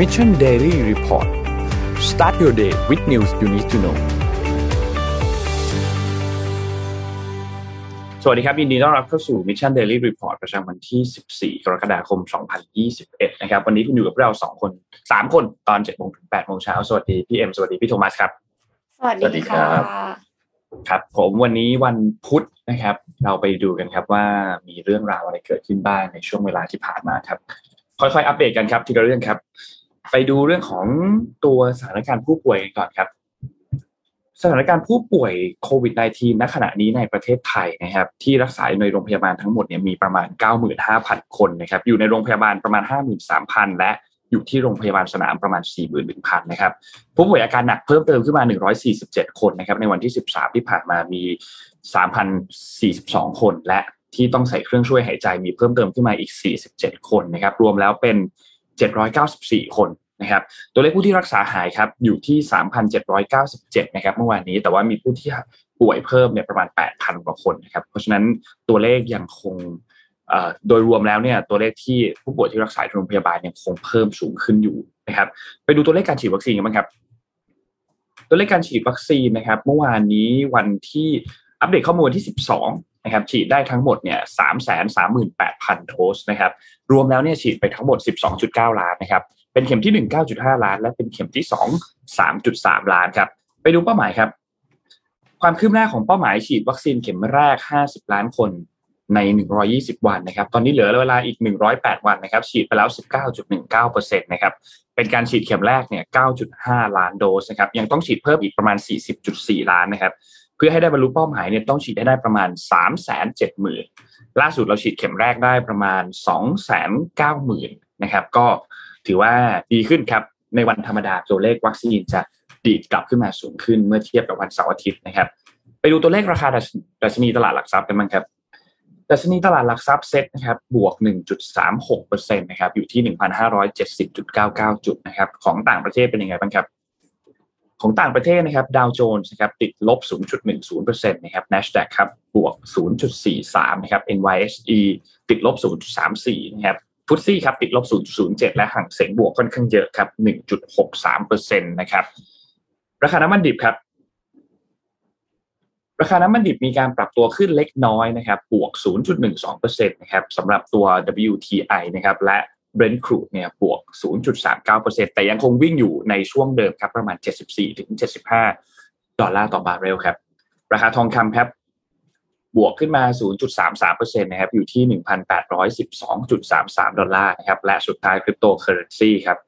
Mission Daily Report start your day with news you need to know สวัสดีครับยินดีต้อนรับเข้าสู่ Mission Daily Report ประจำวันที่ 14 กรกฎาคม 2021 นะครับ วันนี้คุณอยู่กับเรา2คน 3 คนตอน7โมงถึง8โมงเช้า สวัสดีพี่เอ็มสวัสดีพี่โทมัสครับ สวัสดีค่ะครับผมวันนี้วันพุธนะครับ เราไปดูกันครับว่ามีเรื่องราวอะไรเกิดขึ้นบ้างในช่วงเวลาที่ผ่านมาครับ ค่อยๆ อัปเดตกันครับทีละเรื่องครับ ไปดูเรื่องของตัวสถานการณ์ผู้ป่วยก่อนครับ สถานการณ์ผู้ป่วยโควิด -19 ณขณะนี้ในประเทศไทยนะครับ ที่รักษาในโรงพยาบาลทั้งหมดเนี่ยมีประมาณ 95,000 คนนะครับ อยู่ในโรงพยาบาลประมาณ 53,000 และอยู่ที่โรงพยาบาลสนามประมาณ 41,000 นะครับ ผู้ป่วยอาการหนักเพิ่มเติมขึ้นมา 147 คนนะครับ ในวันที่ 13 ที่ผ่านมามี 3,042 คน และที่ต้องใส่เครื่องช่วยหายใจมีเพิ่มเติมขึ้นมาอีก 47 คนนะครับ รวมแล้วเป็น 794 คนนะครับตัวเลขผู้ที่รักษาหายครับอยู่ที่ 3,797 นะครับเมื่อวานนี้แต่ว่ามีผู้ที่ป่วยเพิ่มเนี่ยประมาณ 8,000 กว่าคนนะครับเพราะฉะนั้นตัวเลขยังคงโดยรวมแล้วเนี่ยตัวเลขที่ผู้ป่วยที่รักษาโรงพยาบาลยังคงเพิ่มสูงขึ้นอยู่นะครับ ไปดูตัวเลขการฉีดวัคซีนกันบ้างครับ ตัวเลขการฉีดวัคซีนนะครับ เมื่อวานนี้วันที่อัปเดตข้อมูลที่ 12 นะครับฉีดได้ทั้งหมดเนี่ยสามแสนสามหมื่นแปดพันโดสนะครับรวมแล้วเนี่ยฉีดไปทั้งหมด12.9ล้านนะครับเป็นเข็มที่1 9.5ล้าน และเป็นเข็มที่2 3.3ล้านครับไปดูเป้าหมายครับ ความคืบหน้าของเป้าหมายฉีดวัคซีนเข็มแรก50ล้านคนใน 120 วันนะครับ ตอนนี้เหลือเวลาอีก 108 วันนะครับ ฉีดไปแล้ว 19.19%นะครับ เป็นการฉีดเข็มแรกเนี่ย 9.5 ล้านโดสนะครับ ยังต้องฉีดเพิ่มอีกประมาณ 40.4 ล้านนะครับ พื่อให้ได้บรรลุเป้าหมายเนี่ยต้องฉีดได้ได้ประมาณ 370,000ล่าสุดเราฉีดเข็มแรกได้ประมาณ 290,000นะครับ ก็ถือว่าดีขึ้นครับ ในวันธรรมดาตัวเลขวัคซีนจะดีดกลับขึ้นมาสูงขึ้นเมื่อเทียบกับวันเสาร์อาทิตย์นะครับ ไปดูตัวเลขราคาดัชนีตลาดหลักทรัพย์กันบ้างครับดัชนีตลาดหลักทรัพย์เซ็ตนะครับบวก 1.36%นะครับอยู่ที่ 1,570.99 จุดนะครับของต่างประเทศเป็นยังไงบ้างครับ ของต่างประเทศนะครับดาวโจนส์นะครับติดลบ 0.10%นะครับ NASDAQ ครับบวก 0.43 นะครับ NYSE ติดลบ 0.34 นะครับฟุตซี่ครับติดลบ 0.07 และห่างเสงบวกค่อนข้างเยอะครับ 1.63%นะครับราคาน้ำมันดิบครับราคาน้ำมันดิบมีการปรับตัวขึ้นเล็กน้อยนะครับ บวก 0.12%นะครับสำหรับตัว WTI นะครับ และ Brent crude เนี่ยบวก 0.39%แต่ยังคงวิ่งอยู่ในช่วงเดิมครับประมาณ 74-75 ดอลลาร์ต่อบาร์เรลครับ ราคาทองคำครับ บวกขึ้นมา 0.33%นะครับอยู่ที่ 1,812.33 ดอลลาร์นะครับและสุดท้ายคริปโตเคอเรนซีครับ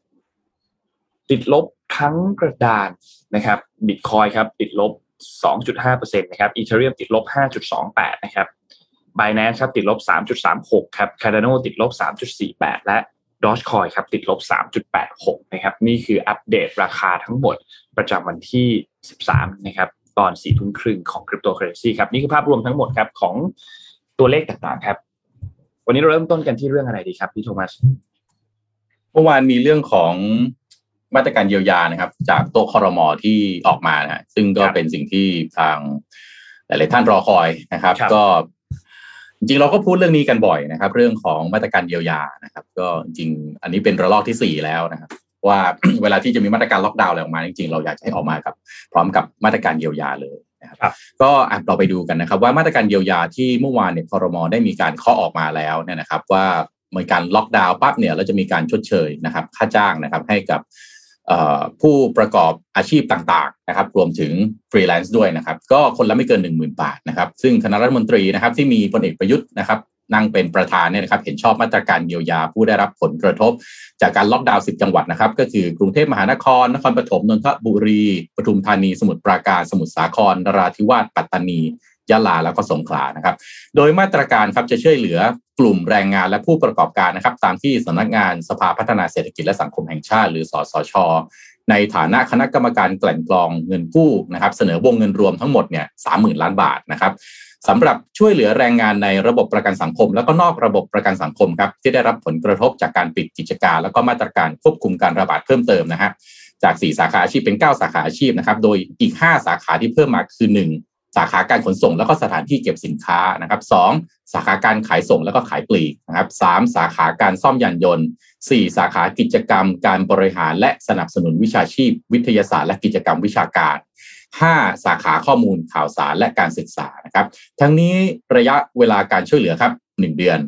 ติดลบทั้งกระดานนะครับบิตคอยน์ครับติดลบ 2.5%นะครับ Ethereum ติดลบ 5.28 นะครับ Binance ครับติดลบ 3.36 ครับ Cardano ติดลบ 3.48 และ Dogecoin ครับติดลบ 3.86 นะครับ นี่คืออัปเดตราคาทั้งหมดประจำวันที่ 13 นะครับ ตอน4ทุ่มครึ่งของคริปโตเคอเรนซีครับ นี่คือภาพรวมทั้งหมดครับของตัวเลขต่างๆครับ วันนี้เราเริ่มต้นกันที่เรื่องอะไรดีครับพี่โทมัสเมื่อวานมีเรื่องของมาตรการเยียวยานะครับ จากโต๊ะคอรมอที่ออกมานะซึ่งก็เป็นสิ่งที่ทางหลายๆท่านรอคอยนะครับ ก็ จริงเราก็พูดเรื่องนี้กันบ่อยนะครับ เรื่องของมาตรการเยียวยานะครับ ก็จริงอันนี้เป็นระลอกที่สี่แล้วนะครับ ว่าเวลาที่จะมีมาตรการล็อกดาวน์อะไรออกมาจริงๆเราอยากให้ออกมากับ พร้อมกับมาตรการเยียวยาเลยนะครับก็เราไปดูกันนะครับ ว่ามาตรการเยียวยาที่เมื่อวานเนี่ยคอรมอได้มีการเคาะออกมาแล้วเนี่ยนะครับ ว่าเหมือนการล็อกดาวน์ปั๊บเนี่ยเราจะมีการชดเชยนะครับ ค่าจ้างนะครับ ให้กับ ผู้ประกอบอาชีพต่างๆนะครับรวมถึงฟรีแลนซ์ด้วยนะครับ ก็คนละไม่เกิน 1 0,000 บาทนะครับ ซึ่งคณะรัฐมนตรีนะครับที่มีพลเอกประยุทธ์นะครับนั่งเป็นประธานเนี่ยนะครับเห็นชอบมาตรการเยียวยาผู้ได้รับผลกระทบ จากการล็อกดาวน์ 10 จังหวัดนะครับ ก็คือกรุงเทพมหานคร นครปฐมนนทบุรี ปทุมธานี สมุทรปราการ สมุทรสาครนราธิวาสปัตตานี ยะลาแล้วก็สงขลานะครับ โดยมาตรการครับจะช่วยเหลือกลุ่มแรงงานและผู้ประกอบการนะครับ ตามที่สำนักงานสภาพัฒนาเศรษฐกิจและสังคมแห่งชาติ หรือสสช ในฐานะคณะกรรมการกลั่นกรองเงินกู้นะครับ เสนอวงเงินรวมทั้งหมดเนี่ยสามหมื่นล้านบาทนะครับสำหรับช่วยเหลือแรงงานในระบบประกันสังคม แล้วก็นอกระบบประกันสังคมครับที่ได้รับผลกระทบจากการปิดกิจการ แล้วก็มาตรการควบคุมการระบาดเพิ่มเติมนะฮะจาก 4 สาขาอาชีพเป็น 9 สาขาอาชีพนะครับ โดยอีก 5 สาขาที่เพิ่มมาคือ 1 สาขาการขนส่ง แล้วก็สถานที่เก็บสินค้านะครับสองสาขาการขายส่งแล้วก็ขายปลีกนะครับสามสาขาการซ่อมยานยนต์สี่สาขากิจกรรม การบริหารและสนับสนุนวิชาชีพ วิทยาศาสตร์และกิจกรรมวิชาการห้าสาขาข้อมูลข่าวสารและการศึกษานะครับ ทั้งนี้ระยะเวลาการช่วยเหลือครับหนึ่งเดือน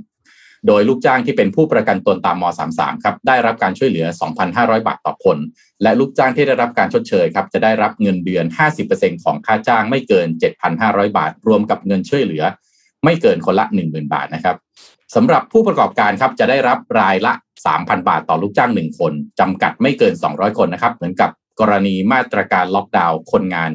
โดยลูกจ้างที่เป็นผู้ประกันตนตามม .33 ครับได้รับการช่วยเหลือ 2,500 บาทต่อคน และลูกจ้างที่ได้รับการชดเชยครับจะได้รับเงินเดือน 50%ของค่าจ้างไม่เกิน 7,500 บาท รวมกับเงินช่วยเหลือ ไม่เกินคนละ 10,000 บาทนะครับสำหรับผู้ประกอบการครับจะได้รับรายละ 3,000 บาทต่อลูกจ้าง 1 คนจำกัดไม่เกิน 200 คนนะครับเหมือนกับกรณีมาตรการล็อกดาวน์คนงาน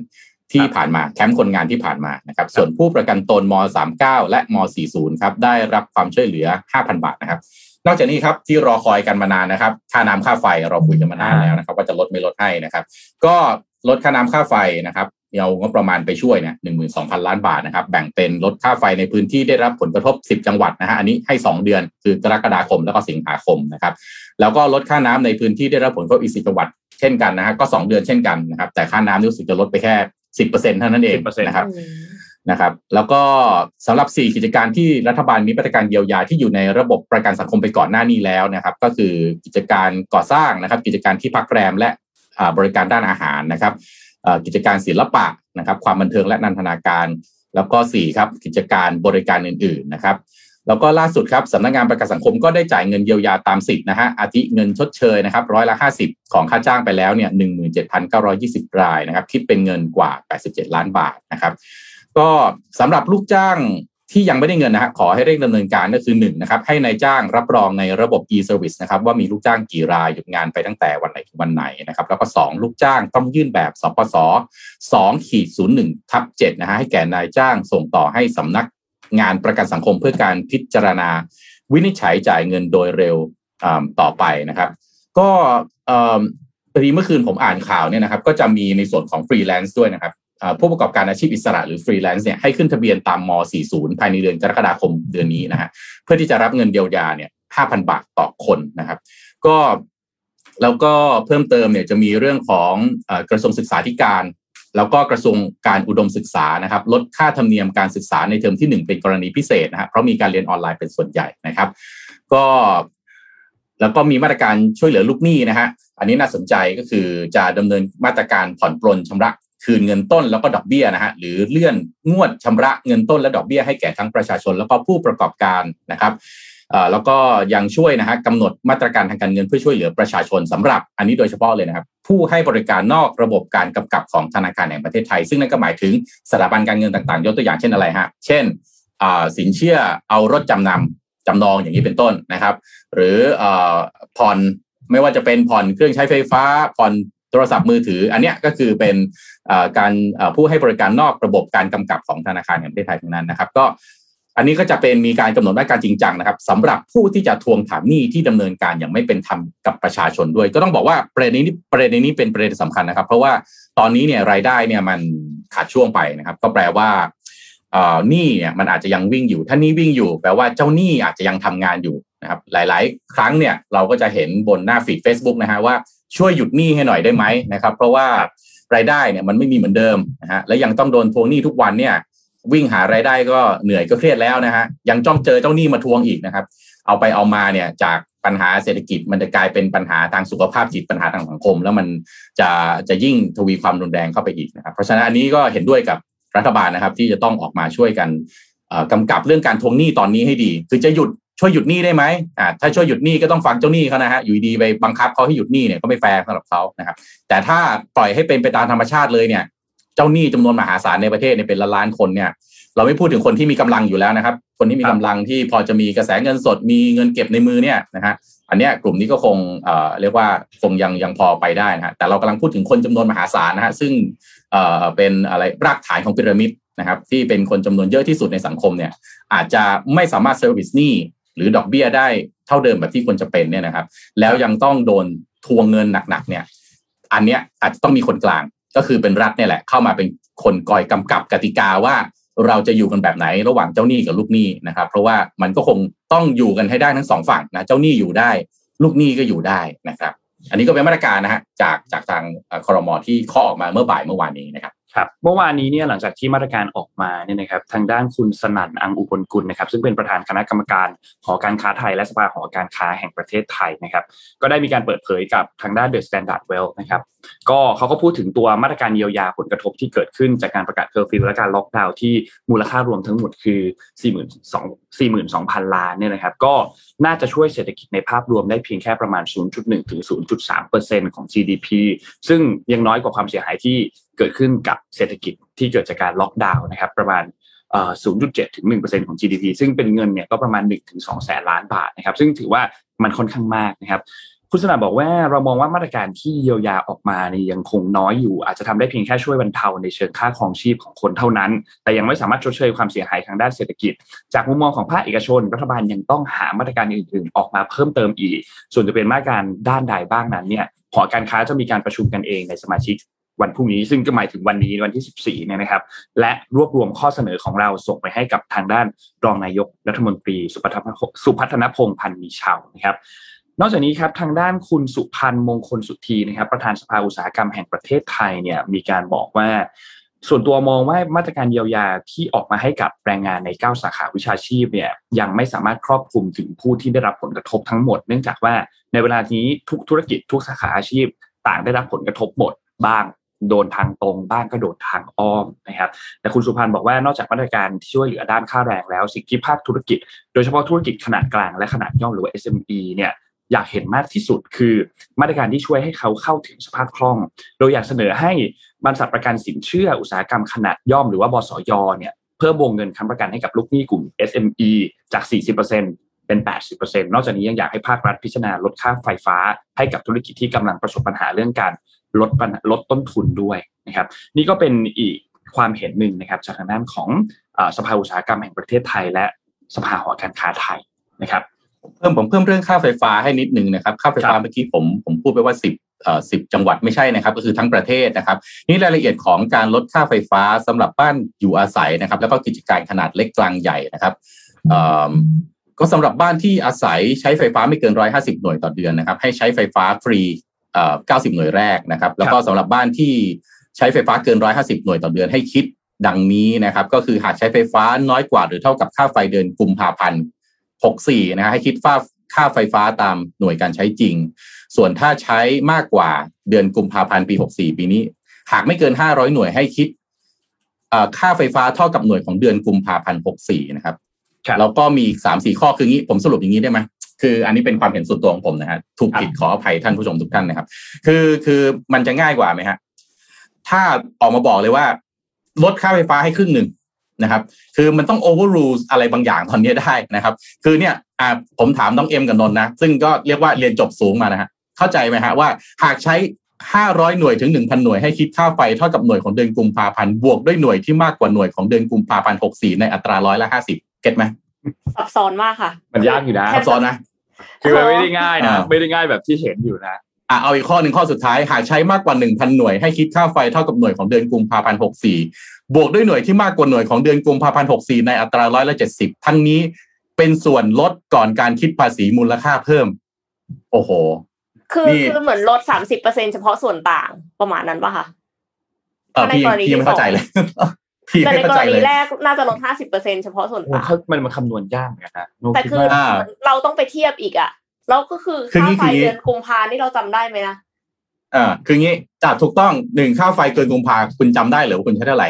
ที่ผ่านมาแคมป์คนงานที่ผ่านมานะครับ ส่วนผู้ประกันตนม 39 และม 40 ครับได้รับความช่วยเหลือ 5,000 บาทนะครับ นอกจากนี้ครับที่รอคอยกันมานานนะครับ ค่าน้ำค่าไฟเราคุยกันมานานแล้วนะครับ ว่าจะลดไม่ลดให้นะครับ ก็ลดค่าน้ำค่าไฟนะครับเอางบประมาณไปช่วยเนี่ยหนึ่งหมื่นสองพันล้านบาทนะครับ แบ่งเป็นลดค่าไฟในพื้นที่ได้รับผลกระทบ10จังหวัดนะฮะ อันนี้ให้2เดือนคือกรกฎาคมแล้วก็สิงหาคมนะครับ แล้วก็ลดค่าน้ำในพื้นที่ได้รับผลกระทบอีกสิจังหวัดเช่นกันนะฮะ ก็2เดือนเช่นกันนะครับ แต่ค่าน้ำรู้สึกจะลดไปแค่ สิบเปอร์เซ็นเท่านั้นเองนะครับนะครับ แล้วก็สำหรับสี่กิจการที่รัฐบาลมีมาตรการเยียวยาที่อยู่ในระบบประกันสังคมไปก่อนหน้านี้แล้วนะครับ ก็คือกิจการก่อสร้างนะครับ กิจการที่พักแรมและบริการด้านอาหารนะครับกิจการศิลปะนะครับ ความบันเทิงและนันทนาการ แล้วก็สี่ครับกิจการบริการอื่น ๆนะครับ แล้วก็ล่าสุดครับสำนักงงานประกันสังคมก็ได้จ่ายเงินเยียวยาตามสิทธิ์นะฮะอาทิเงินชดเชยนะครับร้อยละ 50 ของค่าจ้างไปแล้วเนี่ยหนึ่งหมื่นเจ็ดพันเก้าร้อยี่สิบรายนะครับคิดเป็นเงินกว่า 87 ล้านบาทนะครับ ก็สำหรับลูกจ้างที่ยังไม่ได้เงินนะฮะขอให้เร่งดำเนินการก็คือหนึ่งนะครับให้ในายจ้างรับรองในระบบ e-service นะครับว่ามีลูกจ้างกี่รายหยุดงานไปตั้งแต่วันไหนถึงวันไหนนะครับ แล้วก็ 2 ลูกจ้างต้องยื่นแบบสปส2ขีด01ทับ7นะฮะให้แก่นายจ้างส่งต่อให้สำนัก งานประกันสังคมเพื่อการพิจารณา วินิจฉัยจ่ายเงินโดยเร็วต่อไปนะครับ ก็พอดีเมื่อคืนผมอ่านข่าวเนี่ยนะครับก็จะมีในส่วนของฟรีแลนซ์ด้วยนะครับผู้ประกอบการอาชีพอิสระหรือฟรีแลนซ์เนี่ยให้ขึ้นทะเบียนตาม ม. 40 ภายในเดือนกรกฎาคมเดือนนี้นะฮะเพื่อที่จะรับเงินเยียวยาเนี่ย5,000 บาทต่อคนนะครับ ก็แล้วก็เพิ่มเติมเนี่ยจะมีเรื่องของกระทรวงศึกษาธิการ แล้วก็กระทรวงการอุดมศึกษานะครับ ลดค่าธรรมเนียมการศึกษาในเทอมที่ 1 เป็นกรณีพิเศษนะครับเพราะมีการเรียนออนไลน์เป็นส่วนใหญ่นะครับ ก็แล้วก็มีมาตรการช่วยเหลือลูกหนี้นะฮะอันนี้น่าสนใจก็คือจะดำเนินมาตรการผ่อนปลนชำระคืนเงินต้นแล้วก็ดอกเบี้ยนะฮะหรือเลื่อนงวดชำระเงินต้นและดอกเบี้ยให้แก่ทั้งประชาชน แล้วก็ผู้ประกอบการนะครับแล้วก็ยังช่วยนะฮะกำหนดมาตรการทางการเงินเพื่อช่วยเหลือประชาชนสำหรับ อันนี้โดยเฉพาะเลยนะครับ ผู้ให้บริการนอกระบบการกำกับของธนาคารแห่งประเทศไทย ซึ่งนั่นก็หมายถึงสถาบันการเงินต่างๆ ยกตัวอย่างเช่นอะไรฮะ เช่นสินเชื่อเอารถจำนำจำนองอย่างนี้เป็นต้นนะครับ หรือผ่อนไม่ว่าจะเป็นผ่อนเครื่องใช้ไฟฟ้าผ่อนโทรศัพท์มือถือ อันนี้ก็คือเป็นการผู้ให้บริการนอกระบบการกำกับของธนาคารแห่งประเทศไทยทั้งนั้นนะครับ ก็ อันนี้ก็จะเป็นมีการกำหนดมาตรการจริงจังนะครับสำหรับผู้ที่จะทวงถามหนี้ที่ดำเนินการอย่างไม่เป็นธรรมกับประชาชนด้วย ก็ต้องบอกว่าประเด็นนี้ประเด็นนี้เป็นประเด็นสำคัญนะครับ เพราะว่าตอนนี้เนี่ยรายได้เนี่ยมันขาดช่วงไปนะครับ ก็แปลว่าหนี้เนี่ยมันอาจจะยังวิ่งอยู่ ถ้านี้วิ่งอยู่แปลว่าเจ้าหนี้อาจจะยังทำงานอยู่นะครับหลาย ๆ ครั้งเนี่ยเราก็จะเห็นบนหน้าฟีด Facebook นะฮะว่าช่วยหยุดหนี้ให้หน่อยได้ไหมนะครับ เพราะว่ารายได้เนี่ยมันไม่มีเหมือนเดิมนะฮะและยังต้องโดนทวงหนี้ทุกวันเนี่ย วิ่งหารายได้ก็เหนื่อยก็เครียดแล้วนะฮะยังจ้องเจอเจ้าหนี้มาทวงอีกนะครับ เอาไปเอามาเนี่ยจากปัญหาเศรษฐกิจมันจะกลายเป็นปัญหาทางสุขภาพจิตปัญหาทางสังคม แล้วมันจะจะยิ่งทวีความรุนแรงเข้าไปอีกนะครับ เพราะฉะนั้นอันนี้ก็เห็นด้วยกับรัฐบาลนะครับ ที่จะต้องออกมาช่วยกันกำกับเรื่องการทวงหนี้ตอนนี้ให้ดี คือจะหยุดช่วยหยุดหนี้ได้ไหมอ่าถ้าช่วยหยุดหนี้ก็ต้องฟังเจ้าหนี้เขานะฮะ อยู่ดีไปบังคับเขาให้หยุดหนี้เนี่ยก็ไม่แฟร์สำหรับเขานะครับ แต่ถ้าปล่อยให้เป็นไปตามธรรมชาติเลยเนี่ย เจ้าหนี้จำนวนมหาศาลในประเทศเนี่ยเป็นล้านล้านคนเนี่ยเราไม่พูดถึงคนที่มีกำลังอยู่แล้วนะครับ คนที่มีกำลังที่พอจะมีกระแสเงินสดมีเงินเก็บในมือเนี่ยนะฮะอันนี้กลุ่มนี้ก็คงเอ่อเรียกว่าคงยังยังพอไปได้นะฮะแต่เรากำลังพูดถึงคนจำนวนมหาศาลนะฮะซึ่งเอ่อเป็นอะไรรากฐานของพีระมิดนะครับ ที่เป็นคนจำนวนเยอะที่สุดในสังคมเนี่ย อาจจะไม่สามารถ service หนี้หรือดอกเบี้ยได้เท่าเดิมแบบที่ควรจะเป็นเนี่ยนะครับ แล้วยังต้องโดนทวงเงินหนักๆเนี่ย อันเนี้ยอาจจะต้องมีคนกลาง ก็คือเป็นรัฐเนี่ยแหละ เข้ามาเป็นคนกอยกำกับกติกาว่าเราจะอยู่กันแบบไหนระหว่างเจ้าหนี้กับลูกหนี้นะครับ เพราะว่ามันก็คงต้องอยู่กันให้ได้ทั้งสองฝั่งนะเจ้าหนี้อยู่ได้ ลูกหนี้ก็อยู่ได้นะครับ อันนี้ก็เป็นมาตรการนะฮะจากจากทางคอรมอที่ข้อออกมาเมื่อบ่ายเมื่อวานนี้นะครับ ครับเมื่อวานนี้เนี่ยหลังจากที่มาตรการออกมาเนี่ยนะครับทางด้านคุณสนั่นอังอุบลกุลนะครับซึ่งเป็นประธานคณะกรรมการหอการค้าไทยและสภาหอการค้าแห่งประเทศไทยนะครับก็ได้มีการเปิดเผยกับทางด้าน The Standard Wealth นะครับก็เขาก็พูดถึงตัวมาตรการเยียวยาผลกระทบที่เกิดขึ้นจากการประกาศเคอร์ฟิวและการล็อกดาวน์ที่มูลค่ารวมทั้งหมดคือ42,000 ล้านเนี่ยนะครับก็น่าจะช่วยเศรษฐกิจในภาพรวมได้เพียงแค่ประมาณ 0.1 ถึง 0.3%ของ GDP ซึ่งยังน้อยกว่าความเสียหายที่ เกิดขึ้นกับเศรษฐกิจที่เกิดจากการล็อกดาวน์นะครับประมาณ 0.7 ถึง 1%ของ GDP ซึ่งเป็นเงินเนี่ยก็ประมาณ 1-2 แสนล้านบาทนะครับซึ่งถือว่ามันค่อนข้างมากนะครับคุณสนาบอกว่าเรามองว่ามาตรการที่เยียวยาออกมานี่ยังคงน้อยอยู่ อาจจะทำได้เพียงแค่ช่วยบรรเทาในเชิงค่าครองชีพของคนเท่านั้น แต่ยังไม่สามารถชดเชยความเสียหายทางด้านเศรษฐกิจ จากมุมมองของภาคเอกชน รัฐบาลยังต้องหามาตรการอื่น ๆ ออกมาเพิ่มเติมอีก ส่วนจะเป็นมาตรการด้านใดบ้างนั้นเนี่ยหอการค้าจะมีการประชุมกันเองในสมาชิก วันพรุ่งนี้ซึ่งก็หมายถึงวันนี้วันที่ 14เนี่ยนะครับ และรวบรวมข้อเสนอของเราส่งไปให้กับทางด้านรองนายกรัฐมนตรีสุพัฒนพงศ์พันธ์มีชาวนะครับ นอกจากนี้ครับทางด้านคุณสุพันธ์มงคลสุธีนะครับ ประธานสภาอุตสาหกรรมแห่งประเทศไทยเนี่ยมีการบอกว่าส่วนตัวมองว่ามาตรการเยียวยาที่ออกมาให้กับแรงงานใน 9 สาขาวิชาชีพเนี่ยยังไม่สามารถครอบคลุมถึงผู้ที่ได้รับผลกระทบทั้งหมด เนื่องจากว่าในเวลานี้ทุกธุรกิจทุกสาขาอาชีพ ต่างได้รับผลกระทบหมดบ้าง โดนทางตรงบ้างก็โดนทางอ้อมนะครับแต่คุณสุพันธ์บอกว่านอกจากมาตรการที่ช่วยเหลือด้านค่าแรงแล้ว สิ่งที่ภาคธุรกิจ โดยเฉพาะธุรกิจขนาดกลางและขนาดย่อมหรือว่า SME เนี่ยอยากเห็นมากที่สุดคือมาตรการที่ช่วยให้เขาเข้าถึงสภาพคล่อง โดยอยากเสนอให้บริษัทประกันสินเชื่ออุตสาหกรรมขนาดย่อมหรือว่าบสยเนี่ยเพิ่มวงเงินค้ำประกันให้กับลูกหนี้กลุ่ม SME จาก 40%เป็น 80%นอกจากนี้ยังอยากให้ภาครัฐพิจารณาลดค่าไฟฟ้าให้กับธุรกิจที่กำลังประสบปัญหาเรื่องการ ลดลดต้นทุนด้วยนะครับ นี่ก็เป็นอีกความเห็นหนึ่งนะครับจากทางด้านของสภาอุตสาหกรรมแห่งประเทศไทย และสภาหอการค้าไทยนะครับ เพิ่มผมเพิ่มเรื่องค่าไฟฟ้าให้นิดนึงนะครับ ค่าไฟฟ้าเมื่อกี้ผมผมพูดไปว่าสิบเอ่อสิบจังหวัดไม่ใช่นะครับ ก็คือทั้งประเทศนะครับ นี่รายละเอียดของการลดค่าไฟฟ้าสำหรับบ้านอยู่อาศัยนะครับ แล้วก็กิจการขนาดเล็กกลางใหญ่นะครับเอ่อก็สำหรับบ้านที่อาศัยใช้ไฟฟ้าไม่เกินร้อยห้าสิบหน่วยต่อเดือนนะครับ ให้ใช้ไฟฟ้าฟรี เอ่อเก้าสิบหน่วยแรกนะครับ แล้วก็สำหรับบ้านที่ใช้ไฟฟ้าเกินร้อยห้าสิบหน่วยต่อเดือนให้คิดดังนี้นะครับ ก็คือหากใช้ไฟฟ้าน้อยกว่าหรือเท่ากับค่าไฟเดือนกุมภาพันธ์64นะฮะให้คิดค่าค่าไฟฟ้าตามหน่วยการใช้จริง ส่วนถ้าใช้มากกว่าเดือนกุมภาพันธ์ปี 64 ปีนี้ หากไม่เกิน 500 หน่วยให้คิดค่าไฟฟ้าเท่ากับหน่วยของเดือนกุมภาพันธ์64 นะครับ แล้วก็มีอีกสามสี่ข้อคืองี้ผมสรุปอย่างนี้ได้ไหม คืออันนี้เป็นความเห็นส่วนตัวของผมนะฮะถูกผิดขออภัยท่านผู้ชมทุกท่านนะครับ คือคือมันจะง่ายกว่าไหมฮะถ้าออกมาบอกเลยว่า ลดค่าไฟฟ้าให้ครึ่งหนึ่งนะครับ คือมันต้อง overrule อะไรบางอย่างตอนนี้ได้นะครับ คือเนี่ยอ่าผมถามน้องเอ็มกับนนนะ ซึ่งก็เรียกว่าเรียนจบสูงมานะฮะเข้าใจไหมฮะว่าหากใช้500หน่วยถึง1,000หน่วยให้คิดค่าไฟเท่ากับหน่วยของเดือนกุมภาพันธ์บวกด้วยหน่วยที่มากกว่าหน่วยของเดือนกุมภาพันธ์64ในอัตราร้อยละ50เก็ตไหมซับซ้อนมากค่ะ มันยากอยู่นะซับซ้อนนะ คือมันไม่ได้ง่ายนะไม่ได้ง่ายแบบที่เห็นอยู่นะอะเอาอีกข้อหนึ่งข้อสุดท้ายหากใช้มากกว่า 1,000 หน่วยให้คิดค่าไฟเท่ากับหน่วยของเดือนกุมภาพันธ์64 บวกด้วยหน่วยที่มากกว่าหน่วยของเดือนกุมภาพันธ์64 ในอัตราร้อยละ70 ทั้งนี้เป็นส่วนลดก่อนการคิดภาษีมูลค่าเพิ่ม โอ้โห คือคือเหมือนลดสามสิบเปอร์เซ็นเฉพาะส่วนต่างประมาณนั้นป่ะคะเออพี่พี่ไม่เข้าใจเลย แต่ในกรณีแรกน่าจะลดห้าสิบเปอร์เซ็นเฉพาะส่วนต่างมันมันคำนวณยากนะแต่คือเราต้องไปเทียบอีกอะแล้วก็คือค่าไฟเดือนกุมภานี่เราจำได้ไหมนะอ่าคืองี้จากถูกต้องหนึ่งค่าไฟเกินกุมภาคุณจำได้หรือว่าคุณใช้เท่าไหร่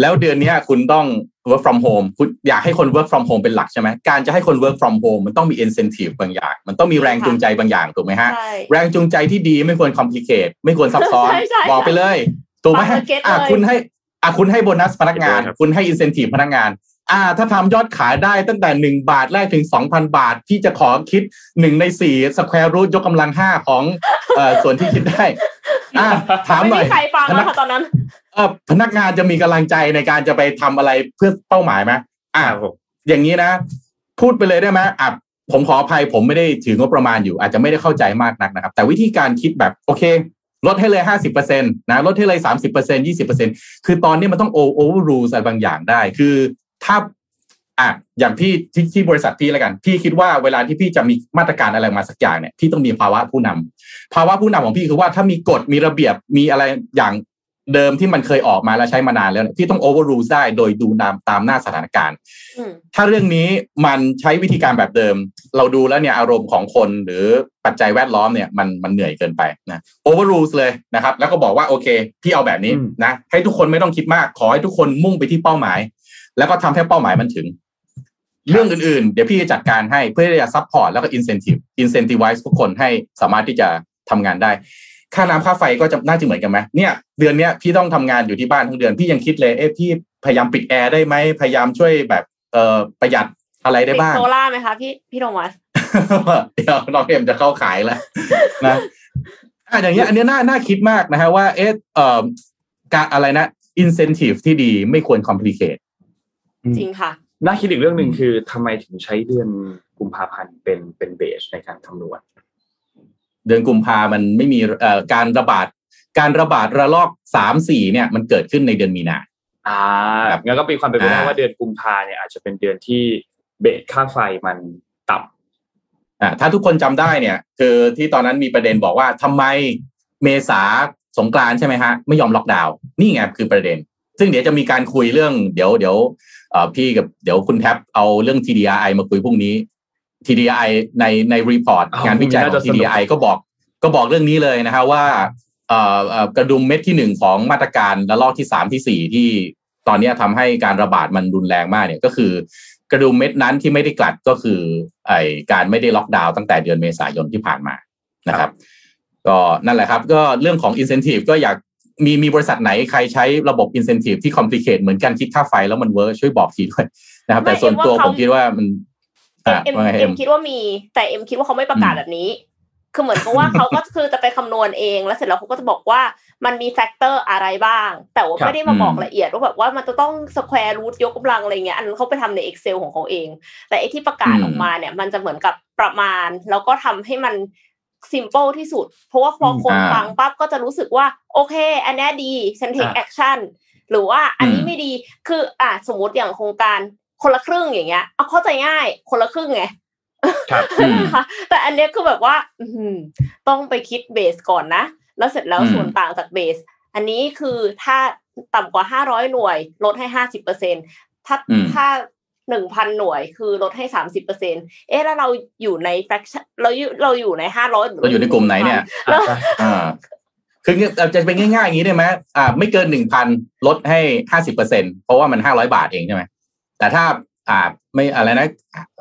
แล้วเดือนนี้คุณต้อง work from home คุณอยากให้คน work from home เป็นหลักใช่ไหมการจะให้คน work from home มันต้องมี incentive บางอย่าง มันต้องมีแรงจูงใจบางอย่างถูกไหมฮะ แรงจูงใจที่ดีไม่ควร complicate ไม่ควรซับซ้อนบอกไปเลยถูกไหมอะคุณให้ อะคุณให้โบนัสพนักงาน คุณให้ incentive พนักงาน อ่า ถ้าทำยอดขายได้ตั้งแต่หนึ่งบาทแรกถึงสองพันบาท ที่จะขอคิดหนึ่งในสี่ square root ยกกำลังห้าของเอ่อส่วนที่คิดได้ อ่าถามหน่อยใครฟังแล้วตอนนั้นพนักงานจะมีกำลังใจในการจะไปทำอะไรเพื่อเป้าหมายไหมอ่าอย่างนี้นะ พูดไปเลยได้ไหมอะผมขออภัยผมไม่ได้ถืองบประมาณอยู่ อาจจะไม่ได้เข้าใจมากนักนะครับ แต่วิธีการคิดแบบโอเค ลดให้เลยห้าสิบเปอร์เซ็นตนะลดให้เลยสามสิบเปอร์เซ็นยี่สิบเปอร์เซ็นคือตอนนี้มันต้องโอเวอร์รูอะไรบางอย่างได้ คือถ้าอะอย่างพี่ที่ที่บริษัทพี่แล้วกัน พี่คิดว่าเวลาที่พี่จะมีมาตรการอะไรมาสักอย่างเนี่ยพี่ต้องมีภาวะผู้นภาวะผู้นำของพี่คือว่าถ้ามีกฎมีระเบียบมีอะไรอย่าง เดิมที่มันเคยออกมาแล้วใช้มานานแล้วที่ต้องโอเวอร์รูได้โดยดูตามตามหน้าสถานการณ์ ถ้าเรื่องนี้มันใช้วิธีการแบบเดิม เราดูแล้วเนี่ยอารมณ์ของคนหรือปัจจัยแวดล้อมเนี่ยมันมันเหนื่อยเกินไปนะโอเวอร์รูเลยนะครับ แล้วก็บอกว่าโอเคพี่เอาแบบนี้นะให้ทุกคนไม่ต้องคิดมาก ขอให้ทุกคนมุ่งไปที่เป้าหมาย แล้วก็ทำให้เป้าหมายมันถึง เรื่องอื่นๆ เดี๋ยวพี่จะจัดการให้เพื่อที่จะซัพพอร์ตแล้วก็อินเซนティブอินเซนティไวส์ทุกคนให้สามารถที่จะทำงานได้ ค่าน้ำค่าไฟก็จะน่าจะเหมือนกันไหมเนี่ย เดือนเนี้ยพี่ต้องทำงานอยู่ที่บ้านทั้งเดือนพี่ยังคิดเลยเอ๊ะพี่พยายามปิดแอร์ได้ไหมพยายามช่วยแบบเอ่อประหยัดอะไรได้บ้างโซล่าไหมคะพี่พี่โทมัสเดี๋ยวน้องเอ็มจะเข้าขายแล้วนะอ่ะอย่างเงี้ยอันนี้น่าน่าคิดมากนะฮะว่าเอ๊ะเอ่อการอะไรนะอินเซนティブที่ดีไม่ควรคอมพลีเคทจริงค่ะ น่าคิดอีกเรื่องหนึ่งคือทำไมถึงใช้เดือนกุมภาพันธ์เป็นเป็นเบสในการคำนวณ เดือนกุมภามันไม่มีการระบาด การระบาดระลอกสามสี่เนี่ยมันเกิดขึ้นในเดือนมีนาอ่างั้นก็เป็นความเป็นไปได้ว่าเดือนกุมภาเนี่ยอาจจะเป็นเดือนที่เบสค่าไฟมันต่ำอ่าถ้าทุกคนจำได้เนี่ย คือที่ตอนนั้นมีประเด็นบอกว่าทำไมเมษาสงกรานใช่ไหมฮะไม่ยอมล็อกดาวน์นี่ไงคือประเด็น ซึ่งเดี๋ยวจะมีการคุยเรื่องเดี๋ยวเดี๋ยวพี่กับเดี๋ยวคุณแท็บเอาเรื่อง TDI มาคุยพรุ่งนี้ TDI ในในรีพอร์ตงานวิจัยของ TDI ก็บอกก็บอกเรื่องนี้เลยนะครับว่ากระดุมเม็ดที่หนึ่งของมาตรการและลอกที่สามที่สี่ที่ตอนนี้ทำให้การระบาดมันรุนแรงมากเนี่ยก็คือกระดุมเม็ดนั้นที่ไม่ได้กลัดก็คือไอการไม่ได้ล็อกดาวน์ตั้งแต่เดือนเมษายนที่ผ่านมานะครับ ก็นั่นแหละครับ ก็เรื่องของ incentive ก็อยากมีมีบริษัทไหนใครใช้ระบบ incentive ที่ complicate เหมือนกันคิดค่าไฟแล้วมัน work ช่วยบอกทีด้วยนะครับ แต่ส่วนตัวผมคิดว่ามัน เอ็มเอ็มคิดว่ามี แต่เอ็มคิดว่าเขาไม่ประกาศแบบนี้ คือเหมือนกับว่าเขาก็คือจะไปคำนวณเอง แล้วเสร็จแล้วเขาก็จะบอกว่ามันมี factor อะไรบ้าง แต่ว่าไม่ได้มาบอกละเอียดว่าแบบว่ามันจะต้อง square root ยกกำลังอะไรเงี้ย อันนั้นเขาไปทำใน Excel ของเขาเอง แต่ไอที่ประกาศออกมาเนี่ย มันจะเหมือนกับประมาณ แล้วก็ทำให้มันsimple ที่สุด เพราะว่าพอคนฟังปั๊บก็จะรู้สึกว่า โอเค อันนี้ดีฉัน take action หรือว่าอันนี้ไม่ดีคืออะสมมติอย่างโครงการ คนละครึ่งอย่างเงี้ยเอาเข้าใจง่าย คนละครึ่งไงครับแต่อันนี้คือแบบว่าต้องไปคิด base ก่อนนะ แล้วเสร็จแล้วส่วนต่างจาก base อันนี้คือถ้าต่ำกว่าห้าร้อยหน่วย ลดให้ห้าสิบเปอร์เซ็นต์ถ้าถ้าหนึ่งพันหน่วยคือลดให้สามสิบเปอร์เซ็นต์เอ๊ะแล้วเราอยู่ใน faction เราอยู่เราอยู่ในห้าร้อยเราอยู่ในกลุ่มไหนเนี่ยอ่าคือจะเป็นง่ายๆอย่างนี้ได้ไหมอ่า ไม่เกินหนึ่งพันลดให้ห้าสิบเปอร์เซ็นต์เพราะว่ามันห้าร้อยบาทเองใช่ไหม แต่ถ้าอ่าไม่อะไรนะ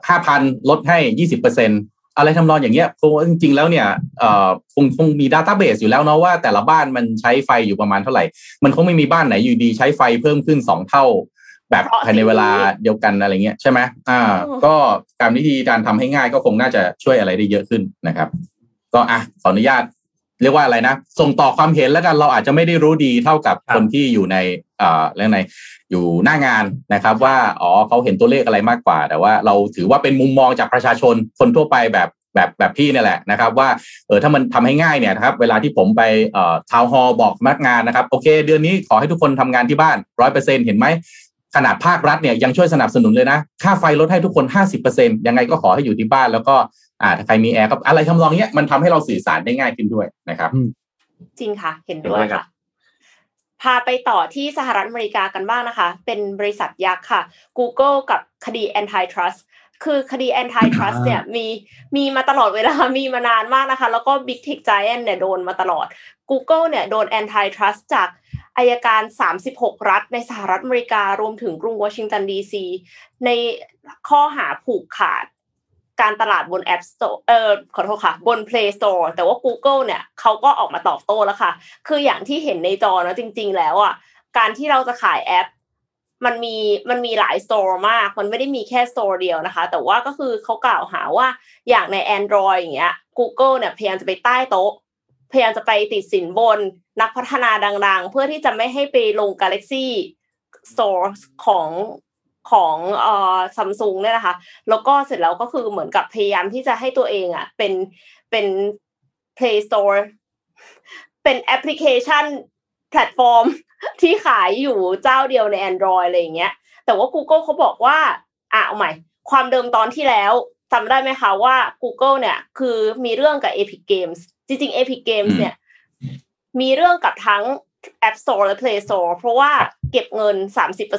ห้าพันลดให้ยี่สิบเปอร์เซ็นต์อะไรทำนองอย่างเงี้ยคงจริง ๆ แล้วเนี่ยเอ่อคงคงมี database อยู่แล้วเนาะว่าแต่ละบ้านมันใช้ไฟอยู่ประมาณเท่าไหร่ มันคงไม่มีบ้านไหนอยู่ดีใช้ไฟเพิ่มขึ้นสองเท่า แบบภายในเวลาเดียวกันอะไรเงี้ยใช่ไหมอ่า ก็การวิธีการทำให้ง่ายก็คงน่าจะช่วยอะไรได้เยอะขึ้นนะครับ ก็อะขออนุญาต เรียกว่าอะไรนะ ส่งต่อความเห็นแล้วกันเราอาจจะไม่ได้รู้ดีเท่ากับคนที่อยู่ในเอ่อเรื่องในอยู่หน้างานนะครับ ว่าอ๋อเขาเห็นตัวเลขอะไรมากกว่า แต่ว่าเราถือว่าเป็นมุมมองจากประชาชนคนทั่วไปแบบแบบแบบพี่นี่แหละนะครับ ว่าเออถ้ามันทำให้ง่ายเนี่ยนะครับ เวลาที่ผมไปเอ่อทาวน์ฮอลบอกพนักงานนะครับ โอเค เดือนนี้ขอให้ทุกคนทำงานที่บ้านร้อยเปอร์เซ็นเห็นไหมขนาดภาครัฐเนี่ยยังช่วยสนับสนุนเลยนะ ค่าไฟลดให้ทุกคนห้าสิบเปอร์เซ็นยังไงก็ขอให้อยู่ที่บ้าน แล้วก็ อ่าถ้าใครมีแอร์ก็อะไรทำนองเนี้ยมันทำให้เราสื่อสารได้ง่ายขึ้นด้วยนะครับ จริงค่ะ เห็นด้วยค่ะพาไปต่อที่สหรัฐอเมริกากันบ้างนะคะ เป็นบริษัทยักษ์ค่ะ Google กับคดี antitrust คือคดี antitrust เนี่ยมีมีมาตลอดเวลา มีมานานมากนะคะ แล้วก็ big tech giant เนี่ยโดนมาตลอด Google เนี่ยโดน antitrust จากอัยการ 36 รัฐ ในสหรัฐอเมริการวมถึงกรุงวอชิงตันดีซีในข้อหาผูกขาด การตลาดบน App Store เอ่อขอโทษค่ะ บน Play Store แต่ว่า Google เนี่ยเขาก็ออกมาตอบโต้แล้วค่ะ คืออย่างที่เห็นในจอนะจริง ๆ แล้วอะการที่เราจะขายแอป มันมีมันมีหลาย store มาก มันไม่ได้มีแค่ store เดียวนะคะ แต่ว่าก็คือเขากล่าวหาว่าอย่างใน Android อย่างเงี้ย Google เนี่ยพยายามจะไปใต้โต๊ะพยายามจะไปติดสินบนนักพัฒนาดัง ๆ เพื่อที่จะไม่ให้ไปลง Galaxy Store ของ ของเอ่อซัมซุงเนี่ยนะคะ แล้วก็เสร็จแล้วก็คือเหมือนกับพยายามที่จะให้ตัวเองอะเป็นเป็น Play Store เป็นแอปพลิเคชันแพลตฟอร์มที่ขายอยู่เจ้าเดียวใน Android อะไรอย่างเงี้ย แต่ว่า Google เขาบอกว่าอะเอาใหม่ ความเดิมตอนที่แล้วจำได้ไหมคะว่า Google เนี่ย คือมีเรื่องกับ Epic Games จริงๆ Epic Games เนี่ย มีเรื่องกับทั้ง App Store และ Play Store เพราะว่าเก็บเงิน 30%เก็บ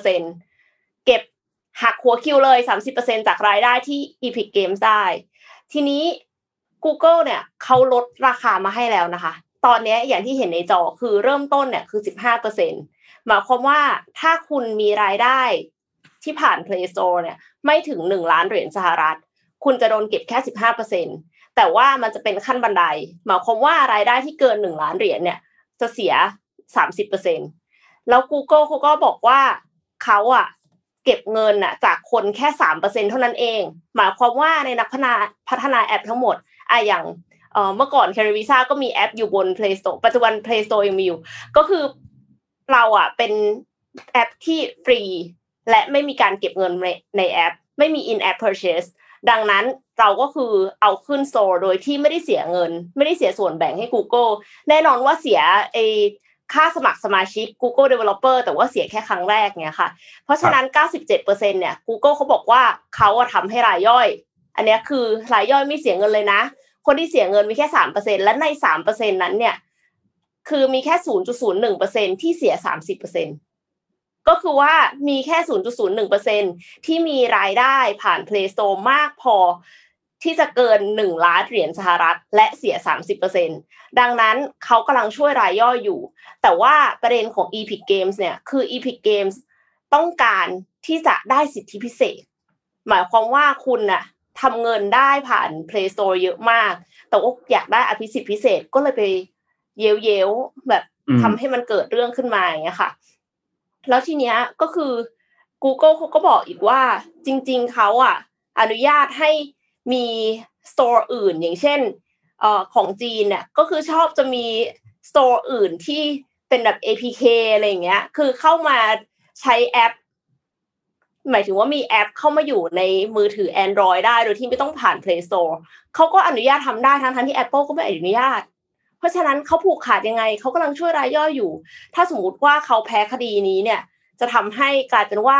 หักหัวคิวเลย 30%จากรายได้ที่ Epic Games ได้ ทีนี้ Google เนี่ยเขาลดราคามาให้แล้วนะคะ ตอนนี้อย่างที่เห็นในจอคือเริ่มต้นเนี่ยคือ 15%หมายความว่าถ้าคุณมีรายได้ที่ผ่าน Play Store เนี่ยไม่ถึง 1 ล้านเหรียญสหรัฐ คุณจะโดนเก็บแค่ 15%แต่ว่ามันจะเป็นขั้นบันได หมายความว่ารายได้ที่เกิน 1 ล้านเหรียญเนี่ยจะเสีย 30%แล้ว Google เขาก็บอกว่าเขาอะ เก็บเงินอะจากคนแค่3%เปอร์เซ็นเท่านั้นเอง หมายความว่าในนักพัฒนาพัฒนาแอปทั้งหมดอะอย่างเมื่อก่อน c a r i v i s a ก็มีแอปอยู่บน Play Store ปัจจุบัน Play Store ยังมีอยู่ ก็คือเราอะเป็นแอปที่ฟรี และไม่มีการเก็บเงินในในแอป ไม่มี in app purchase ดังนั้นเราก็คือเอาขึ้น Store โดยที่ไม่ได้เสียเงิน ไม่ได้เสียส่วนแบ่งให้ Google แน่นอนว่าเสียไอ ค่าสมัครสมาชิก Google Developer แต่ว่าเสียแค่ครั้งแรกเนี่ยค่ะ เพราะฉะนั้น 97%เนี่ย Google เขาบอกว่าเขาทำให้รายย่อย อันนี้คือรายย่อยไม่เสียเงินเลยนะ คนที่เสียเงินมีแค่ 3%และใน 3%นั้นเนี่ย คือมีแค่ 0.01%ที่เสีย 30%ก็คือว่ามีแค่ 0.01%ที่มีรายได้ผ่าน Play Store มากพอ ที่จะเกิน 1 ล้านเหรียญสหรัฐ และเสีย 30%ดังนั้นเขากำลังช่วยรายย่อยอยู่ แต่ว่าประเด็นของ Epic Games เนี่ยคือ Epic Games ต้องการที่จะได้สิทธิพิเศษ หมายความว่าคุณน่ะทำเงินได้ผ่าน Play Store เยอะมาก แต่ว่าอยากได้อภิสิทธิพิเศษก็เลยไปเย้ยวๆแบบทำให้มันเกิดเรื่องขึ้นมาอย่างเงี้ยค่ะ แล้วทีเนี้ยก็คือ Google เขาก็บอกอีกว่าจริง ๆเขาอะ อนุญาตให้ มีสโตร์อื่น อย่างเช่นเอ่อของจีนเนี่ยก็คือชอบจะมีสโตร์อื่นที่เป็นแบบ APK อะไรอย่างเงี้ย คือเข้ามาใช้แอป หมายถึงว่ามีแอปเข้ามาอยู่ในมือถือ Android ได้ โดยที่ไม่ต้องผ่าน Play Store เขาก็อนุญาตทำได้ทั้งทั้งที่ Apple ก็ไม่อนุญาต เพราะฉะนั้นเขาผูกขาดยังไง เขากำลังช่วยรายย่อยอยู่ ถ้าสมมติว่าเขาแพ้คดีนี้เนี่ย จะทำให้กลายเป็นว่า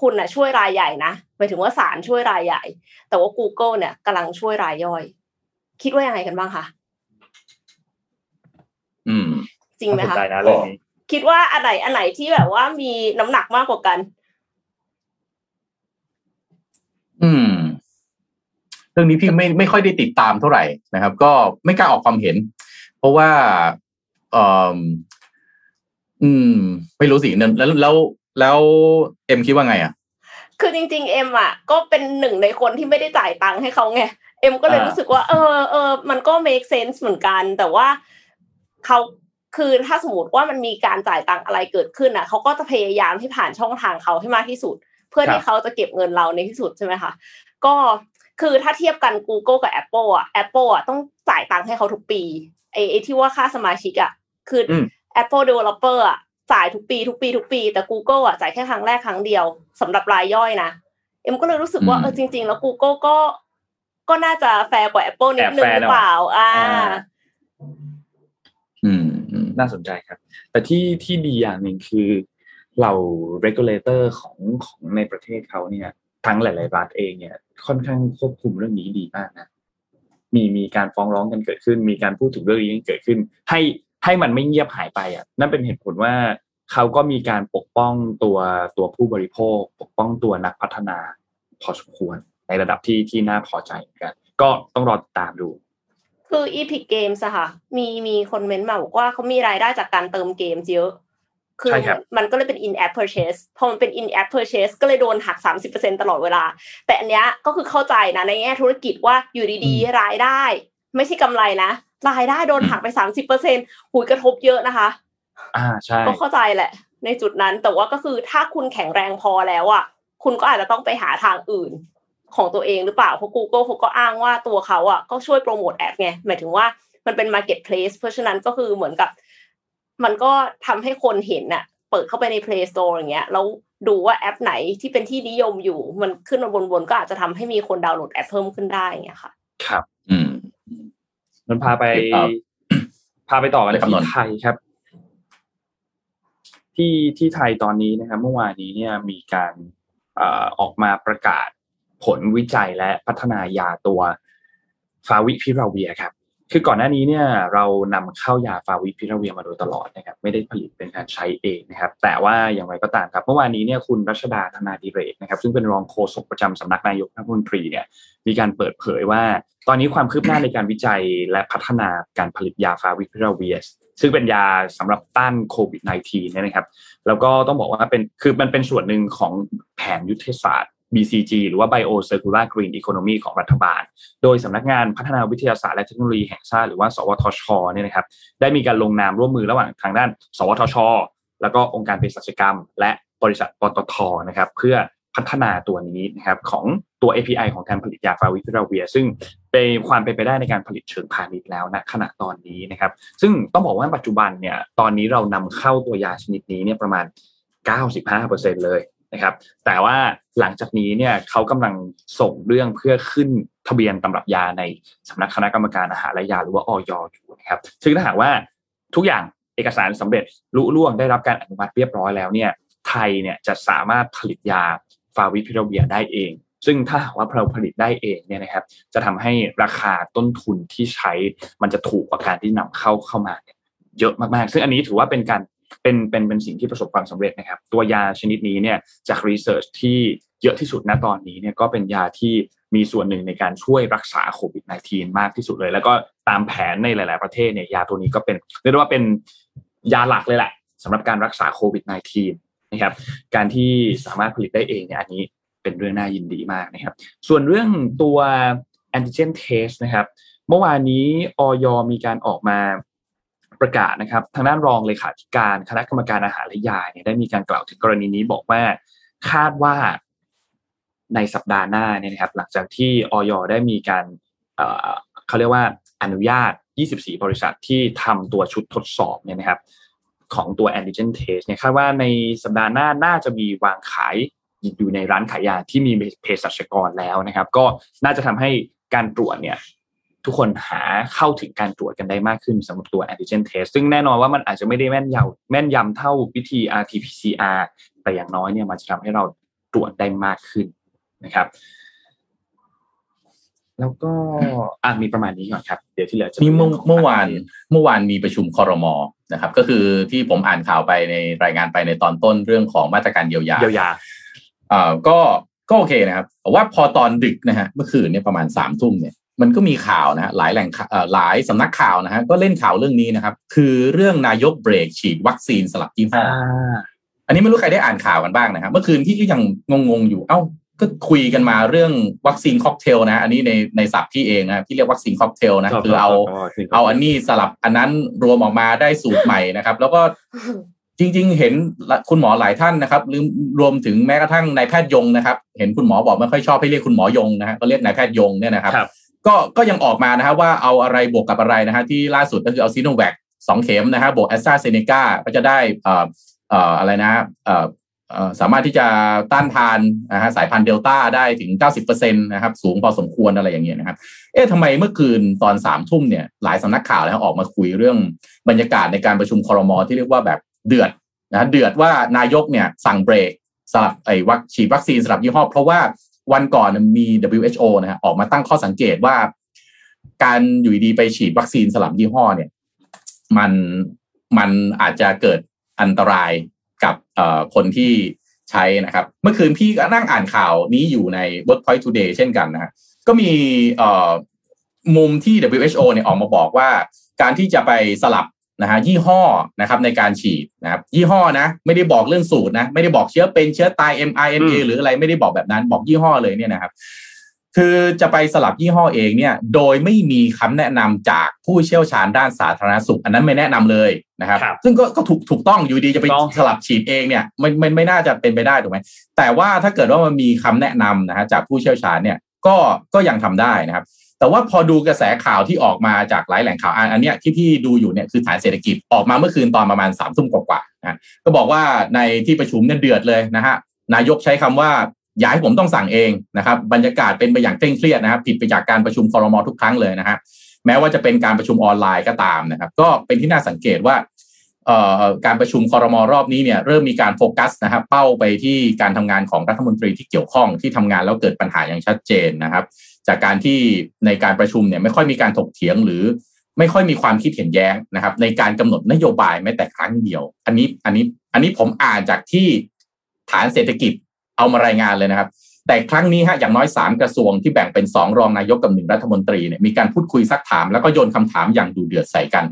คุณน่ะช่วยรายใหญ่นะหมายถึงว่าศาลช่วยรายใหญ่ แต่ว่า Google เนี่ยกำลังช่วยรายย่อย คิดว่ายังไงกันบ้างคะอืม จริงไหมคะใจนะเรื่องนี้คิดว่าอันไหนอันไหนที่แบบว่ามีน้ำหนักมากกว่ากัน อืม เรื่องนี้พี่ไม่ไม่ค่อยได้ติดตามเท่าไหร่นะครับ ก็ไม่กล้าออกความเห็น เพราะว่าเอออืม ไม่รู้สิแล้วแล้ว แล้วเอ็มคิดว่าไงอะ คือจริง ๆ เอ็มอะ ก็เป็นหนึ่งในคนที่ไม่ได้จ่ายตังค์ให้เขาไงเอ็มก็เลยอ่ารู้รู้สึกว่า เออเออมันก็ make sense เหมือนกัน แต่ว่าเขาคือถ้าสมมติว่ามันมีการจ่ายตังค์อะไรเกิดขึ้นอะเขาก็จะพยายามที่ผ่านช่องทางเขาให้มากที่สุด เพื่อที่เขาจะเก็บเงินเราในที่สุดใช่ไหมคะก็คือถ้าเทียบกัน Google กับ Apple อะ Apple อะต้องจ่ายตังค์ให้เขาทุกปีไอ้ไอ้ที่ว่าค่าสมาชิกอะคืออม Apple Developer อะ จ่ายทุกปี ทุกปีทุกปี แต่ Google อะจ่ายแค่ครั้งแรกครั้งเดียวสำหรับรายย่อยนะเอ็มก็เลยรู้สึกว่าอืมเออจริง ๆ แล้ว Google ก็ก็น่าจะแฟร์กว่า Apple นิดนึงแอบแฟร์หรือเปล่า อ่าอ่าอืมอืมน่าสนใจครับ แต่ที่ที่ดีอย่างหนึ่งคือเรา regulator ของของในประเทศเขาเนี่ย ทั้งหลาย ๆ รัฐเองเนี่ย ค่อนข้างควบคุมเรื่องนี้ดีมากนะมีมีการฟ้องร้องกันเกิดขึ้น มีการพูดถึงเรื่องนี้กันเกิดขึ้น ให้ ให้มันไม่เงียบหายไปอะนั่นเป็นเหตุผลว่าเขาก็มีการปกป้องตัวตัวผู้บริโภค ปกป้องตัวนักพัฒนาพอสมควรในระดับที่ที่น่าพอใจเหมือนกัน ก็ต้องรอติดตามดูคือ Epic Games อะค่ะ มีมีคนเมนต์มาบอกว่าเขามีรายได้จากการเติมเกมเยอะ คือใช่ครับมันก็เลยเป็น in app purchase พอมันเป็น in app purchase ก็เลยโดนหัก 30%ตลอดเวลา แต่อันเนี้ยก็คือเข้าใจนะในแง่ธุรกิจว่าอยู่ดีๆ รายได้ ไม่ใช่กำไรนะ รายได้โดนหักไป30%หุยกระทบเยอะนะคะ อ่าใช่ก็เข้าใจแหละ ในจุดนั้นแต่ว่าก็คือถ้าคุณแข็งแรงพอแล้วอะคุณก็อาจจะต้องไปหาทางอื่นของตัวเองหรือเปล่า เพราะ Google เขาก็อ้างว่าตัวเขาอะก็ช่วยโปรโมทแอปไง หมายถึงว่ามันเป็น Marketplace เพราะฉะนั้นก็คือเหมือนกับ มันก็ทำให้คนเห็นน่ะ เปิดเข้าไปใน Play Store อย่างเงี้ย แล้วดูว่าแอปไหนที่เป็นที่นิยมอยู่ มันขึ้นมาบนๆ ก็อาจจะทำให้มีคนดาวน์โหลดแอปเพิ่มขึ้นได้อย่างเงี้ยค่ะ ครับ อืมมันพาไปครับพาไปต่อกันได้คำนวณที่ไทยครับ ที่ที่ไทยตอนนี้นะครับเมื่อวานนี้เนี่ยมีการเอ่อออกมาประกาศผลวิจัยและพัฒนายาตัวฟาวิพิราเวียครับ คือก่อนหน้านี้เนี่ยเรานำเข้ายาฟาวิพิราเวียมาโดยตลอดนะครับไม่ได้ผลิตเป็นการใช้เองนะครับแต่ว่าอย่างไรก็ตามครับเมื่อวานนี้เนี่ยคุณรัชดาธนาดีเรกนะครับซึ่งเป็นรองโฆษกประจำสำนักนายกรัฐมนตรีเนี่ยมีการเปิดเผยว่า ตอนนี้ความคืบหน้าในการวิจัยและพัฒนาการผลิตยาฟาวิพิราเวียซึ่งเป็นยาสำหรับต้านโควิด -19 เนี่ยนะครับแล้วก็ต้องบอกว่าเป็นคือมันเป็นส่วนหนึ่งของแผนยุทธศาสตร์ BCG หรือว่า Bio Circular Green Economy ของรัฐบาล โดยสำนักงานพัฒนาวิทยาศาสตร์และเทคโนโลยีแห่งชาติหรือว่า สวทชเนี่ยนะครับ ได้มีการลงนามร่วมมือระหว่างทางด้าน สวทช แล้วก็องค์การเภสัชกรรม และบริษัทปตทนะครับ เพื่อพัฒนาตัวนี้นะครับของตัว API ของการผลิตยาฟาวิพิราเวีย ซึ่งเป็นความเป็นไปได้ในการผลิตเชิงพาณิชย์แล้วณขณะตอนนี้นะครับ ซึ่งต้องบอกว่าปัจจุบันเนี่ยตอนนี้เรานำเข้าตัวยาชนิดนี้เนี่ยประมาณ 95%เลย นะครับ แต่ว่าหลังจากนี้เนี่ยเขากำลังส่งเรื่องเพื่อขึ้นทะเบียนตำรับยาในสำนักคณะกรรมการอาหารและยาหรือว่าออยอยู่นะครับ ซึ่งถ้าหากว่าทุกอย่างเอกสารสำเร็จลุล่วงได้รับการอนุมัติเรียบร้อยแล้วเนี่ยไทยเนี่ยจะสามารถผลิตยาฟาวิพิราเวียได้เอง ซึ่งถ้าหากว่าเราผลิตได้เองเนี่ยนะครับ จะทำให้ราคาต้นทุนที่ใช้มันจะถูกกว่าการที่นำเข้าเข้ามาเยอะมากๆ ซึ่งอันนี้ถือว่าเป็นการ เป็นเป็นเป็นสิ่งที่ประสบความสำเร็จนะครับ ตัวยาชนิดนี้เนี่ยจากรีเสิร์ชที่เยอะที่สุดณตอนนี้เนี่ยก็เป็นยาที่มีส่วนหนึ่งในการช่วยรักษาโควิด -19 มากที่สุดเลย แล้วก็ตามแผนในหลาย ๆ ประเทศเนี่ยยาตัวนี้ก็เป็นเรียกว่าเป็นยาหลักเลยแหละสำหรับการรักษาโควิด -19 นะครับ การที่สามารถผลิตได้เองเนี่ยอันนี้เป็นเรื่องน่ายินดีมากนะครับ ส่วนเรื่องตัวแอนติเจนเทสนะครับ เมื่อวานนี้ออยมีการออกมา ประกาศนะครับ ทางด้านรองเลขาธิการคณะกรรมการอาหารและยาเนี่ยได้มีการกล่าวถึงกรณีนี้บอกว่าคาดว่าในสัปดาห์หน้าเนี่ยนะครับ หลังจากที่ออยได้มีการเขาเรียกว่าอนุญาต 24 บริษัทที่ทำตัวชุดทดสอบเนี่ยนะครับของตัว antigen test เนี่ยคาดว่าในสัปดาห์หน้าน่าจะมีวางขายอยู่ในร้านขายยาที่มีเภสัชกรแล้วนะครับ ก็น่าจะทำให้การตรวจเนี่ย ทุกคนหาเข้าถึงการตรวจกันได้มากขึ้นสำหรับตัว antigen test ซึ่งแน่นอนว่ามันอาจจะไม่ได้แม่นยำแม่นยำเท่าวิธี RT-PCR แต่อย่างน้อยเนี่ยมันจะทำให้เราตรวจได้มากขึ้นนะครับ แล้วก็อ่ามีประมาณนี้ก่อนครับ เดี๋ยวที่เหลือจะมีเมื่อเมื่อวานเมื่อวานมีประชุมคอรมอนะครับ ก็คือที่ผมอ่านข่าวไปในรายงานไปในตอนต้นเรื่องของมาตรการเยียวยาเยียวยาอ่าก็ก็โอเคนะครับว่าพอตอนดึกนะฮะเมื่อคืนเนี่ยประมาณสามทุ่มเนี่ย มันก็มีข่าวนะฮะหลายแหล่งหลายสำนักข่าวนะฮะก็เล่นข่าวเรื่องนี้นะครับ คือเรื่องนายกเบรกฉีดวัคซีนสลับยี่ห้ออันนี้ไม่รู้ใครได้อ่านข่าวกันบ้างนะครับเมื่อคืนที่ก็ยังงงๆอยู่เอ้าก็คุยกันมาเรื่องวัคซีนค็อกเทลนะอันนี้ในในศัพท์ที่เองนะที่เรียกวัคซีนค็อกเทลนะคือเอาเอาอันนี้สลับอันนั้นรวมออกมาได้สูตรใหม่นะครับ แล้วก็จริง ๆ เห็นคุณหมอหลายท่านนะครับรวมถึงแม้กระทั่งนายแพทย์ยงนะครับ เห็นคุณหมอบอกไม่ค่อยชอบให้เรียกคุณหมอยงนะฮะก็เรียกนายแพทย์ยงเนี่ยนะครับ ก็ก็ยังออกมานะครับว่าเอาอะไรบวกกับอะไรนะฮะที่ล่าสุดก็คือเอาซีโนแวคสองเข็มนะฮะบวกแอสตราเซเนกาก็จะได้เอ่อเอ่ออะไรนะเอ่อสามารถที่จะต้านทานนะฮะสายพันธุ์เดลต้าได้ถึง 90%นะครับสูงพอสมควรอะไรอย่างเงี้ยนะครับ เอ๊ะทำไมเมื่อคืนตอนสามทุ่มเนี่ยหลายสำนักข่าวแล้วออกมาคุยเรื่องบรรยากาศในการประชุมคอรมอที่เรียกว่าแบบเดือดนะเดือดว่านายกเนี่ยสั่งเบรกสลับไอ้วัคฉีดวัคซีนสลับยี่ห้อเพราะว่า วันก่อนมี WHO นะฮะออกมาตั้งข้อสังเกตว่า การอยู่ดีไปฉีดวัคซีนสลับยี่ห้อเนี่ย มันมันอาจจะเกิดอันตรายกับคนที่ใช้นะครับ เมื่อคืนพี่ก็นั่งอ่านข่าวนี้อยู่ใน Workpoint Today เช่นกันนะฮะก็มีมุมที่ WHO เนี่ยออกมาบอกว่า การที่จะไปสลับ นะฮะยี่ห้อนะครับในการฉีดนะครับยี่ห้อนะ ไม่ได้บอกเรื่องสูตรนะ ไม่ได้บอกเชื้อเป็นเชื้อตาย mRNA หรืออะไรไม่ได้บอกแบบนั้น บอกยี่ห้อเลยเนี่ยนะครับ คือจะไปสลับยี่ห้อเองเนี่ย โดยไม่มีคำแนะนำจากผู้เชี่ยวชาญด้านสาธารณสุข อันนั้นไม่แนะนำเลยนะครับ ซึ่งก็ก็ถูกถูกต้องอยู่ดีจะไปสลับฉีดเองเนี่ยมันมันไม่น่าจะเป็นไปได้ถูกไหมแต่ว่าถ้าเกิดว่ามันมีคำแนะนำนะฮะจากผู้เชี่ยวชาญเนี่ยก็ก็ยังทำได้นะครับ แต่ว่าพอดูกระแสข่าวที่ออกมาจากหลายแหล่งข่าวอันนี้ที่พี่ดูอยู่เนี่ยคือฐานเศรษฐกิจออกมาเมื่อคืนตอนประมาณสามทุ่มกว่าๆนะก็บอกว่าในที่ประชุมเนี่ยเดือดเลยนะฮะนายกใช้คำว่าอย่าให้ผมต้องสั่งเองนะครับบรรยากาศเป็นไปอย่างเคร่งเครียดนะครับผิดไปจากการประชุมคอรมอทุกครั้งเลยนะฮะแม้ว่าจะเป็นการประชุมออนไลน์ก็ตามนะครับ ก็เป็นที่น่าสังเกตว่าการประชุมคอรมอรอบนี้เนี่ยเริ่มมีการโฟกัสนะครับเป้าไปที่การทำงานของรัฐมนตรีที่เกี่ยวข้องที่ทำงานแล้วเกิดปัญหาอย่างชัดเจนนะครับ จากการที่ในการประชุมเนี่ยไม่ค่อยมีการถกเถียงหรือไม่ค่อยมีความคิดเห็นแย้งนะครับ ในการกำหนดนโยบายแม้แต่ครั้งเดียว อันนี้อันนี้อันนี้ผมอ่านจากที่ฐานเศรษฐกิจเอามารายงานเลยนะครับ แต่ครั้งนี้ฮะอย่างน้อยสามกระทรวงที่แบ่งเป็นสองรองนายกกับหนึ่งรัฐมนตรีเนี่ยมีการพูดคุยซักถาม แล้วก็โยนคำถามอย่างดูเดือดใส่กัน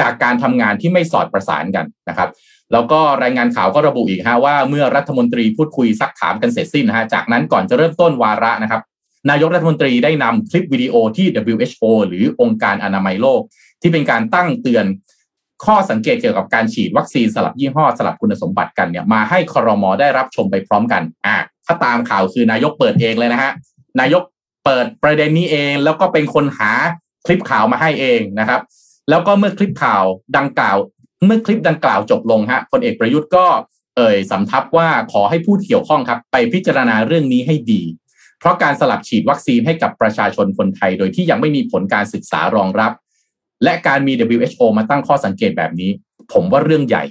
จากการทำงานที่ไม่สอดประสานกันนะครับแล้วก็รายงานข่าวก็ระบุอีกฮะว่าเมื่อรัฐมนตรีพูดคุยซักถามกันเสร็จสิ้นนะฮะจากนั้นก่อนจะเริ่มต้นวาระนะครับ นายกรัฐมนตรีได้นำคลิปวิดีโอที่ WHO หรือองค์การอนามัยโลก ที่เป็นการตั้งเตือนข้อสังเกตเกี่ยวกับการฉีดวัคซีนสลับยี่ห้อสลับคุณสมบัติกันเนี่ยมาให้ครมอได้รับชมไปพร้อมกันอ่าถ้าตามข่าวคือนายกเปิดเองเลยนะฮะนายกเปิดประเด็นนี้เองแล้วก็เป็นคนหาคลิปข่าวมาให้เองนะครับ แล้วก็เมื่อคลิปข่าวดังกล่าว เมื่อคลิปดังกล่าวจบลงฮะพลเอกประยุทธ์ก็เอ่ยสำทับว่าขอให้ผู้เกี่ยวข้องครับ ไปพิจารณาเรื่องนี้ให้ดี เพราะการสลับฉีดวัคซีนให้กับประชาชนคนไทย โดยที่ยังไม่มีผลการศึกษารองรับ และการมี WHO มาตั้งข้อสังเกตแบบนี้ ผมว่าเรื่องใหญ่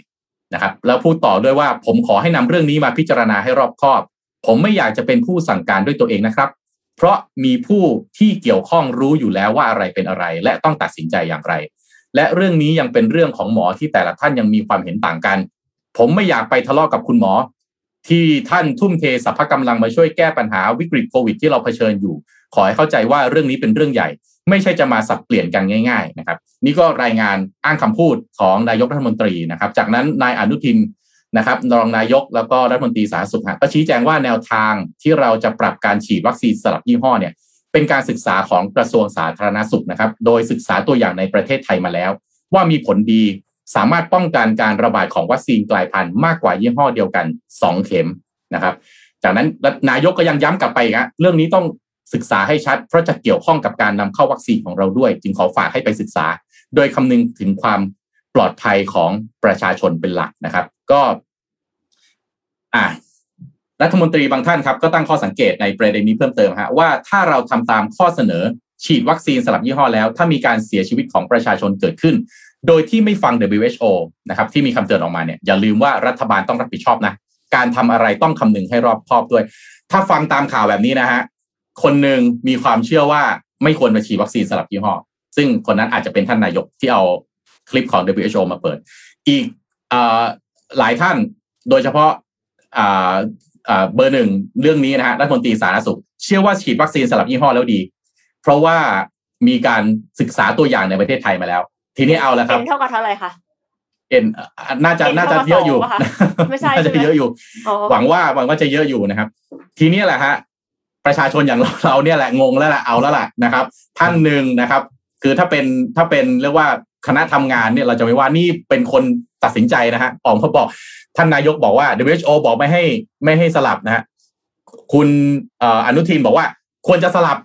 นะครับ แล้วพูดต่อด้วยว่าผมขอให้นำเรื่องนี้มาพิจารณาให้รอบคอบ ผมไม่อยากจะเป็นผู้สั่งการด้วยตัวเองนะครับ เพราะมีผู้ที่เกี่ยวข้องรู้อยู่แล้วว่าอะไรเป็นอะไร และต้องตัดสินใจอย่างไร และเรื่องนี้ยังเป็นเรื่องของหมอที่แต่ละท่านยังมีความเห็นต่างกัน ผมไม่อยากไปทะเลาะกกับคุณหมอ ที่ท่านทุ่มเทสรรพกำลังมาช่วยแก้ปัญหาวิกฤตโควิด ที่เราเผชิญอยู่ ขอให้เข้าใจว่าเรื่องนี้เป็นเรื่องใหญ่ ไม่ใช่จะมาสับเปลี่ยนกันง่าย ๆ นะครับ นี่ก็รายงานอ้างคำพูดของนายกรัฐมนตรีนะครับ จากนั้นนายอนุทินนะครับรองนายกแล้วก็รัฐมนตรีสาธารณสุขก็ชี้แจงว่าแนวทางที่เราจะปรับการฉีดวัคซีนสลับยี่ห้อเนี่ยเป็นการศึกษาของกระทรวงสาธารณสุขนะครับ โดยศึกษาตัวอย่างในประเทศไทยมาแล้ว ว่ามีผลดี สามารถป้องกันการระบาดของวัคซีนกลายพันธุ์มากกว่ายี่ห้อเดียวกัน 2 เข็มนะครับ จากนั้นนายกก็ยังย้ำกลับไปฮะเรื่องนี้ต้องศึกษาให้ชัด เพราะจะเกี่ยวข้องกับการนำเข้าวัคซีนของเราด้วย จึงขอฝากให้ไปศึกษา โดยคำนึงถึงความปลอดภัยของประชาชนเป็นหลักนะครับ ก็ อ่ารัฐมนตรีบางท่านครับก็ตั้งข้อสังเกตในประเด็นนี้เพิ่มเติมฮะว่าถ้าเราทำตามข้อเสนอฉีดวัคซีนสลับยี่ห้อแล้ว ถ้ามีการเสียชีวิตของประชาชนเกิดขึ้น โดยที่ไม่ฟัง WHO นะครับที่มีคำเตือนออกมาเนี่ยอย่าลืมว่ารัฐบาลต้องรับผิดชอบนะ การทำอะไรต้องคำนึงให้รอบคอบด้วย ถ้าฟังตามข่าวแบบนี้นะฮะคนหนึ่งมีความเชื่อว่าไม่ควรมาฉีดวัคซีนสลับยี่ห้อ ซึ่งคนนั้นอาจจะเป็นท่านนายกที่เอาคลิปของ WHO มาเปิด อีกอหลายท่านโดยเฉพาะเบอร์หนึ่งเรื่องนี้นะฮะรัฐมนตรีสาธารณสุข เชื่อว่าฉีดวัคซีนสลับยี่ห้อแล้วดี เพราะว่ามีการศึกษาตัวอย่างในประเทศไทยมาแล้ว ทีนี้เอาแล้วครับเอ็นเท่ากับเท่าไหร่คะเอ็นน่าจะน่าจะเยอะอยู่ไม่ใช่น่าจะเยอะอยู่ หวังว่าหวังว่าจะเยอะอยู่นะครับ ทีนี้แหละฮะประชาชนอย่างเราเราเนี่ยแหละงงแล้วแหละเอาแล้วแหละนะครับ ท่านหนึ่งนะครับ คือถ้าเป็นถ้าเป็นเรียกว่าคณะทำงานเนี่ยเราจะไม่ว่านี่เป็นคนตัดสินใจนะฮะออกเขาบอกท่านนายกบอกว่า WHO บอกไม่ให้ไม่ให้สลับนะฮะคุณอนุทินบอกว่า ควรจะสลับ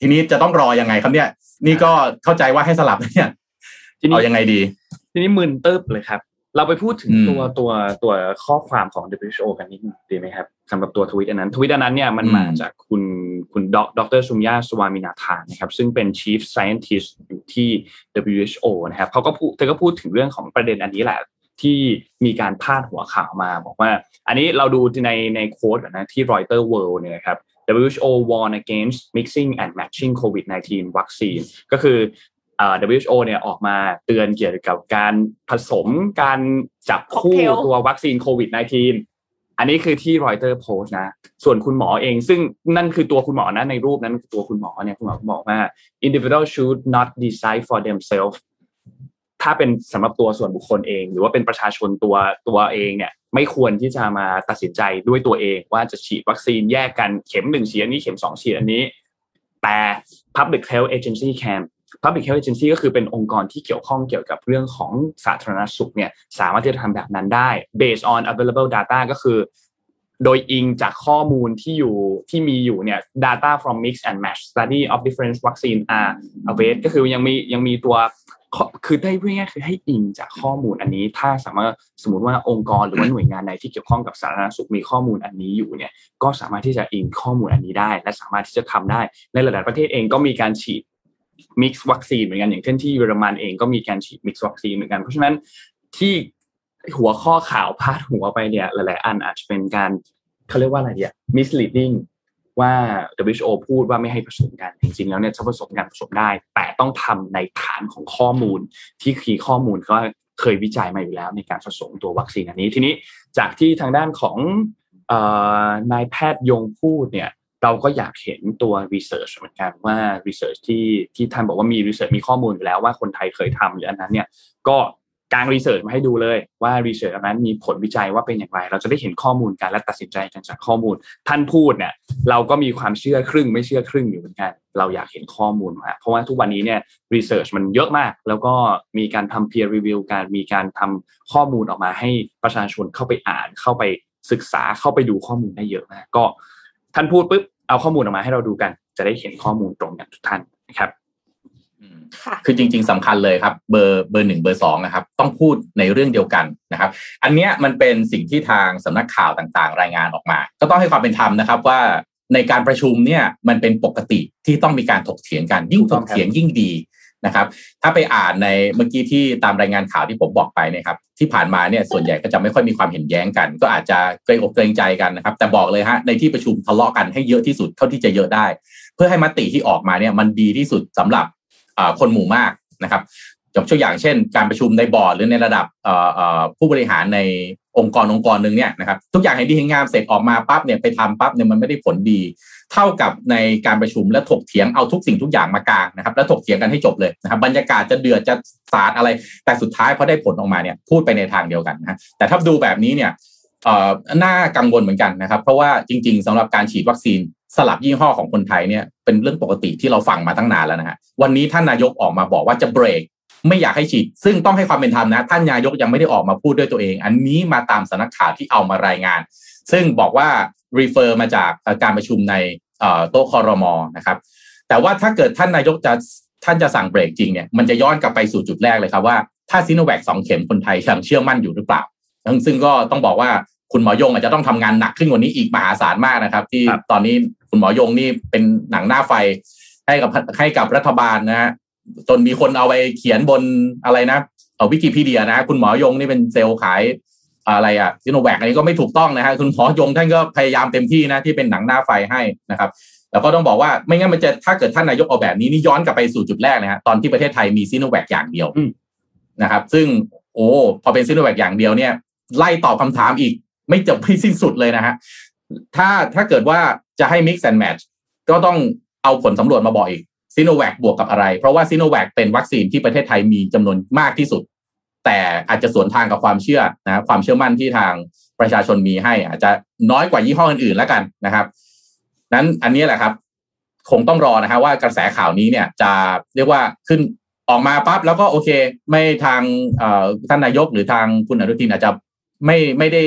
ทีนี้จะต้องรอยังไงครับเนี่ย นี่ก็เข้าใจว่าให้สลับเนี่ย ทีนี้เอายังไงดี ทีนี้มึนตึ๊บเลยครับ เราไปพูดถึงตัวตัวตัวข้อความของ WHO กันนิดนึงดีไหมครับสำหรับตัวทวิตอันนั้นทวิตอันนั้นเนี่ยมันมาจากคุณคุณดรสุมยาสวามินาธานนะครับ ซึ่งเป็น Chief Scientist อยู่ที่ WHO นะครับเขาก็พูดเธอก็พูดถึงเรื่องของประเด็นอันนี้แหละที่มีการพาดหัวข่าวมาบอกว่า อันนี้เราดูในในโค้ดนะที่ Reuters World เนี่ยครับ WHO warn against mixing and matching COVID-19 วัคซีนก็คือ WHO เนี่ยออกมาเตือนเกี่ยวกับการผสมการจับคู่ตัววัคซีนโควิด -19 อันนี้คือที่รอยเตอร์โพสต์นะ ส่วนคุณหมอเอง ซึ่งนั่นคือตัวคุณหมอนะในรูปนั้นตัวคุณหมอเนี่ยคุณหมอบอกว่า individual should not decide for themselves ถ้าเป็นสำหรับตัวส่วนบุคคลเอง หรือว่าเป็นประชาชนตัวตัวเองเนี่ย ไม่ควรที่จะมาตัดสินใจด้วยตัวเอง ว่าจะฉีดวัคซีนแยกกันเข็มหนึ่งฉีดอันนี้เข็มสองฉีดอันนี้ แต่ Public Health Agency can Public Health Agency ก็คือเป็นองค์กรที่เกี่ยวข้องเกี่ยวกับเรื่องของสาธารณสุขเนี่ยสามารถที่จะทำแบบนั้นได้ based on available data ก็คือ โดยอิงจากข้อมูลที่อยู่ที่มีอยู่เนี่ย data from mix and match study of different vaccine are available ก็คือยังมียังมีตัวคือได้เรียคือให้อิงจากข้อมูลอันนี้ ถ้าสามารถสมมติว่าองค์กรหรือว่าหน่วยงานใดที่เกี่ยวข้องกับสาธารณสุขมีข้อมูลอันนี้อยู่เนี่ยก็สามารถที่จะอิงข้อมูลอันนี้ได้ และสามารถที่จะทำได้ในหลาย ๆ ประเทศเองก็มีการฉีด มิกซ์วัคซีนเหมือนกันอย่างเช่นที่เยอรมันเองก็มีการฉีดมิกซ์วัคซีนเหมือนกัน เพราะฉะนั้นที่หัวข้อข่าวพาดหัวไปเนี่ย หลาย ๆ อันอาจจะเป็นการเขาเรียกว่าอะไรเนี่ย misleading ว่า WHO พูดว่าไม่ให้ผสมกัน จริง ๆ แล้วเนี่ยจะผสมกันผสมได้ แต่ต้องทำในฐานของข้อมูลที่คือข้อมูลก็เคยวิจัยมาอยู่แล้วในการผสมตัววัคซีนอันนี้ทีนี้จากที่ทางด้านของนายแพทย์ยงพูดเนี่ย เราก็อยากเห็นตัว research เหมือนกันว่า research ที่ที่ท่านบอกว่ามี research มีข้อมูลอยู่แล้วว่าคนไทยเคยทำหรืออันนั้นเนี่ยก็กาง research มาให้ดูเลยว่า research อันนั้นมีผลวิจัยว่าเป็นอย่างไร เราจะได้เห็นข้อมูลกันและตัดสินใจกันจากข้อมูล ท่านพูดเนี่ยเราก็มีความเชื่อครึ่งไม่เชื่อครึ่งอยู่เหมือนกัน เราอยากเห็นข้อมูลมาเพราะว่าทุกวันนี้เนี่ยรีเสิร์ชมันเยอะมาก แล้วก็มีการทำ peer review การมีการทำข้อมูลออกมาให้ประชาชนเข้าไปอ่านเข้าไปศึกษาเข้าไปดูข้อมูลได้เยอะมากก็ ท่านพูดปุ๊บเอาข้อมูลออกมาให้เราดูกัน จะได้เห็นข้อมูลตรงกันทุกท่านนะครับคือจริง ๆสำคัญเลยครับ เบอร์เบอร์หนึ่งเบอร์สองนะครับ ต้องพูดในเรื่องเดียวกันนะครับ อันเนี้ยมันเป็นสิ่งที่ทางสำนักข่าวต่างๆ รายงานออกมา ก็ต้องให้ความเป็นธรรมนะครับว่าในการประชุมเนี่ยมันเป็นปกติที่ต้องมีการถกเถียงกันยิ่งถกเถียงยิ่งดี นะครับ ถ้าไปอ่านในเมื่อกี้ที่ตามรายงานข่าวที่ผมบอกไปนะครับ ที่ผ่านมาเนี่ยส่วนใหญ่ก็จะไม่ค่อยมีความเห็นแย้งกัน ก็อาจจะเกรงอกเกรงใจกันนะครับ แต่บอกเลยฮะในที่ประชุมทะเลาะกันให้เยอะที่สุดเท่าที่จะเยอะได้ เพื่อให้มติที่ออกมาเนี่ยมันดีที่สุดสำหรับคนหมู่มากนะครับยกตัวอย่างเช่น การประชุมในบอร์ดหรือในระดับผู้บริหารในองค์กรองค์กรหนึ่งเนี่ยนะครับทุกอย่างเห็นดีเห็นงามเสร็จออกมาปั๊บเนี่ยไปทำปั๊บเนี่ยมันไม่ได้ผลดี เท่ากับในการประชุมและถกเถียงเอาทุกสิ่งทุกอย่างมากลางนะครับ แล้วถกเถียงกันให้จบเลยนะครับบรรยากาศจะเดือดจะสาดอะไร แต่สุดท้ายพอได้ผลออกมาเนี่ยพูดไปในทางเดียวกันนะแต่ถ้าดูแบบนี้เนี่ยน่ากังวลเหมือนกันนะครับ เพราะว่าจริง ๆสำหรับการฉีดวัคซีนสลับยี่ห้อของคนไทยเนี่ยเป็นเรื่องปกติที่เราฟังมาตั้งนานแล้วนะฮะวันนี้ท่านนายกออกมาบอกว่าจะเบรกไม่อยากให้ฉีด ซึ่งต้องให้ความเป็นธรรมนะ ท่านนายกยังไม่ได้ออกมาพูดด้วยตัวเอง อันนี้มาตามสนักข่าวที่เอามารายงาน ซึ่งบอกว่า refer มาจากการประชุมในโต๊ะคอรมอนะครับ แต่ว่าถ้าเกิดท่านนายกจะท่านจะสั่งเบรกจริงเนี่ยมันจะย้อนกลับไปสู่จุดแรกเลยครับว่าถ้าซีโนแวคสองเข็มคนไทยยังเชื่อมั่นอยู่หรือเปล่า ซึ่งก็ต้องบอกว่าคุณหมอยงอาจจะต้องทำงานหนักขึ้นกว่านี้อีกมหาศาลมากนะครับ ที่ตอนนี้คุณหมอยงนี่เป็นหนังหน้าไฟให้กับให้กับรัฐบาลนะฮะจนมีคนเอาไปเขียนบนอะไรนะเอาวิกิพีเดียนะ คุณหมอยงนี่เป็นเซลล์ขาย อะไรอะซิโนแวคอันนี้ก็ไม่ถูกต้องนะฮะคุณหมอยงท่านก็พยายามเต็มที่นะที่เป็นหนังหน้าไฟให้นะครับแล้วก็ต้องบอกว่าไม่งั้นมันจะถ้าเกิดท่านนายกเอาแบบนี้นี่ย้อนกลับไปสู่จุดแรกนะฮะตอนที่ประเทศไทยมีซิโนแวคอย่างเดียวนะครับ ซึ่งโอ้พอเป็นซิโนแวคอย่างเดียวเนี่ย ไล่ตอบคาถามอีก ไม่จบไม่สิ้นสุดเลยนะฮะถ้าถ้าเกิดว่าจะให้ mix and match ก็ต้องเอาผลสำรวจมาบอกอีกซีโนแวคบวกกับอะไร เพราะว่าซีโนแวคเป็นวัคซีนที่ประเทศไทยมีจำนวนมากที่สุด แต่อาจจะสวนทางกับความเชื่อนะความเชื่อมั่นที่ทางประชาชนมีให้ อาจจะน้อยกว่ายี่ห้ออื่นๆแล้วกันนะครับ นั้นอันนี้แหละครับ คงต้องรอนะฮะว่ากระแสข่าวนี้เนี่ยจะเรียกว่าขึ้นออกมาปั๊บแล้วก็โอเค ไม่ทางท่านนายกหรือทางคุณอนุทินอาจจะไม่ไม่ได้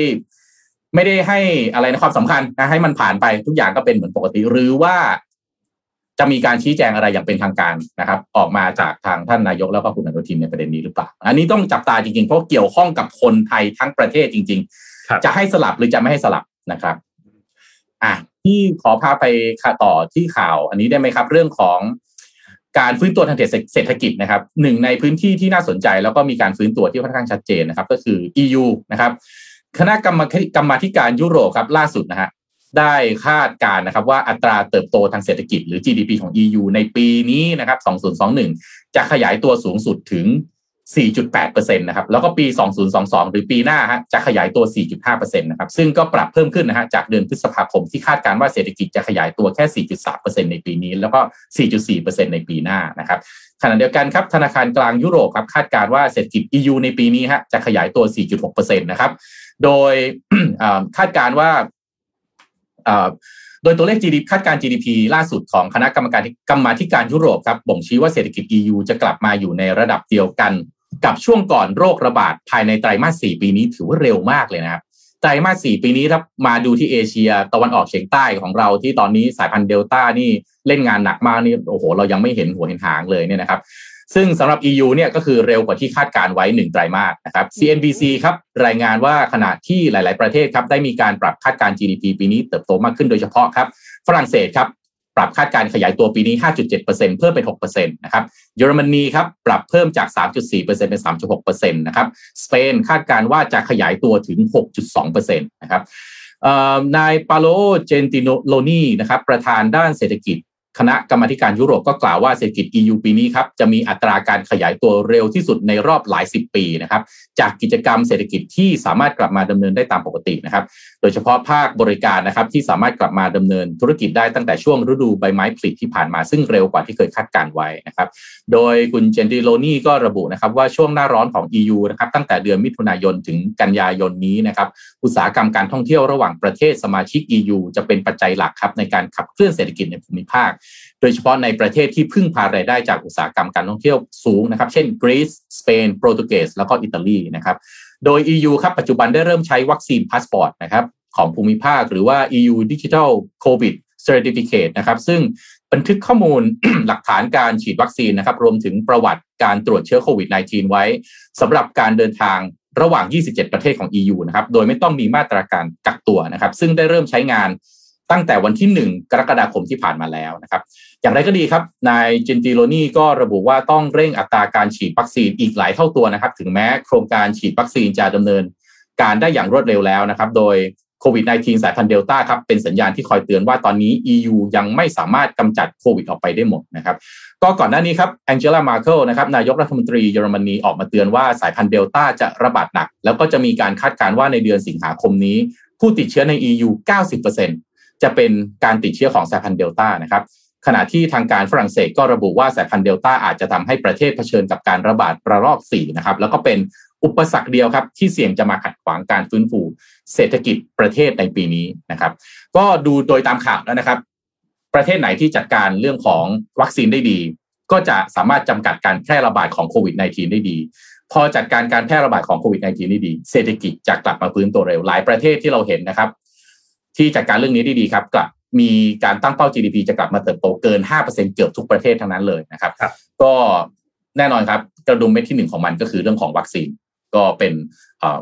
ไม่ได้ให้อะไรในความสำคัญนะให้มันผ่านไปทุกอย่างก็เป็นเหมือนปกติ หรือว่า จะมีการชี้แจงอะไรอย่างเป็นทางการนะครับ ออกมาจากทางท่านนายกแล้วก็คุณอนุทินในประเด็นนี้หรือเปล่า อันนี้ต้องจับตาจริงๆ เพราะเกี่ยวข้องกับคนไทยทั้งประเทศจริง ๆ จะให้สลับหรือจะไม่ให้สลับนะครับอะที่ขอพาไปต่อที่ข่าวอันนี้ได้ไหมครับ เรื่องของการฟื้นตัวทางเศรษฐกิจนะครับหนึ่งในพื้นที่ที่น่าสนใจแล้วก็มีการฟื้นตัวที่ค่อนข้างชัดเจนนะครับ ก็คือ EU นะครับคณะกรรมกรรมธิการยุโรปครับล่าสุดนะฮะ ได้คาดการนะครับว่าอัตราเติบโตทางเศรษฐกิจหรือ GDP ของ EU ในปีนี้นะครับ 2021 จะขยายตัวสูงสุดถึง 4.8%นะครับ แล้วก็ปี 2022 หรือปีหน้าฮะจะขยายตัว 4.5%นะครับ ซึ่งก็ปรับเพิ่มขึ้นนะฮะจากเดือนพฤษภาคมที่คาดการว่าเศรษฐกิจจะขยายตัวแค่ 4.3%ในปีนี้ แล้วก็ 4.4%ในปีหน้านะครับขณะเดียวกันครับธนาคารกลางยุโรปครับคาดการว่าเศรษฐกิจ EU ในปีนี้ฮะจะขยายตัว 4.6%นะครับ โดยคาดการว่า โดยตัวเลข GDP คาดการ GDP ล่าสุดของคณะกรรมการกรรมาธิการยุโรปครับบ่งชี้ว่าเศรษฐกิจ EU จะกลับมาอยู่ในระดับเดียวกัน กับช่วงก่อนโรคระบาดภายในไตรมาส 4 ปีนี้ถือว่าเร็วมากเลยนะครับไตรมาส 4 ปีนี้ถ้ามาดูที่เอเชียตะวันออกเฉียงใต้ของเราที่ตอนนี้สายพันธุ์เดลต้านี่เล่นงานหนักมากนี่โอ้โหเรายังไม่เห็นหัวเห็นหางเลยเนี่ยนะครับ ซึ่งสำหรับ EU เนี่ยก็คือเร็วกว่าที่คาดการไว้ 1 ไตรมาสนะครับ CNBC ครับรายงานว่าขณะที่หลาย ๆ ประเทศครับได้มีการปรับคาดการ GDP ปีนี้เติบโตมากขึ้นโดยเฉพาะครับฝรั่งเศสครับปรับคาดการขยายตัวปีนี้ 5.7%เพิ่มเป็น 6%นะครับ เยอรมนีครับปรับเพิ่มจาก 3.4%เป็น 3.6%นะครับ สเปนคาดการว่าจะขยายตัวถึง 6.2%นะครับนายปาโลเจนติโลนีนะครับประธานด้านเศรษฐกิจ คณะกรรมาการยุโรปก็กล่าวว่าเศรษฐกิจ EU ปีนี้ครับจะมีอัตราการขยายตัวเร็วที่สุดในรอบหลายสิบปีนะครับจากกิจกรรมเศรษฐกิจที่สามารถกลับมาดำเนินได้ตามปกตินะครับ ดยเฉพาะภาคบริการนะครับที่สามารถกลับมาดำเนินธุรกิจได้ตั้งแต่ช่วงฤดูใบไม้ผลิที่ผ่านมาซึ่งเร็วกว่าที่เคยคาดการไว้นะครับโดยคุณเจนดิโลนี่ก็ระบุนะครับว่าช่วงหน้าร้อนของ EU นะครับตั้งแต่เดือนมิถุนายนถึงกันยายนนี้นะครับอุตสาหกรรมการท่องเที่ยวระหว่างประเทศสมาชิก EU จะเป็นปัจจัยหลักครับในการขับเคลื่อนเศรษฐกิจในภูมิภาค โดยเฉพาะในประเทศที่พึ่งพารายได้จากอุตสาหกรรมการท่องเที่ยวสูงนะครับ เช่นกรีซสเปนโปรตุเกสแล้วก็อิตาลีนะครับโดย EU ครับปัจจุบันได้เริ่มใช้วัคซีนพาสปอร์ตนะครับของภูมิภาคหรือว่า EU Digital COVID Certificate นะครับซึ่งบันทึกข้อมูลหลักฐานการฉีดวัคซีนนะครับรวมถึงประวัติการตรวจเชื้อโควิด -19 ไว้สำหรับการเดินทางระหว่าง 27 ประเทศของ EU นะครับ โดยไม่ต้องมีมาตรการกักตัวนะครับ ซึ่งได้เริ่มใช้งาน ตั้งแต่วันที่ 1 กรกฎาคมที่ผ่านมาแล้วนะครับ อย่างไรก็ดีครับ นายเจนติโลนี่ก็ระบุว่าต้องเร่งอัตราการฉีดวัคซีนอีกหลายเท่าตัวนะครับ ถึงแม้โครงการฉีดวัคซีนจะดำเนินการได้อย่างรวดเร็วแล้วนะครับ โดยโควิด -19 สายพันธุ์เดลต้าครับ เป็นสัญญาณที่คอยเตือนว่าตอนนี้ EU ยังไม่สามารถกำจัดโควิดออกไปได้หมดนะครับ ก็ก่อนหน้านี้ครับแองเจล่ามาเคิลนะครับ นายกรัฐมนตรีเยอรมนีออกมาเตือนว่าสายพันธุ์เดลต้าจะระบาดหนัก แล้วก็จะมีการคาดการณ์ว่าในเดือนสิงหาคมนี้ ผู้ติดเชื้อใน EU 90% จะเป็นการติดเชื้อของสายพันธุ์เดลต้านะครับขณะที่ทางการฝรั่งเศสก็ระบุว่าสายพันธุ์เดลต้าอาจจะทำให้ประเทศเผชิญกับการระบาดระลอก4นะครับแล้วก็เป็นอุปสรรคเดียวครับ ที่เสี่ยงจะมาขัดขวางการฟื้นฟูเศรษฐกิจประเทศในปีนี้นะครับ ก็ดูโดยตามข่าวแล้วนะครับ ประเทศไหนที่จัดการเรื่องของวัคซีนได้ดี ก็จะสามารถจำกัดการแพร่ระบาดของโควิด -19 ได้ดี พอจัดการการแพร่ระบาดของโควิด -19 ได้ดี เศรษฐกิจจะกลับมาฟื้นตัวเร็วหลายประเทศที่เราเห็นนะครับ ที่จัดการเรื่องนี้ได้ดีครับกลับมีการตั้งเป้า GDP จะกลับมาเติบโตเกิน 5%เกือบทุกประเทศทั้งนั้นเลยนะครับรบก็แน่นอนครับกระดุมเม็ดที่หนึ่งของมันก็คือเรื่องของวัคซีน ก็เป็น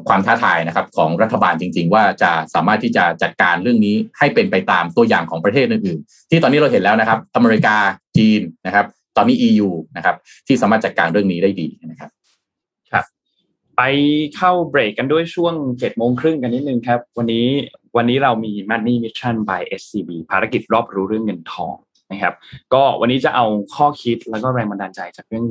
ความท้าทายนะครับของรัฐบาลจริง ๆ ว่าจะสามารถที่จะจัดการเรื่องนี้ให้เป็นไปตามตัวอย่างของประเทศอื่นๆ ที่ตอนนี้เราเห็นแล้วนะครับ อเมริกาจีนนะครับ ตอนนี้ EU นะครับที่สามารถจัดการเรื่องนี้ได้ดีนะครับครับ ไปเข้าเบรกกันด้วยช่วงเจ็ดโมงครึ่งกันนิดนึงครับ วันนี้วันนี้เรามี Money Mission by SCB ภารกิจรอบรู้เรื่องเงินทองนะครับ ก็วันนี้จะเอาข้อคิดแล้วก็แรงบันดาลใจจากเรื่อง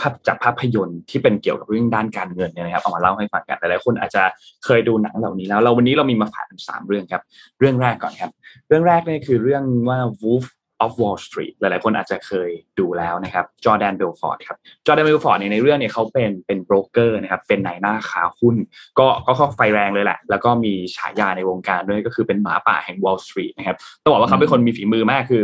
ภาพจากภาพยนตร์ที่เป็นเกี่ยวกับเรื่องด้านการเงินเนี่ยนะครับเอามาเล่าให้ฟังกันหลายๆคนอาจจะเคยดูหนังเหล่านี้แล้วเราวันนี้เรามีมาฝากสามเรื่องครับ เรื่องแรกก่อนครับ เรื่องแรกนี่คือเรื่องว่า Wolf of Wall Street หลายๆ คนอาจจะเคยดูแล้วนะครับจอแดนเบลฟอร์ดครับจอแดนเบลฟอร์ดในเรื่องเนี่ยเขาเป็นเป็นโบรกเกอร์นะครับเป็นนายหน้าขายหุ้น ก็ก็เข้าไฟแรงเลยแหละ แล้วก็มีฉายาในวงการด้วยก็คือเป็นหมาป่าแห่ง Wall Street นะครับต้องบอกว่าเขาเป็นคนมีฝีมือมากคือ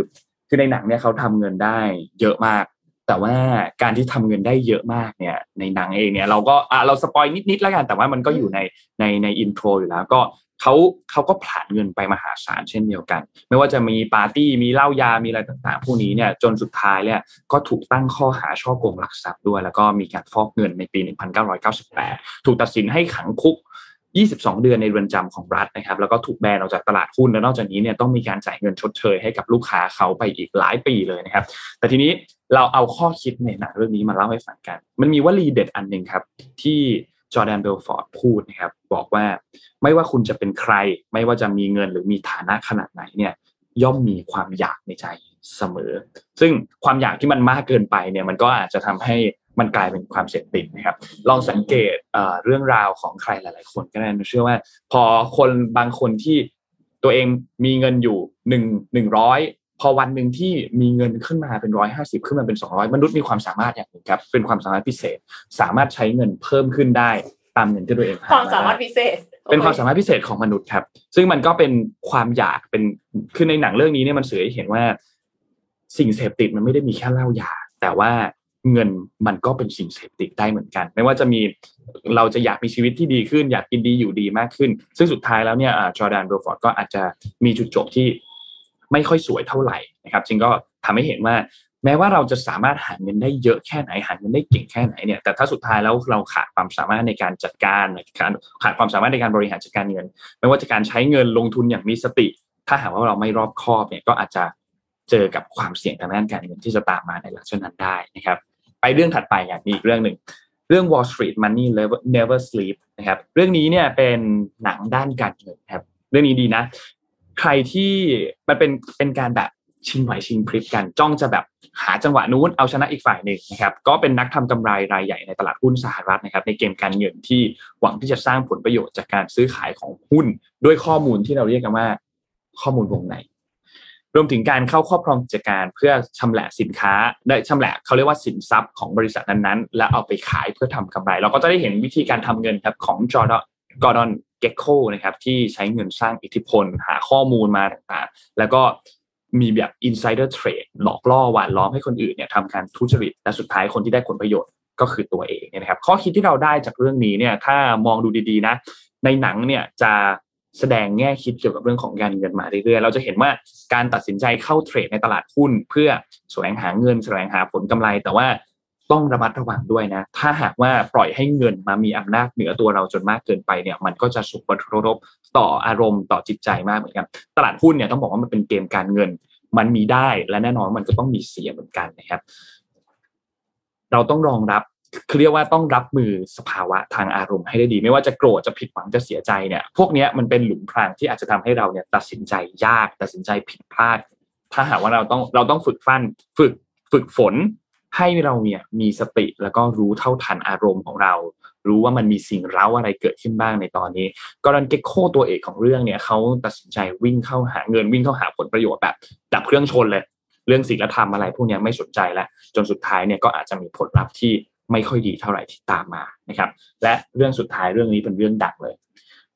คือในหนังเนี่ยเขาทำเงินได้เยอะมาก แต่ว่าการที่ทำเงินได้เยอะมากเนี่ยในหนังเองเนี่ยเราก็อะเรา spoil นิดๆแล้วกันแต่ว่ามันก็อยู่ในในใน intro อยู่แล้วก็ เขาเขาก็ผลาญเงินไปมหาศาลเช่นเดียวกัน ไม่ว่าจะมีปาร์ตี้มีเหล้ายามีอะไรต่างๆ พวกนี้เนี่ยจนสุดท้ายเนี่ยก็ถูกตั้งข้อหาฉ้อโกงหลักทรัพย์ด้วย แล้วก็มีการฟอกเงินในปี 1998 ถูกตัดสินให้ขังคุก 22 เดือนในเรือนจำของรัฐนะครับ แล้วก็ถูกแบนออกจากตลาดหุ้น แล้วนอกจากนี้เนี่ยต้องมีการจ่ายเงินชดเชยให้กับลูกค้าเขาไปอีกหลายปีเลยนะครับ แต่ทีนี้เราเอาข้อคิดในหนังเรื่องนี้มาเล่าให้ฟังกัน มันมีวลีเด็ดอันหนึ่งครับที่ จอแดนเบลฟอร์ดพูดนะครับบอกว่าไม่ว่าคุณจะเป็นใคร ไม่ว่าจะมีเงินหรือมีฐานะขนาดไหนเนี่ยย่อมมีความอยากในใจเสมอ ซึ่งความอยากที่มันมากเกินไปเนี่ยมันก็อาจจะทำให้มันกลายเป็นความเสพติดนะครับ ลองสังเกตเรื่องราวของใครหลาย ๆ คนก็ได้นะเชื่อว่า พอคนบางคนที่ตัวเองมีเงินอยู่หนึ่งหนึ่งร้อย พอวันหนึ่งที่มีเงินขึ้นมาเป็นร้อยห้าสิบขึ้นมาเป็นสองร้อยมนุษย์มีความสามารถอย่างหนึ่งครับ เป็นความสามารถพิเศษ สามารถใช้เงินเพิ่มขึ้นได้ตามเงินที่ตัวเองความสามารถพิเศษ เป็นความสามารถพิเศษของมนุษย์ครับ ซึ่งมันก็เป็นความอยากเป็นคือในหนังเรื่องนี้เนี่ยมันสื่อให้เห็นว่า สิ่งเสพติดมันไม่ได้มีแค่เหล้ายา แต่ว่าเงินมันก็เป็นสิ่งเสพติดได้เหมือนกัน ไม่ว่าจะมีเราจะอยากมีชีวิตที่ดีขึ้น อยากกินดีอยู่ดีมากขึ้น ซึ่งสุดท้ายแล้วเนี่ยจอร์แดนเบลฟอร์ดก็อาจจะมีจุดจบที่ ไม่ค่อยสวยเท่าไหร่นะครับจึงก็ทำให้เห็นว่าแม้ว่าเราจะสามารถหาเงินได้เยอะแค่ไหนหาเงินได้เก่งแค่ไหนเนี่ยแต่ถ้าสุดท้ายแล้วเราขาดความสามารถในการจัดการการขาดความสามารถในการบริหารจัดการเงิน ไม่ว่าจะการใช้เงินลงทุนอย่างมีสติ ถ้าหากว่าเราไม่รอบคอบเนี่ยก็อาจจะเจอกับความเสี่ยงทางด้านการเงินที่จะตามมาในลักษณะนั้นได้นะครับ ไปเรื่องถัดไปอย่างนี้อีกเรื่องหนึ่งเรื่อง Wall Street Money Never Sleep นะครับเรื่องนี้เนี่ยเป็นหนังด้านการเงินครับเรื่องนี้ดีนะ ใครที่มันเป็นเป็นการแบบชิงไหวชิงพริบกันจ้องจะแบบหาจังหวะนู้นเอาชนะอีกฝ่ายหนึ่งนะครับก็เป็นนักทำกำไรรายใหญ่ในตลาดหุ้นสหรัฐนะครับในเกมการเงินที่หวังที่จะสร้างผลประโยชน์จากการซื้อขายของหุ้น ด้วยข้อมูลที่เราเรียกกันว่าข้อมูลวงในรวมถึงการเข้าครอบครองกิจการเพื่อชำแหละสินค้าได้ชำแหละเขาเรียกว่าสินทรัพย์ของบริษัทนั้นๆ และเอาไปขายเพื่อทำกำไร เราก็จะได้เห็นวิธีการทำเงินครับของจอร์ดกอร์ดอน เกคโคนะครับที่ใช้เงินสร้างอิทธิพล หาข้อมูลมาต่างๆ แล้วก็มีแบบ insider trade หลอกล่อหวานล้อมให้คนอื่นเนี่ยทำการทุจริต และสุดท้ายคนที่ได้ผลประโยชน์ก็คือตัวเองเนะครับ ข้อคิดที่เราได้จากเรื่องนี้เนี่ยถ้ามองดูดีๆนะ ในหนังเนี่ยจะแสดงแง่คิดเกี่ยวกับเรื่องของการเงินมาเรื่อยๆ เราจะเห็นว่าการตัดสินใจเข้าเทรดในตลาดหุ้น เพื่อแสวงหาเงินแสวงหาผลกำไร แต่ว่า ต้องระมัดระวังด้วยนะ ถ้าหากว่าปล่อยให้เงินมามีอำนาจเหนือตัวเราจนมากเกินไปเนี่ย มันก็จะส่งผลกระทบต่ออารมณ์ต่อจิตใจมากเหมือนกัน ตลาดหุ้นเนี่ยต้องบอกว่ามันเป็นเกมการเงิน มันมีได้และแน่นอนมันก็ต้องมีเสียเหมือนกันนะครับ เราต้องรองรับคือเรียกว่าต้องรับมือสภาวะทางอารมณ์ให้ได้ดี ไม่ว่าจะโกรธจะผิดหวังจะเสียใจเนี่ยพวกนี้มันเป็นหลุมพรางที่อาจจะทำให้เราเนี่ยตัดสินใจยากตัดสินใจผิดพลาด ถ้าหากว่าเราต้องเราต้องฝึกฟันฝึกฝึกฝน ให้เราเนี่ยมีสติแล้วก็รู้เท่าทันอารมณ์ของเรา รู้ว่ามันมีสิ่งเร้าอะไรเกิดขึ้นบ้างในตอนนี้กรันเกโคตัวเอกของเรื่องเนี่ยเขาตัดสินใจวิ่งเข้าหาเงินวิ่งเข้าหาผลประโยชน์แบบดับเครื่องชนเลย เรื่องศีลธรรมอะไรพวกนี้ไม่สนใจแล้วจนสุดท้ายเนี่ยก็อาจจะมีผลลัพธ์ที่ไม่ค่อยดีเท่าไหร่ที่ตามมานะครับ และเรื่องสุดท้ายเรื่องนี้เป็นเรื่องดังเลย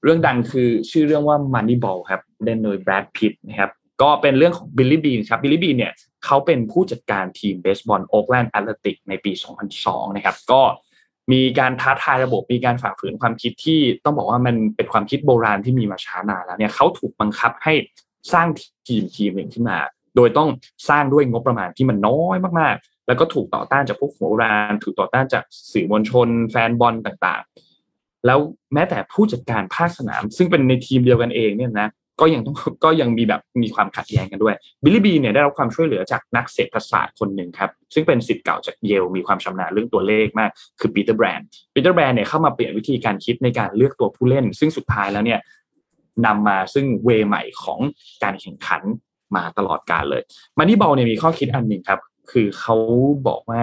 เรื่องดังคือชื่อเรื่องว่า Moneyball ครับเล่นโดยแบรดพิตนะครับ ก็เป็นเรื่องของบิลลี่บีนครับบิลลี่บีนเนี่ยเขาเป็นผู้จัดการทีมเบสบอลโอ๊กแลนด์แอตเลติกในปี 2002 นะครับ ก็มีการท้าทายระบบมีการฝ่าฝืนความคิดที่ต้องบอกว่ามันเป็นความคิดโบราณที่มีมาช้านานแล้วเนี่ยเขาถูกบังคับให้สร้างทีมทีมหนึ่งขึ้นมา โดยต้องสร้างด้วยงบประมาณที่มันน้อยมากๆ แล้วก็ถูกต่อต้านจากพวกหัวโบราณถูกต่อต้านจากสื่อมวลชน แฟนบอลต่างๆ แล้วแม้แต่ผู้จัดการภาคสนาม ซึ่งเป็นในทีมเดียวกันเองเนี่ยนะ ก็ยังต้องก็ยังมีแบบมีความขัดแย้งกันด้วยบิลลี่บีนเนี่ยได้รับความช่วยเหลือจากนักเศรษฐศาสตร์คนหนึ่งครับ ซึ่งเป็นศิษย์เก่าจากเยลมีความชำนาญเรื่องตัวเลขมาก คือปีเตอร์แบรนด์ปีเตอร์แบรนด์เนี่ยเข้ามาเปลี่ยนวิธีการคิดในการเลือกตัวผู้เล่น ซึ่งสุดท้ายแล้วเนี่ยนำมาซึ่งเวใหม่ของการแข่งขันมาตลอดกาลเลยมันนี่บอลเนี่ยมีข้อคิดอันหนึ่งครับ คือเขาบอกว่า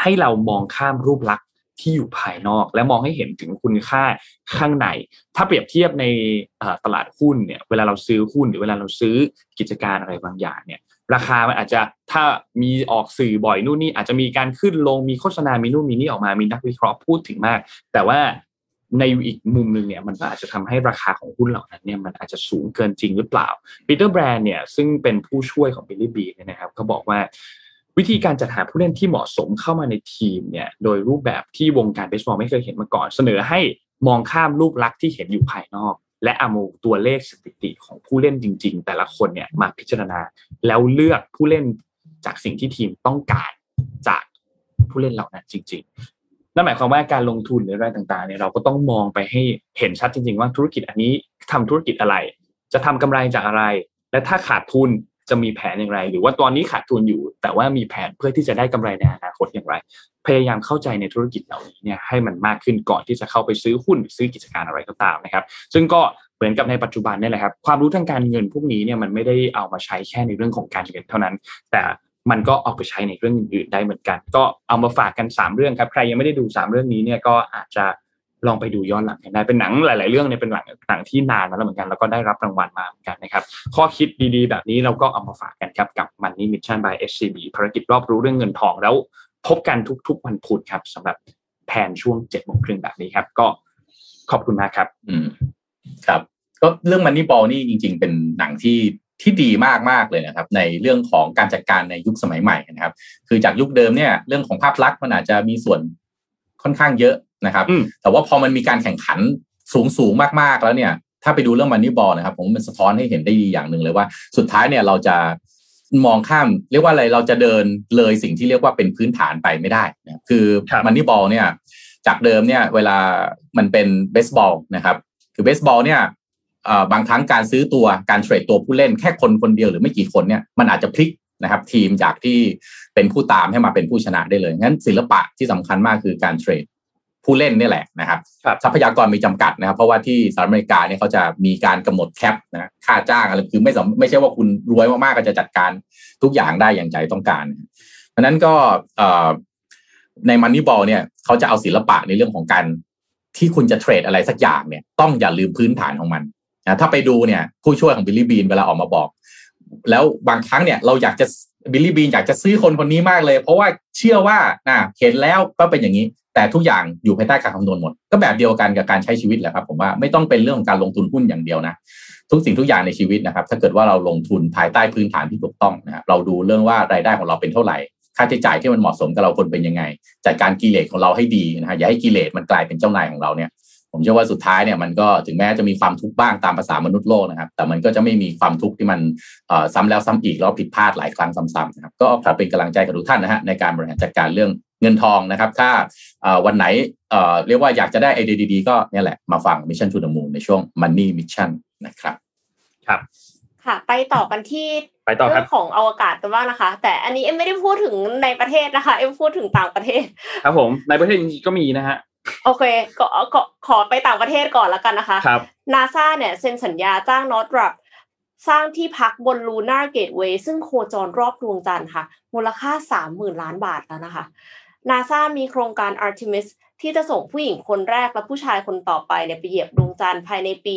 ให้เรามองข้ามรูปลักษณ์ ที่อยู่ภายนอก และมองให้เห็นถึงคุณค่าข้างใน ถ้าเปรียบเทียบในตลาดหุ้นเนี่ยเวลาเราซื้อหุ้นหรือเวลาเราซื้อกิจการอะไรบางอย่างเนี่ยราคามันอาจจะถ้ามีออกสื่อบ่อยนู่นนี่อาจจะมีการขึ้นลงมีโฆษณา มีนู่นมีนี่ออกมา มีนักวิเคราะห์พูดถึงมาก แต่ว่าในอีกมุมหนึ่งเนี่ยมันอาจจะทำให้ราคาของหุ้นเหล่านั้นเนี่ยมันอาจจะสูงเกินจริงหรือเปล่าปีเตอร์แบรนด์เนี่ยซึ่งเป็นผู้ช่วยของบิลลี่บีเนี่ยนะครับเขาบอกว่า วิธีการจัดหาผู้เล่นที่เหมาะสมเข้ามาในทีมเนี่ยโดยรูปแบบที่วงการเบสบอลไม่เคยเห็นมาก่อน เสนอให้มองข้ามรูปลักษณ์ที่เห็นอยู่ภายนอก และเอาตัวเลขสถิติของผู้เล่นจริง ๆ แต่ละคนเนี่ยมาพิจารณา แล้วเลือกผู้เล่นจากสิ่งที่ทีมต้องการจากผู้เล่นเหล่านั้นจริง ๆ นั่นหมายความว่าการลงทุนหรืออะไรต่างๆเนี่ยเราก็ต้องมองไปให้เห็นชัดจริง ๆ ว่าธุรกิจอันนี้ทำธุรกิจอะไร จะทำกำไรจากอะไร และถ้าขาดทุน จะมีแผนอย่างไร หรือว่าตอนนี้ขาดทุนอยู่ แต่ว่ามีแผนเพื่อที่จะได้กำไรในอนาคตอย่างไร พยายามเข้าใจในธุรกิจเหล่านี้เนี่ยให้มันมากขึ้นก่อนที่จะเข้าไปซื้อหุ้นซื้อกิจการอะไรก็ตามนะครับ ซึ่งก็เหมือนกับในปัจจุบันนี่แหละครับความรู้ทางการเงินพวกนี้เนี่ยมันไม่ได้เอามาใช้แค่ในเรื่องของการเงินเท่านั้น แต่มันก็เอาไปใช้ในเรื่องอื่นๆได้เหมือนกัน ก็เอามาฝากกัน 3 เรื่องครับ ใครยังไม่ได้ดู 3 เรื่องนี้เนี่ยก็อาจจะ ลองไปดูย้อนหลังกันได้เป็นหนังหลาย ๆ เรื่องเนี่ยเป็นหนังหนังที่นานมาแล้วเหมือนกันแล้วก็ได้รับรางวัลมาเหมือนกันนะครับข้อคิดดี ๆ แบบนี้เราก็เอามาฝากกันครับกับ Money Mission by SCB ภารกิจรอบรู้เรื่องเงินทองแล้ว พบกันทุก ๆ วันพุธครับสำหรับแผนช่วงเจ็ดโมงครึ่งแบบนี้ครับ ก็ขอบคุณมากครับ อืมครับ ก็เรื่องมันนี่บอลนี่จริง ๆ เป็นหนังที่ที่ดีมากมากเลยนะครับ ในเรื่องของการจัดการในยุคสมัยใหม่นะครับ คือจากยุคเดิมเนี่ยเรื่องของภาพลักษณ์มันอาจจะมีส่วนค่อนข้างเยอะ นะครับ แต่ว่าพอมันมีการแข่งขันสูงสูงมากๆแล้วเนี่ย ถ้าไปดูเรื่องมันนี่บอลนะครับ ผมมันสะท้อนให้เห็นได้ดีอย่างหนึ่งเลยว่า สุดท้ายเนี่ยเราจะมองข้าม เรียกว่าอะไรเราจะเดินเลยสิ่งที่เรียกว่าเป็นพื้นฐานไปไม่ได้นะคือมันนี่บอลเนี่ย จากเดิมเนี่ยเวลามันเป็นเบสบอลนะครับ คือเบสบอลเนี่ยบางครั้งการซื้อตัวการเทรดตัวผู้เล่นแค่คนคนเดียวหรือไม่กี่คนเนี่ยมันอาจจะพลิกนะครับทีมจากที่เป็นผู้ตามให้มาเป็นผู้ชนะได้เลยงั้นศิลปะที่สำคัญมากคือการเทรด ผู้เล่นนี่แหละนะครับทรัพยากรมีจำกัดนะครับ เพราะว่าที่สหรัฐอเมริกาเนี่ยเขาจะมีการกำหนดแคปนะค่าจ้างอะไรคือไม่ไม่ใช่ว่าคุณรวยมากๆก็จะจัดการทุกอย่างได้อย่างใจต้องการ เพราะนั้นก็ในมันนี่บอลเนี่ยเขาจะเอาศิลปะในเรื่องของการที่คุณจะเทรดอะไรสักอย่างเนี่ย ต้องอย่าลืมพื้นฐานของมันนะถ้าไปดูเนี่ยผู้ช่วยของบิลลี่บีนเวลาออกมาบอก แล้วบางครั้งเนี่ยเราอยากจะบิลลี่บีนอยากจะซื้อคนคนนี้มากเลย เพราะว่าเชื่อว่านะเห็นแล้วก็เป็นอย่างนี้ แต่ทุกอย่างอยู่ภายใต้การคำนวณหมด ก็แบบเดียวกันกับการใช้ชีวิตแหละครับผมว่าไม่ต้องเป็นเรื่องของการลงทุนหุ้นอย่างเดียวนะทุกสิ่งทุกอย่างในชีวิตนะครับ ถ้าเกิดว่าเราลงทุนภายใต้พื้นฐานที่ถูกต้องนะครับเราดูเรื่องว่ารายได้ของเราเป็นเท่าไหร่ ค่าใช้จ่ายที่มันเหมาะสมกับเราคนเป็นยังไง จัดการกิเลสของเราให้ดีนะฮะอย่าให้กิเลสมันกลายเป็นเจ้านายของเราเนี่ยผมเชื่อว่าสุดท้ายเนี่ยมันก็ถึงแม้จะมีความทุกข์บ้างตามภาษามนุษย์โลกนะครับ แต่มันก็จะไม่มีความทุกข์ที่มันซ้ำแล้วซ้ำอีกแล้วผิดพลาดหลายครั้งซ้ำๆนะครับก็ขอเป็นกำลังใจกับทุกท่านนะฮะในการบริหารจัดการเรื่อง เงินทองนะครับ ถ้าวันไหนเรียกว่าอยากจะได้ไอเดียดีๆ ก็เนี่ยแหละมาฟัง Mission to the Moon ในช่วง Money Mission นะครับ ครับ ค่ะ ไปต่อกันที่ไปต่อเรื่องของอวกาศกันบ้างนะคะ แต่อันนี้เอ็มไม่ได้พูดถึงในประเทศนะคะ เอ็มพูดถึงต่างประเทศ ครับผมในประเทศจริงๆก็มีนะฮะโอเคก็ขอไปต่างประเทศก่อนแล้วกันนะคะครับนาซาเนี่ยเซ็นสัญญาจ้างนอตรับสร้างที่พักบนลูน่าเกตเวย์ซึ่งโคจรรอบดวงจันทร์ค่ะ มูลค่าสามหมื่นล้านบาทแล้วนะคะ นาซามีโครงการ Artemis ที่จะส่งผู้หญิงคนแรกและผู้ชายคนต่อไปเนี่ยไปเหยียบดวงจันทร์ภายในปี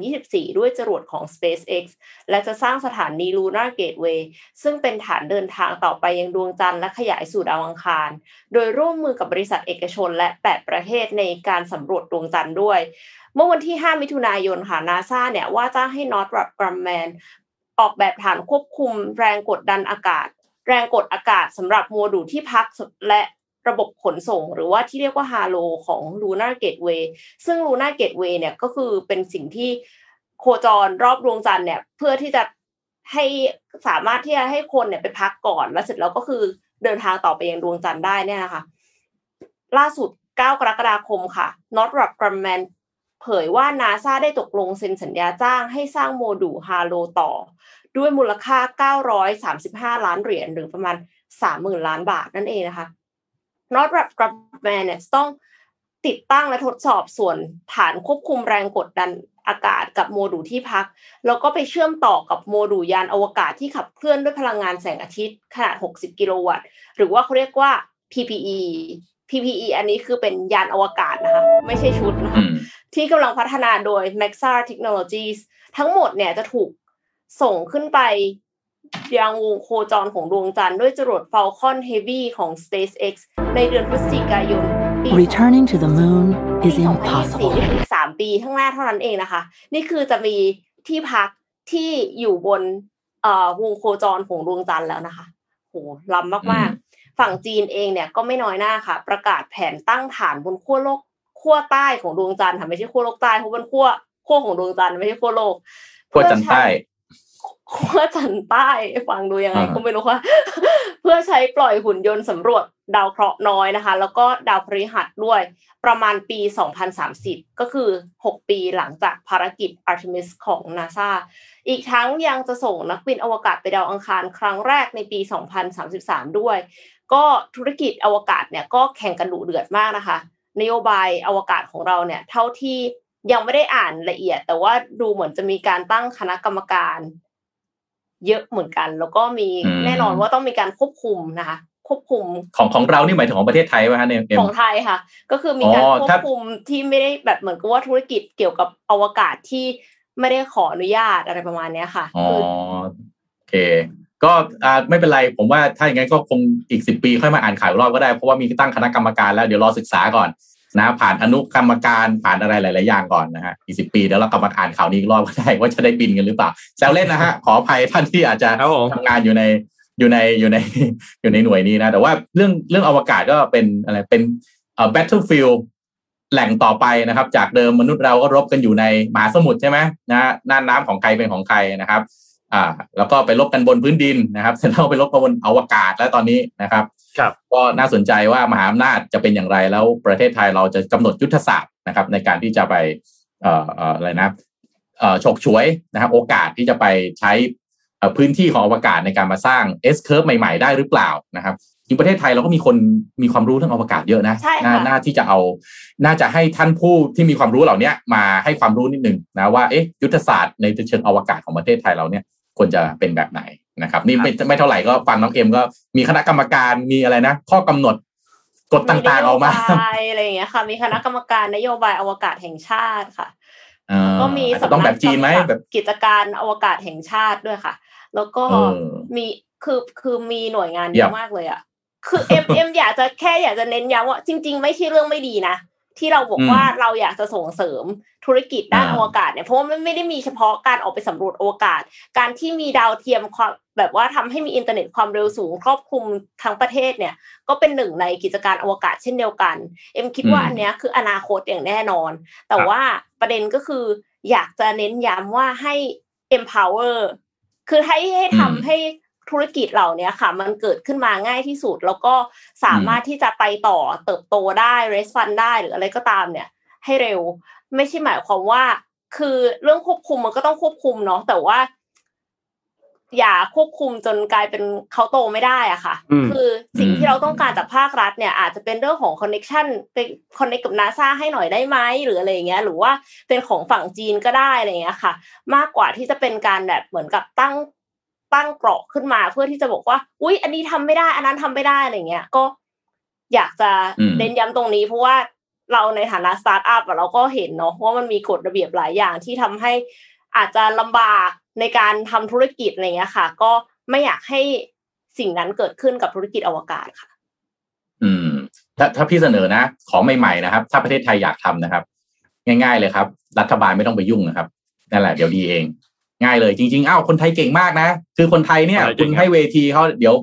2024 ด้วยจรวดของ SpaceX และจะสร้างสถานี Lunar Gateway ซึ่งเป็นฐานเดินทางต่อไปยังดวงจันทร์และขยายสู่ดาวอังคาร โดยร่วมมือกับบริษัทเอกชนและ 8 ประเทศในการสำรวจดวงจันทร์ด้วย เมื่อวันที่ 5 มิถุนายนค่ะนาซาเนี่ยว่าจ้างให้ Northrop Grumman ออกแบบฐานควบคุมแรงกดดันอากาศ แรงกดอากาศสำหรับโมดูลที่พักและ ระบบขนส่ง หรือว่าที่เรียกว่าฮาโลของ Lunar Gateway ซึ่ง Lunar Gateway เนี่ยก็คือเป็นสิ่งที่โคจรรอบดวงจันทร์เนี่ยเพื่อที่จะให้สามารถที่จะให้คนเนี่ยไปพักก่อน แล้วเสร็จแล้วก็คือเดินทางต่อไปยังดวงจันทร์ได้เนี่ยนะคะล่าสุด 9 กรกฎาคมค่ะ Northrop Grumman เผยว่านาซาได้ตกลงเซ็นสัญญาจ้างให้สร้างโมดูลฮาโลต่อ ด้วยมูลค่า 935 ล้านเหรียญหรือประมาณ 30,000 ล้านบาทนั่นเองนะคะ นอตแบบกรับแมนเนี่ยต้องติดตั้งและทดสอบส่วนฐานควบคุมแรงกดดันอากาศกับโมดูลที่พัก แล้วก็ไปเชื่อมต่อกับโมดูลยานอวกาศที่ขับเคลื่อนด้วยพลังงานแสงอาทิตย์ขนาด 60 กิโลวัตต์ หรือว่าเขาเรียกว่า PPE PPE อันนี้คือเป็นยานอวกาศนะคะ ไม่ใช่ชุดนะคะที่กำลังพัฒนาโดย Maxar Technologies ทั้งหมดเนี่ยจะถูกส่งขึ้นไปยังวงโคจรของดวงจันทร์ด้วยจรวด Falcon Heavy ของ SpaceX ในเดือนพฤศจิกายน Returning to the moon is impossible อีกสามปีข้างหน้าเท่านั้นเองนะคะ นี่คือจะมีที่พักที่อยู่บนวงโคจรของดวงจันทร์แล้วนะคะโหล้ำมากๆ ฝั่งจีนเองเนี่ยก็ไม่น้อยหน้าค่ะ ประกาศแผนตั้งฐานบนขั้วโลกขั้วใต้ของดวงจันทร์ค่ะไม่ใช่ขั้วโลกใต้เพราะเป็นขั้วขั้วของดวงจันทร์ไม่ใช่ขั้วโลกขั้วจันทร์ใต้ขั้วจันใต้ฟังดูยังไงก็ไม่รู้ว่า เพื่อใช้ปล่อยหุ่นยนต์สำรวจ ดาวเคราะห์น้อยนะคะ แล้วก็ดาวพฤหัสด้วย ประมาณปี 2030 ก็คือ 6 ปีหลังจากภารกิจ Artemis ของ NASA อีกทั้งยังจะส่งนักบินอวกาศไปดาวอังคารครั้งแรกในปี 2033 ด้วย ก็ธุรกิจอวกาศเนี่ยก็แข่งกันดุเดือดมากนะคะ นโยบายอวกาศของเราเนี่ยเท่าที่ยังไม่ได้อ่านละเอียด แต่ว่าดูเหมือนจะมีการตั้งคณะกรรมการเยอะเหมือนกัน แล้วก็มีแน่นอนว่าต้องมีการควบคุมนะคะ ควบคุมของของเรานี่หมายถึงของประเทศไทยไหมฮะเนี่ยของไทยค่ะ ก็คือมีการควบคุมที่ไม่ได้แบบเหมือนกับว่าธุรกิจเกี่ยวกับอวกาศที่ไม่ได้ขออนุญาตอะไรประมาณเนี้ยค่ะอ๋อโอเค ก็อ่าไม่เป็นไรผมว่าถ้าอย่างนั้นก็คงอีกสิบปีค่อยมาอ่านข่าวรอบก็ได้เพราะว่ามีตั้งคณะกรรมการแล้วเดี๋ยวรอศึกษาก่อนนะผ่านอนุกรรมการผ่านอะไรหลาย ๆ อย่างก่อนนะฮะอีกสิปีแล้วเรากลับมาอ่านข่าวนี้อีกรอบก็ได้ว่าจะได้บินกันหรือเเปล่าแซวเล่นนะฮะขออภัยท่านที่อาจจะทำงานอยู่ใน อยู่ในอยู่ในอยู่ในหน่วยนี้นะ แต่ว่าเรื่องเรื่องอวกาศก็เป็นอะไรเป็นเอ่อ battlefield แหล่งต่อไปนะครับ จากเดิมมนุษย์เราก็รบกันอยู่ในมหาสมุทรใช่ไหมนะน่านน้ำของใครเป็นของใครนะครับ อ่า แล้วก็ไปรบกันบนพื้นดินนะครับเสร็จแล้วไปรบกันบนอวกาศแล้วตอนนี้นะครับ ครับ ก็น่าสนใจว่ามหาอำนาจจะเป็นอย่างไรแล้วประเทศไทยเราจะกำหนดยุทธศาสตร์นะครับ ในการที่จะไปเอ่ออะไรนะเอ่อฉกฉวยนะครับ โอกาสที่จะไปใช้ พื้นที่ของอวกาศในการมาสร้าง S curve ใหม่ๆ ได้หรือเปล่านะครับจริงประเทศไทยเราก็มีคนมีความรู้เรื่องอวกาศเยอะนะใช่น่าค่ะน่าที่จะเอา น่าจะให้ท่านผู้ที่มีความรู้เหล่านี้มาให้ความรู้นิดนึงนะว่าเอ๊ะยุทธศาสตร์ในเชิงอวกาศของประเทศไทยเราเนี่ยควรจะเป็นแบบไหนนะครับนี่ไม่ไม่เท่าไหร่ก็ฟังน้องเอ็มก็มีคณะกรรมการมีอะไรนะ ข้อกำหนดกฎต่างๆออกมานโยบายอะไรอย่างเงี้ยค่ะ มีคณะกรรมการนโยบายอวกาศแห่งชาติค่ะเอ่อก็มีอาจจะสำต้องนัแบบจีนไหมกำกับแบบกิจการอวกาศแห่งชาติด้วยค่ะ แล้วก็เออมีคือคือมีหน่วยงานเยี่เยยมอะมากเลยอะคือเอ็มเอ็มอยากจะแค่อยากจะเน้นย้ำว่าจริง ๆ ไม่ใช่เรื่องไม่ดีนะที่เราบอกว่าเราอยากจะส่งเสริมธุรกิจด้านอวกาศเนี่ยเพราะว่ามันไม่ได้มีเฉพาะการออกไปสำรวจอวกาศ การที่มีดาวเทียมความแบบว่าทำให้มีอินเทอร์เน็ตความเร็วสูงครอบคลุมทั้งประเทศเนี่ย ก็เป็นหนึ่งในกิจการอวกาศเช่นเดียวกัน เอ็มคิดว่าอืมอันเนี้ยคืออนาคตอย่างแน่นอน แต่ว่าประเด็นก็คืออยากจะเน้นย้ำว่าให้ empower คือให้ให้อืมทำให้ธุรกิจเหล่านี้ค่ะ มันเกิดขึ้นมาง่ายที่สุด แล้วก็สามารถที่จะไปต่อเติบโตได้เรสฟันได้หรืออะไรก็ตามเนี่ย ให้เร็วไม่ใช่หมายความว่า คือเรื่องควบคุมมันก็ต้องควบคุมเนาะแต่ว่า อย่าควบคุมจนกลายเป็นเขาโตไม่ได้อะค่ะอืมคือสิ่งอืมที่เราต้องการจากภาครัฐเนี่ยอาจจะเป็นเรื่องของคอนเน็ชันไปคอนเนคกับนาซาให้หน่อยได้ไหมหรืออะไรอย่างเงี้ย หรือว่าเป็นของฝั่งจีนก็ได้อะไรอย่างเงี้ยค่ะ มากกว่าที่จะเป็นการแบบเหมือนกับตั้งตั้งเกราะขึ้นมาเพื่อที่จะบอกว่า อุ๊ย อันนี้ทำไม่ได้ อันนั้นทำไม่ได้อะไรเงี้ย ก็อยากจะอืมเน้นย้ำตรงนี้เพราะว่าเราในฐานะสตาร์ทอัพอะเราก็เห็นเนาะว่ามันมีกฎระเบียบหลายอย่างที่ทำให้อาจจะลำบาก ในการทำธุรกิจอะไรเงี้ยค่ะ ก็ไม่อยากให้สิ่งนั้นเกิดขึ้นกับธุรกิจอวกาศค่ะ อืม ถ้าถ้าพี่เสนอนะ ของใหม่ๆนะครับ ถ้าประเทศไทยอยากทำนะครับ ง่าย ๆ เลยครับ รัฐบาลไม่ต้องไปยุ่งนะครับนั่นแหละเดี๋ยวดีเอง ง่ายเลย จริงๆอ้าวคนไทยเก่งมากนะ คือคนไทยเนี่ยคนไทยเก่คุงณครับให้เวทีเขาเดี๋ยว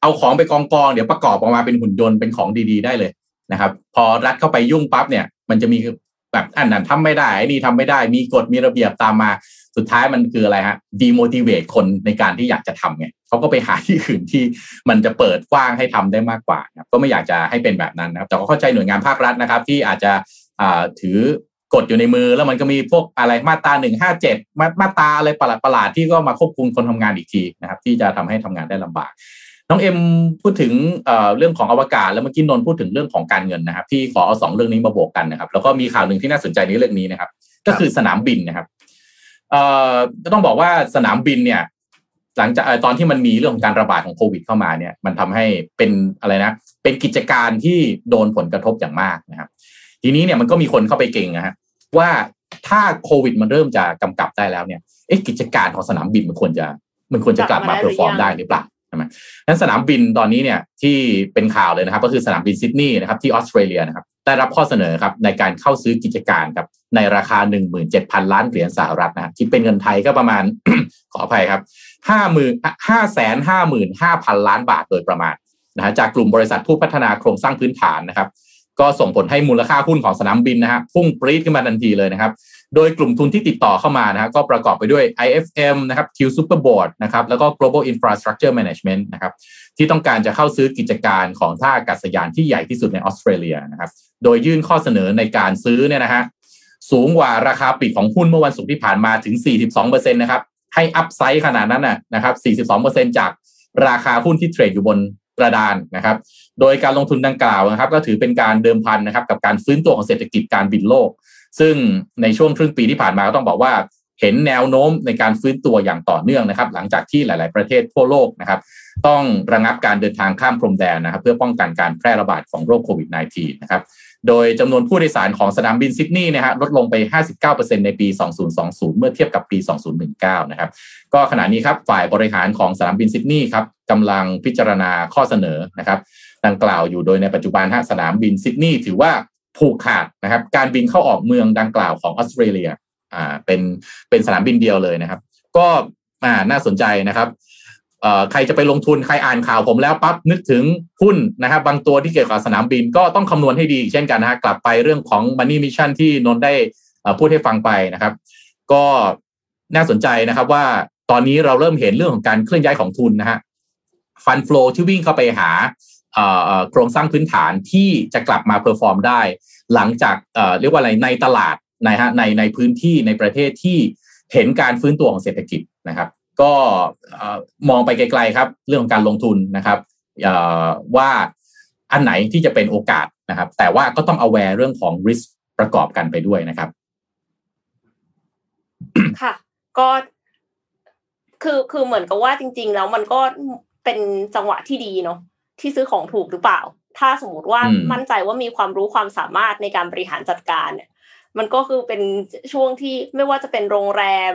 เอาของไปกองกองๆเดี๋ยวประกอบออกมาเป็นหุ่นยนต์เป็นของดีๆ ได้เลยนะครับ พอรัฐเข้าไปยุ่งปั๊บเนี่ย มันจะมีแบบอันนั้นทำไม่ได้ไอ้นี่ทำไม่ได้ มีกฎมีระเบียบตามมา สุดท้ายมันคืออะไรฮะ demotivate คนในการที่อยากจะทำไงเขาก็ไปหาที่อื่นที่มันจะเปิดกว้างให้ทำได้มากกว่านะครับก็ไม่อยากจะให้เป็นแบบนั้นนะครับ แต่ก็เข้าใจหน่วยงานภาครัฐนะครับ ที่อาจจะถือกฎอยู่ในมือแล้วมันก็มีพวกอะไรมาตราหนึ่งห้าเจ็ดมามาตราอะไรประหลาดประหลาดๆที่ก็มาควบคุมคนทำงานอีกทีนะครับ ที่จะทำให้ทำงานได้ลำบาก น้องเอ็มพูดถึงเอ่อเรื่องของอวกาศแล้วเมื่อกี้นนท์พูดถึงเรื่องของการเงินนะครับ ที่ขอเอาสองเรื่องนี้มาบวกกันนะครับ แล้วก็มีข่าวหนึ่งที่น่าสนใจในเรื่องนี้นะครับ ก็คือสนามบินนะครับ เอ่อก็ต้องบอกว่าสนามบินเนี่ย หลังจากเอ่อตอนที่มันมีเรื่องของการระบาดของโควิดเข้ามาเนี่ย มันทำให้เป็นอะไรนะ เป็นกิจการที่โดนผลกระทบอย่างมากนะครับ ทีนี้เนี่ยมันก็มีคนเข้าไปเก่งนะฮะว่าถ้าโควิดมันเริ่มจะกำกับได้แล้วเนี่ยเอ๊ะกิจการของสนามบินมันควรจะ มันควรจะกลับมากลับมาได้เพอร์ฟอร์มหรือยังได้หรือเปล่าใช่ไหมนั้นสนามบินตอนนี้เนี่ยที่เป็นข่าวเลยนะครับ ก็คือสนามบินซิดนีย์นะครับที่ออสเตรเลียนะครับ ได้รับข้อเสนอครับในการเข้าซื้อกิจการครับในราคา 17,000 ล้านเหรียญสหรัฐนะครับที่เป็นเงินไทยก็ประมาณ ขออภัยครับห้าหมื่นห้าแสนห้าหมื่นห้าพันล้านบาทโดยประมาณนะฮะจากกลุ่มบริษัทผู้พัฒนาโครงสร้างพื้นฐานนะครับ ก็ส่งผลให้มูลค่าหุ้นของสนามบินนะฮะพุ่งปรี๊ดขึ้นมาทันทีเลยนะครับ โดยกลุ่มทุนที่ติดต่อเข้ามานะฮะก็ประกอบไปด้วย IFM นะครับ Q Superboard นะครับแล้วก็ Global Infrastructure Management นะครับที่ต้องการจะเข้าซื้อกิจการของท่าอากาศยานที่ใหญ่ที่สุดในออสเตรเลียนะครับโดยยื่นข้อเสนอในการซื้อเนี่ยนะฮะสูงกว่าราคาปิดของหุ้นเมื่อวันศุกร์ที่ผ่านมาถึง 42%นะครับให้อัพไซด์ขนาดนั้นนะนะครับ 42%จากราคาหุ้นที่เทรดอยู่บนกระดานนะครับ โดยการลงทุนดังกล่าวนะครับ ก็ถือเป็นการเดิมพันนะครับ กับการฟื้นตัวของเศรษฐกิจการบินโลก ซึ่งในช่วงครึ่งปีที่ผ่านมาก็ต้องบอกว่าเห็นแนวโน้มในการฟื้นตัวอย่างต่อเนื่องนะครับ หลังจากที่หลาย ๆ ประเทศทั่วโลกนะครับ ต้องระงับการเดินทางข้ามพรมแดนนะครับ เพื่อป้องกันการแพร่ระบาดของโรคโควิด -19 นะครับโดยจำนวนผู้โดยสารของสนามบินซิดนีย์นะฮะลดลงไป 59%ในปี 2020 เมื่อเทียบกับปี 2019 นะครับ ก็ขณะนี้ครับฝ่ายบริหารของสนามบินซิดนีย์ครับกำลังพิจารณาข้อเสนอนะครับ ดังกล่าวอยู่โดยในปัจจุบันฮะสนามบินซิดนีย์ถือว่า ผูกขาดนะครับ การบินเข้าออกเมืองดังกล่าวของออสเตรเลียอ่าเป็นเป็นสนามบินเดียวเลยนะครับ ก็อ่าน่าสนใจนะครับเอ่อใครจะไปลงทุนใครอ่านข่าวผมแล้วปั๊บนึกถึงหุ้นนะครับ บางตัวที่เกี่ยวกับสนามบินก็ต้องคำนวณให้ดีเช่นกันนะฮะกลับไปเรื่องของ Money Mission ที่นนท์ได้อ่อพูดให้ฟังไปนะครับ ก็น่าสนใจนะครับว่าตอนนี้เราเริ่มเห็นเรื่องของการเคลื่อนย้ายของทุนนะฮะฟันฟลอที่วิ่งเข้าไปหา โครงสร้างพื้นฐานที่จะกลับมา perform ได้ หลังจากเรียกว่าอะไรในตลาดในฮะในในพื้นที่ในประเทศที่เห็นการฟื้นตัวของเศรษฐกิจนะครับ ก็มองไปไกลๆครับ เรื่องของการลงทุนนะครับว่าอันไหนที่จะเป็นโอกาสนะครับ แต่ว่าก็ต้อง aware เรื่องของ risk ประกอบกันไปด้วยนะครับ ค่ะ ก็คือคือเหมือนกับว่าจริง ๆ แล้วมันก็เป็นจังหวะที่ดีเนาะ ที่ซื้อของถูกหรือเปล่า ถ้าสมมติว่ามั่นใจว่ามีความรู้ความสามารถในการบริหารจัดการเนี่ย มันก็คือเป็นช่วงที่ไม่ว่าจะเป็นโรงแรม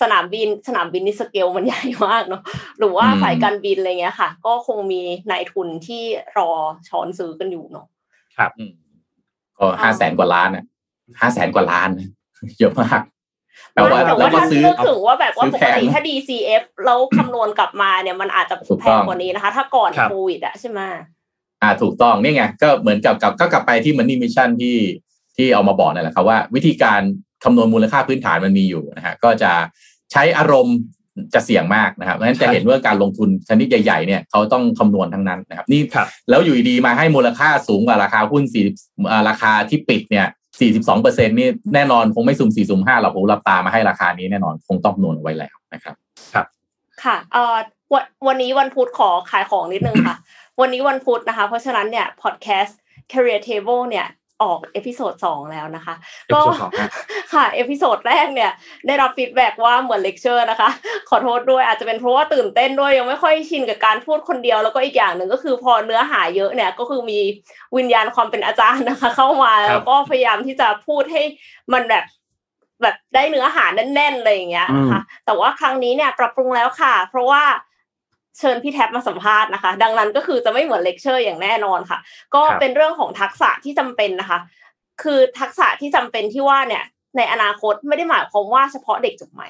สนามบินสนามบินนี่สเกลมันใหญ่มากเนาะหรือว่าสายการบินอะไรเงี้ยค่ะ ก็คงมีนายทุนที่รอช้อนซื้อกันอยู่เนาะครับก็ห้าแสนกว่าล้านอะห้าแสนกว่าล้านเยอะมาก แต่ว่าแต่ว่าถ้านึกถึงว่าแบบว่าปกติถ้า DCF แล้วคำนวณกลับมาเนี่ยมันอาจจะแพงกว่านี้นะคะ ถ้าก่อนโควิดอะใช่ไหมอ่าถูกต้องนี่ไงก็เหมือนกับกับก็กลับไปที่มันนี่มิชชั่นที่ที่เอามาบอกนั่นแหละครับว่า วิธีการคำนวณมูลค่าพื้นฐานมันมีอยู่นะฮะก็จะใช้อารมณ์จะเสี่ยงมากนะครับเพราะฉะนั้นจะเห็นว่าการลงทุนชนิดใหญ่ๆเนี่ยเขาต้องคำนวณทั้งนั้นนะครับ นี่แล้วอยู่ดีมาให้มูลค่าสูงกว่าราคาหุ้นสี่ราคาที่ปิดเนี่ย สี่สิบสองเปอร์เซ็นนี่แน่นอนคงไม่สุ่มสี่สุ่มห้าเราผมรับตามาให้ราคานี้แน่นอนคงต้องคำนวณไว้แล้วนะครับครับค่ะเอ่อวันวันนี้วันพุธขอขายของนิดนึงค่ะ วันนี้วันพุธนะคะ เพราะฉะนั้นเนี่ยพอดแคสต์ Career Table เนี่ย ออก episode สองแล้วนะคะ ก็ค่ะ episode แรกเนี่ย ได้รับ feedback ว่าเหมือนเลคเชอร์นะคะ ขอโทษด้วยอาจจะเป็นเพราะว่าตื่นเต้นด้วยยังไม่ค่อยชินกับการพูดคนเดียว แล้วก็อีกอย่างหนึ่งก็คือพอเนื้อหาเยอะเนี่ยก็คือมีวิญญาณความเป็นอาจารย์นะคะ เข้ามาแล้วก็พยายามที่จะพูดให้มันแบบแบบได้เนื้อหาแน่นๆอะไรอย่างเงี้ยนะคะแต่ว่าครั้งนี้เนี่ยปรับปรุงแล้วค่ะ เพราะว่า เชิญพี่แท็บมาสัมภาษณ์นะคะ ดังนั้นก็คือจะไม่เหมือนเลคเชอร์อย่างแน่นอนค่ะ ก็เป็นเรื่องของทักษะที่จำเป็นนะคะ คือทักษะที่จำเป็นที่ว่าเนี่ย ในอนาคตไม่ได้หมายความว่าเฉพาะเด็กจบใหม่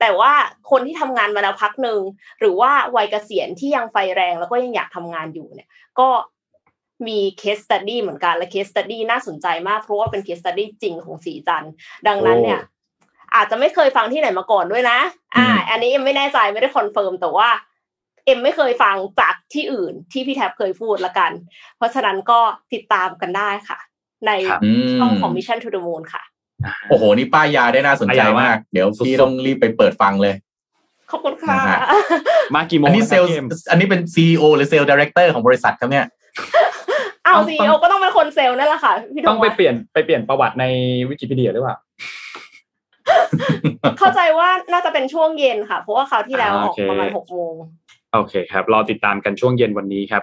แต่ว่าคนที่ทำงานมาแล้วพักหนึ่งหรือว่าวัยเกษียณที่ยังไฟแรงแล้วก็ยังอยากทำงานอยู่เนี่ย ก็มี case study เหมือนกันและ case study น่าสนใจมากเพราะว่าเป็น case study จริงของศรีจันทร์ดังนั้นเนี่ย อาจจะไม่เคยฟังที่ไหนมาก่อนด้วยนะ อ่า อันนี้ยังไม่แน่ใจไม่ได้ confirm แต่ว่า เอ็มไม่เคยฟังจากที่อื่นที่พี่แท็บเคยพูดละกัน เพราะฉะนั้นก็ติดตามกันได้ค่ะ ในช่องของ Mission to the Moon ค่ะ โอ้โห นี่ป้ายยาได้น่าสนใจมาก เดี๋ยวพี่ต้องรีบไปเปิดฟังเลย ขอบคุณค่ะ มากี่โมงอันนี้เซลอันนี้เป็น CEO หรือ sales director ของบริษัทครับเนี่ยเอา CEO ก็ต้องเป็นคนเซลล์นั่นแหละค่ะพี่ต้องไปเปลี่ยนไปเปลี่ยนประวัติในวิกิพีเดียหรือเปล่าเข้าใจว่าน่าจะเป็นช่วงเย็นค่ะ เพราะว่าคราวที่แล้วออกประมาณหกโมง โอเคครับรอติดตามกันช่วงเย็นวันนี้ครับ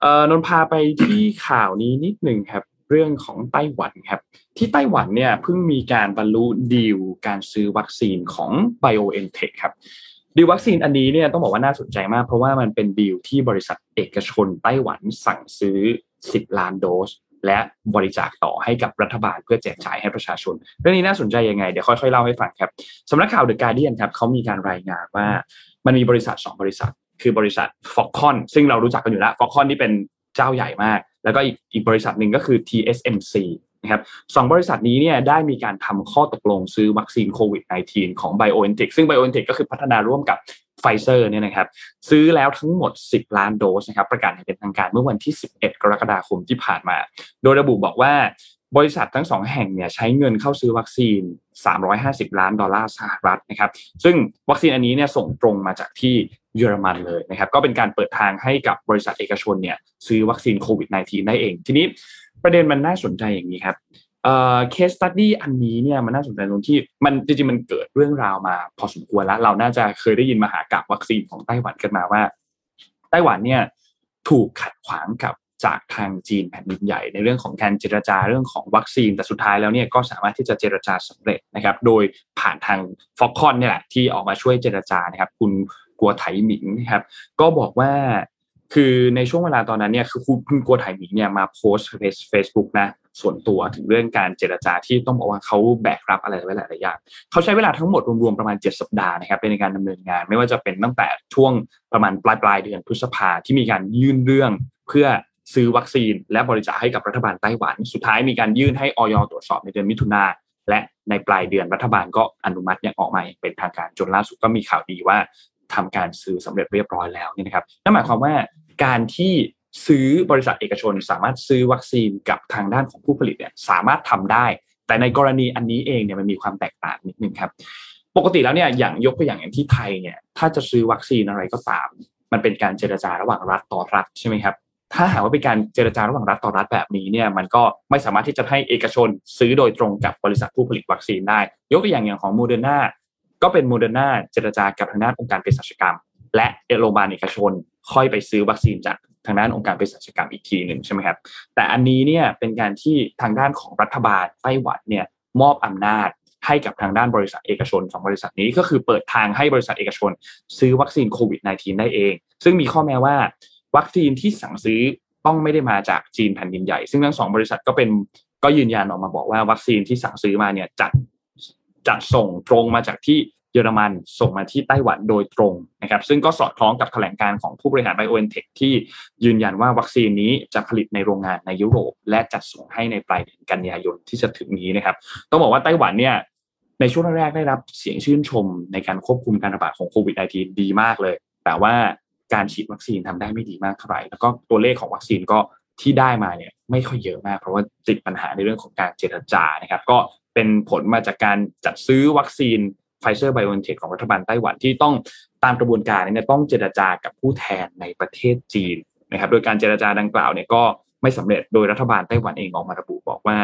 เอ่อผมพาไปที่ข่าวนี้นิดหนึ่งครับ เรื่องของไต้หวันครับ ที่ไต้หวันเนี่ยเพิ่งมีการบรรลุดีลการซื้อวัคซีนของ BioNTech ครับดีลวัคซีนอันนี้เนี่ยต้องบอกว่าน่าสนใจมาก เพราะว่ามันเป็นดีลที่บริษัทเอกชนไต้หวันสั่งซื้อ 10 ล้านโดส และบริจาคต่อให้กับรัฐบาลเพื่อแจกจ่ายให้ประชาชน เรื่องนี้น่าสนใจยังไง เดี๋ยวค่อยๆเล่าให้ฟังครับสำนักข่าวเดอะการ์เดียนครับเขามีการรายงานว่ามันมีบริษัท 2 บริษัท คือบริษัทฟ็อกคอนซึ่งเรารู้จักกันอยู่แล้วฟ็อกคอนนี่เป็นเจ้าใหญ่มาก แล้วก็อีกอีกบริษัทหนึ่งก็คือ TSMC นะครับสองบริษัทนี้เนี่ยได้มีการทำข้อตกลงซื้อวัคซีนโควิด -19 ของ BioNTech ซึ่ง BioNTech ก็คือพัฒนาร่วมกับไฟเซอร์เนี่ยนะครับซื้อแล้วทั้งหมด 10 ล้านโดสนะครับประกาศอย่างเป็นทางการเมื่อวันที่ 11 กรกฎาคมที่ผ่านมา โดยระบุบอกว่า บริษัททั้งสองแห่งเนี่ยใช้เงินเข้าซื้อวัคซีน 350 ล้านดอลลาร์สหรัฐนะครับซึ่งวัคซีนอันนี้เนี่ยส่งตรงมาจากที่เยอรมันเลยนะครับก็เป็นการเปิดทางให้กับบริษัทเอกชนเนี่ยซื้อวัคซีนโควิด -19 ได้เอง ทีนี้ประเด็นมันน่าสนใจอย่างนี้ครับเอ่อ case study อันนี้เนี่ยมันน่าสนใจตรงที่มันจริงๆมันเกิดเรื่องราวมาพอสมควรแล้ว เราน่าจะเคยได้ยินมหากาพย์วัคซีนของไต้หวันกันมาว่า ไต้หวันเนี่ยถูกขัดขวางกับ จากทางจีนแผ่นดินใหญ่ ในเรื่องของการเจรจาเรื่องของวัคซีนแต่สุดท้ายแล้วเนี่ยก็สามารถที่จะเจรจาสำเร็จนะครับ โดยผ่านทางฟ็อกคอนเนี่ยแหละที่ออกมาช่วยเจรจานะครับ คุณกัวไถหมิงนะครับ ก็บอกว่าคือในช่วงเวลาตอนนั้นเนี่ยคือคุณกัวไถหมิงเนี่ยมาโพสต์เฟซบุ๊กนะส่วนตัวถึงเรื่องการเจรจาที่ต้องบอกว่าเขาแบกรับอะไรไว้หลายอย่างเขาใช้เวลาทั้งหมดรวมๆประมาณ 7 สัปดาห์นะครับในการดำเนินงาน ไม่ว่าจะเป็นตั้งแต่ช่วงประมาณปลายปลายเดือนพฤษภาที่มีการยื่นเรื่องเพื่อ ซื้อวัคซีน และบริจาคให้กับรัฐบาลไต้หวัน สุดท้ายมีการยื่นให้ออยตรวจสอบในเดือนมิถุนาและในปลายเดือนรัฐบาลก็อนุมัติอย่างออกมาเป็นทางการจนล่าสุดก็มีข่าวดีว่าทำการซื้อสำเร็จเรียบร้อยแล้วนี่นะครับนั่นหมายความว่าการที่ซื้อบริษัทเอกชน สามารถซื้อวัคซีนกับทางด้านของผู้ผลิตเนี่ยสามารถทำได้ แต่ในกรณีอันนี้เองเนี่ยมันมีความแตกต่างนิดนึงครับ ปกติแล้วเนี่ยอย่างยกตัวอย่างอย่างที่ไทยเนี่ยถ้าจะซื้อวัคซีนอะไรก็ตาม มันเป็นการเจรจาระหว่างรัฐต่อรัฐใช่ไหมครับ ถ้าหากว่าเป็นการเจรจาระหว่างรัฐต่อรัฐแบบนี้เนี่ยมันก็ไม่สามารถที่จะให้เอกชนซื้อโดยตรงกับบริษัทผู้ผลิตวัคซีนได้ ยกตัวอย่างอย่างของโมเดอร์นาก็เป็นโมเดอร์นาเจรจากับทางด้านองค์การเภสัชกรรม และโรงพยาบาลเอกชน ค่อยไปซื้อวัคซีนจากทางด้านองค์การเภสัชกรรมอีกทีหนึ่งใช่ไหมครับแต่อันนี้เนี่ยเป็นการที่ทางด้านของรัฐบาลไต้หวันเนี่ยมอบอำนาจให้กับทางด้านบริษัทเอกชนสองบริษัทนี้ก็คือเปิดทางให้บริษัทเอกชน ซื้อวัคซีนโควิด -19 ได้เอง ซึ่งมีข้อแม้ว่า วัคซีนที่สั่งซื้อต้องไม่ได้มาจากจีนแผ่นดินใหญ่ ซึ่งทั้งสองบริษัทก็เป็นก็ยืนยันออกมาบอกว่าวัคซีนที่สั่งซื้อมาเนี่ยจัดจัดส่งตรงมาจากที่เยอรมันส่งมาที่ไต้หวันโดยตรงนะครับ ซึ่งก็สอดคล้องกับแถลงการของผู้บริหารไบโอเอ็นเทคที่ยืนยันว่าวัคซีนนี้จะผลิตในโรงงานในยุโรป และจัดส่งให้ในปลายเดือนกันยายนที่จะถึงนี้นะครับ ต้องบอกว่าไต้หวันเนี่ยในช่วงแรกได้รับเสียงชื่นชมในการควบคุมการระบาดของโควิด -19 ดีมากเลย แต่ว่า การฉีดวัคซีนทำได้ไม่ดีมากเท่าไหร่แล้วก็ตัวเลขของวัคซีนก็ที่ได้มาเนี่ยไม่ค่อยเยอะมาก เพราะว่าติดปัญหาในเรื่องของการเจรจานะครับ ก็เป็นผลมาจากการจัดซื้อวัคซีนไฟเซอร์ไบโอเนเทคของรัฐบาลไต้หวันที่ต้องตามกระบวนการเนี่ยต้องเจรจากับผู้แทนในประเทศจีนนะครับ โดยการเจรจาดังกล่าวเนี่ยก็ไม่สำเร็จโดยรัฐบาลไต้หวันเองออกมาระบุบอกว่า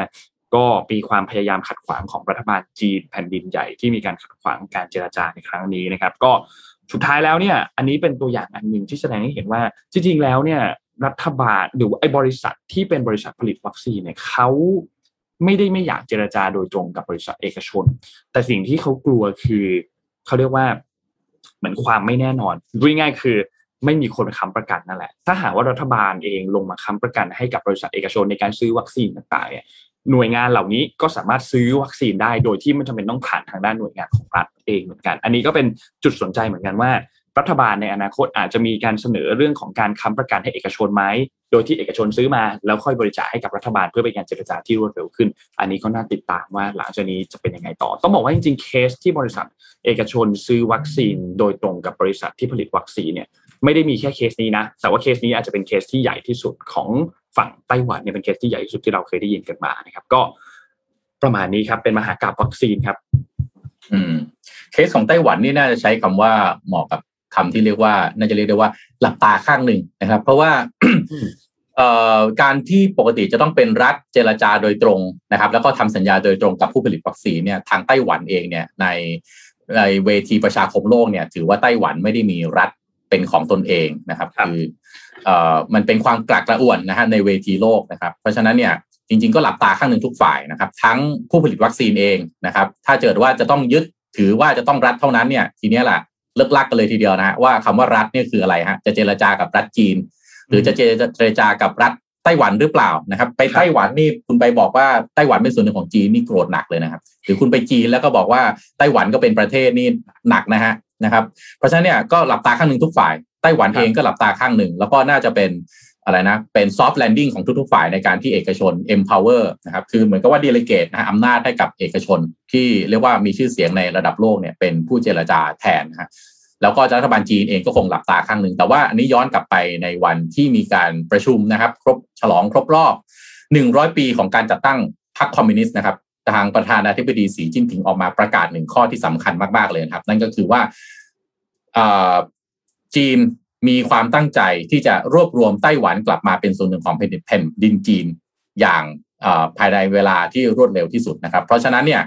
ก็มีความพยายามขัดขวางของรัฐบาลจีนแผ่นดินใหญ่ที่มีการขัดขวางการเจรจาในครั้งนี้นะครับ ก็ สุดท้ายแล้วเนี่ย อันนี้เป็นตัวอย่างอันหนึ่งที่แสดงให้เห็นว่าจริงๆแล้วเนี่ยรัฐบาลหรือไอ้บริษัทที่เป็นบริษัทผลิตวัคซีนเนี่ยเขาไม่ได้ไม่อยากเจรจาโดยตรงกับบริษัทเอกชน แต่สิ่งที่เขากลัวคือเขาเรียกว่าเหมือนความไม่แน่นอนดูง่ายคือ ไม่มีคนค้ำประกันนั่นแหละ ถ้าหากว่ารัฐบาลเองลงมาค้ำประกันให้กับบริษัทเอกชนในการซื้อวัคซีนต่างๆเนี่ย หน่วยงานเหล่านี้ก็สามารถซื้อวัคซีนได้โดยที่ไม่จำเป็นต้องผ่านทางด้านหน่วยงานของรัฐเองเหมือนกัน อันนี้ก็เป็นจุดสนใจเหมือนกันว่า รัฐบาลในอนาคตอาจจะมีการเสนอเรื่องของการค้ำประกันให้เอกชนไหมโดยที่เอกชนซื้อมาแล้วค่อยบริจาคให้กับรัฐบาลเพื่อเป็นการเจรจาที่รวดเร็วขึ้น อันนี้ก็น่าติดตามว่าหลังจากนี้จะเป็นยังไงต่อ ต้องบอกว่าจริงๆเคสที่บริษัท เอกชนซื้อวัคซีน โดยตรงกับบริษัทที่ผลิตวัคซีนเนี่ยไม่ได้มีแค่เคสนี้นะ แต่ว่าเคสนี้อาจจะเป็นเคสที่ใหญ่ที่สุดของ ฝั่งไต้หวันเนี่ยเป็นเคสที่ใหญ่ที่สุดที่เราเคยได้ยินกันมานะครับ ก็ประมาณนี้ครับ เป็นมหากราบวัคซีนครับ อืม เคสของไต้หวันนี่น่าจะใช้คำว่าเหมาะกับคำที่เรียกว่า น่าจะเรียกได้ว่าหลับตาข้างหนึ่งนะครับ เพราะว่าเอ่อการที่ปกติจะต้องเป็นรัฐเจรจาโดยตรงนะครับ แล้วก็ทำสัญญาโดยตรงกับผู้ผลิตวัคซีนเนี่ยทางไต้หวันเองเนี่ยในในเวทีประชาคมโลกเนี่ย ถือว่าไต้หวันไม่ได้มีรัฐเป็นของตนเองนะครับ คือเอ่อ มันเป็นความกลักกระอ่วนนะฮะในเวทีโลกนะครับ เพราะฉะนั้นเนี่ยจริงๆก็หลับตาข้างหนึ่งทุกฝ่ายนะครับ ทั้งผู้ผลิตวัคซีนเองนะครับ ถ้าเกิดว่าจะต้องยึดถือว่าจะต้องรัฐเท่านั้นเนี่ย ทีนี้แหละเลิกลักกันเลยทีเดียวนะว่าคำว่ารัฐเนี่ยคืออะไรฮะจะเจรจากับรัฐจีน หรือจะเจรจากับรัฐไต้หวันหรือเปล่านะครับ ไปไต้หวันนี่คุณไปบอกว่าไต้หวันเป็นส่วนหนึ่งของจีนนี่โกรธหนักเลยนะครับ หรือคุณไปจีนแล้วก็บอกว่าไต้หวันก็เป็นประเทศนี่หนักนะฮะนะครับ เพราะฉะนั้นเนี่ยก็หลับตาข้างหนึ่งทุกฝ่าย ไต้หวันเองก็หลับตาข้างหนึ่ง แล้วก็น่าจะเป็นอะไรนะ เป็น soft landing ของทุกๆฝ่ายในการที่เอกชน empower นะครับ คือเหมือนกับว่า delegate นะอำนาจให้กับเอกชนที่เรียกว่ามีชื่อเสียงในระดับโลกเนี่ยเป็นผู้เจรจาแทนนะฮะแล้วก็รัฐบาลจีนเองก็คงหลับตาข้างหนึ่ง แต่ว่าอันนี้ย้อนกลับไปในวันที่มีการประชุมนะครับ ครบฉลองครบรอบ 100 ปีของการจัดตั้งพรรคคอมมิวนิสต์นะครับทางประธานาธิบดีสีจิ้นผิงออกมาประกาศหนึ่งข้อที่สำคัญมากๆเลยครับ นั่นก็คือว่า จีนมีความตั้งใจที่จะรวบรวมไต้หวันกลับมาเป็นส่วนหนึ่งของแผ่นดินจีนอย่างภายในเวลาที่รวดเร็วที่สุดนะครับ เพราะฉะนั้นเนี่ย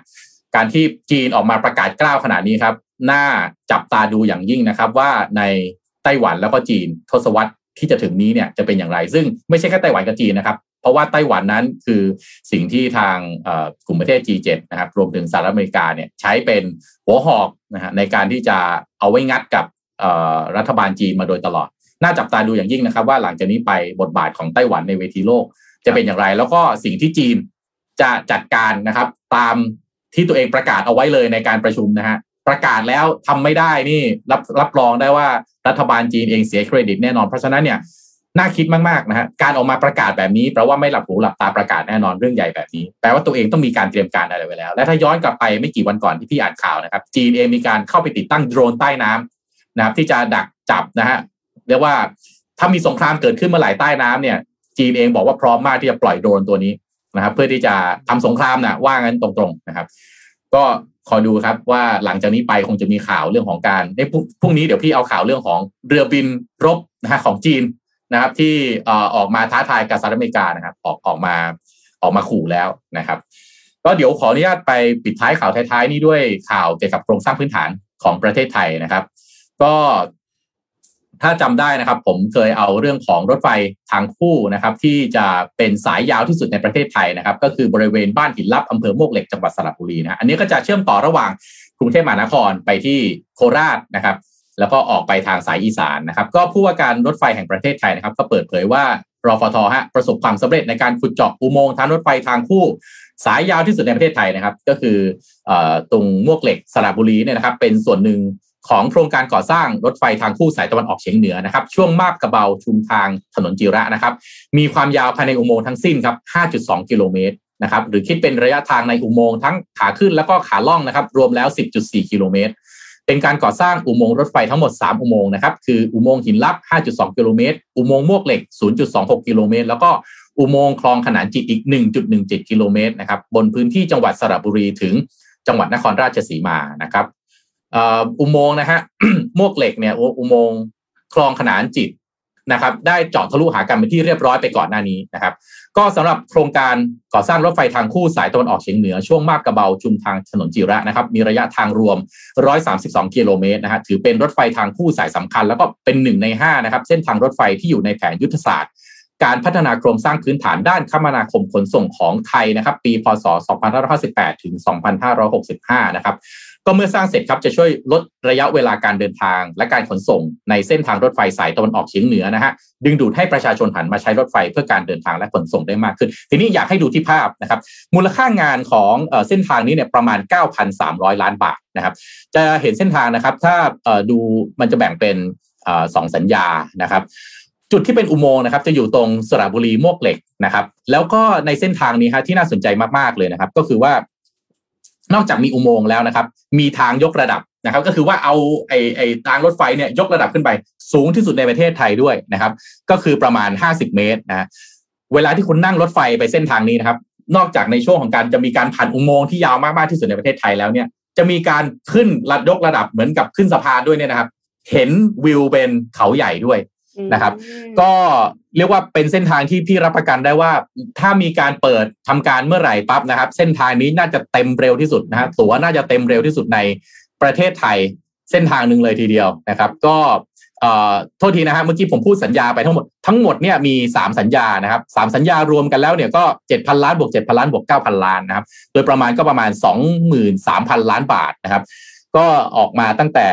การที่จีนออกมาประกาศกล้าวขนาดนี้ครับน่าจับตาดูอย่างยิ่งนะครับว่าในไต้หวันแล้วก็จีนทศวรรษที่จะถึงนี้เนี่ยจะเป็นอย่างไร ซึ่งไม่ใช่แค่ไต้หวันกับจีนนะครับ เพราะว่าไต้หวันนั้นคือสิ่งที่ทางกลุ่มประเทศ G7 นะครับรวมถึงสหรัฐอเมริกาเนี่ยใช้เป็นหัวหอกนะฮะในการที่จะเอาไว้งัดกับ รัฐบาลจีนมาโดยตลอด น่าจับตาดูอย่างยิ่งนะครับ ว่าหลังจากนี้ไปบทบาทของไต้หวันในเวทีโลก จะเป็นอย่างไร แล้วก็สิ่งที่จีนจะจัดการนะครับ ตามที่ตัวเองประกาศเอาไว้เลยในการประชุมนะฮะประกาศแล้วทำไม่ได้นี่รับรับรองได้ว่ารัฐบาลจีนเองเสียเครดิตแน่นอนเพราะฉะนั้นเนี่ยน่าคิดมากๆนะฮะการออกมาประกาศแบบนี้แปลว่าไม่หลับหูหลับตาประกาศแน่นอนเรื่องใหญ่แบบนี้แปลว่าตัวเองต้องมีการเตรียมการอะไรไว้แล้ว และถ้าย้อนกลับไปไม่กี่วันก่อนที่พี่อ่านข่าวนะครับ จีนเองมีการเข้าไปติดตั้งโดรนใต้น้ำ นะครับ ที่จะดักจับนะฮะเรียกว่าถ้ามีสงครามเกิดขึ้นเมื่อไหร่ใต้น้ำเนี่ย จีนเองบอกว่าพร้อมมากที่จะปล่อยโดรนตัวนี้นะครับ เพื่อที่จะทำสงครามนะว่างั้นตรงๆนะครับ ก็คอยดูครับว่าหลังจากนี้ไปคงจะมีข่าวเรื่องของการในพรุ่งนี้เดี๋ยวพี่เอาข่าวเรื่องของเรือบินรบนะฮะของจีนนะครับ ที่ออกมาท้าทายกับสหรัฐอเมริกานะครับ ออกออกมาออกมาขู่แล้วนะครับ ก็เดี๋ยวขออนุญาตไปปิดท้ายข่าวท้ายๆ นี้ด้วยข่าวเกี่ยวกับโครงสร้างพื้นฐานของประเทศไทยนะครับ ก็ถ้าจำได้นะครับ ผมเคยเอาเรื่องของรถไฟทางคู่นะครับ ที่จะเป็นสายยาวที่สุดในประเทศไทยนะครับ ก็คือบริเวณบ้านหินลับอำเภอโมกเหล็กจังหวัดสระบุรีนะอันนี้ก็จะเชื่อมต่อระหว่างกรุงเทพมหานครไปที่โคราชนะครับ แล้วก็ออกไปทางสายอีสานนะครับ ก็ผู้ว่าการรถไฟแห่งประเทศไทยนะครับ ก็เปิดเผยว่ารฟทฮะประสบความสำเร็จในการขุดเจาะอุโมงค์ทางรถไฟทางคู่ สายยาวที่สุดในประเทศไทยนะครับ ก็คือตรงมวกเหล็กสระบุรีเนี่ยนะครับ เป็นส่วนหนึ่ง ของโครงการก่อสร้างรถไฟทางคู่สายตะวันออกเฉียงเหนือนะครับ ช่วงมาบกระเบาชุมทางถนนจิระนะครับ มีความยาวภายในอุโมงค์ทั้งสิ้นครับ 5.2 กิโลเมตรนะครับ หรือคิดเป็นระยะทางในอุโมงค์ทั้งขาขึ้นแล้วก็ขาล่องนะครับ รวมแล้ว 10.4 กิโลเมตร เป็นการก่อสร้างอุโมงค์รถไฟทั้งหมด 3 อุโมงค์นะครับ คืออุโมงค์หินลับ 5.2 กิโลเมตร อุโมงค์มวกเหล็ก 0.26 กิโลเมตร แล้วก็อุโมงค์คลองขนานจิตอีก 1.17 กิโลเมตรนะครับ บนพื้นที่จังหวัดสระบุรีถึงจังหวัดนครราชสีมานะครับ อุโมงค์นะฮะมวกเหล็กเนี่ยอุโมงค์คลองขนานจิตนะครับ ได้เจาะทะลุหากันเป็นที่เรียบร้อยไปก่อนหน้านี้นะครับ ก็สำหรับโครงการก่อสร้างรถไฟทางคู่สายตะวันออกเฉียงเหนือช่วงมาบกระเบาชุมทางถนนจิระนะครับ มีระยะทางรวม 132 กิโลเมตรนะฮะถือเป็นรถไฟทางคู่สายสำคัญ แล้วก็เป็นหนึ่งใน 5 นะครับ เส้นทางรถไฟที่อยู่ในแผนยุทธศาสตร์ การพัฒนาโครงสร้างพื้นฐานด้านคมนาคมขนส่งของไทยนะครับ ปีพศ 2558 ถึง 2565 นะครับ ก็เมื่อสร้างเสร็จครับจะช่วยลดระยะเวลาการเดินทาง และการขนส่งในเส้นทางรถไฟสายตะวันออกเฉียงเหนือนะฮะดึงดูดให้ประชาชนหันมาใช้รถไฟเพื่อการเดินทางและขนส่งได้มากขึ้น ทีนี้อยากให้ดูที่ภาพนะครับมูลค่างานของเส้นทางนี้เนี่ยประมาณ 9,300 ล้านบาทนะครับจะเห็นเส้นทางนะครับถ้าดูมันจะแบ่งเป็นสองสัญญานะครับจุดที่เป็นอุโมงค์นะครับจะอยู่ตรงสระบุรีมวกเหล็กนะครับแล้วก็ในเส้นทางนี้ฮะที่น่าสนใจมากๆเลยนะครับ ก็คือว่า นอกจากมีอุโมงค์แล้วนะครับ มีทางยกระดับนะครับ ก็คือว่าเอาไอ้ไอ้ทางรถไฟเนี่ยยกระดับขึ้นไป สูงที่สุดในประเทศไทยด้วยนะครับ ก็คือประมาณ 50 เมตรนะเวลาที่คุณนั่งรถไฟไปเส้นทางนี้นะครับ นอกจากในช่วงของการจะมีการผ่านอุโมงค์ที่ยาวมากๆที่สุดในประเทศไทยแล้วเนี่ยจะมีการขึ้นระยกระดับเหมือนกับขึ้นสะพานด้วยเนี่ยนะครับ เห็นวิวเป็นเขาใหญ่ด้วย นะครับ ก็เรียกว่าเป็นเส้นทางที่พี่รับประกันได้ว่า ถ้ามีการเปิดทำการเมื่อไหร่ปั๊บนะครับ เส้นทางนี้น่าจะเต็มเร็วที่สุดนะฮะตั๋วน่าจะเต็มเร็วที่สุดในประเทศไทยเส้นทางหนึ่งเลยทีเดียวนะครับ ก็โทษทีนะฮะเมื่อกี้ผมพูดสัญญาไปทั้งหมดทั้งหมดเนี่ยมีสามสัญญานะครับสามสัญญารวมกันแล้วเนี่ยก็เจ็ดพันล้านบวกเจ็ดพันล้านบวกเก้าพันล้านนะครับ โดยประมาณก็ประมาณสองหมื่นสามพันล้านบาทนะครับ ก็ออกมาตั้งแต่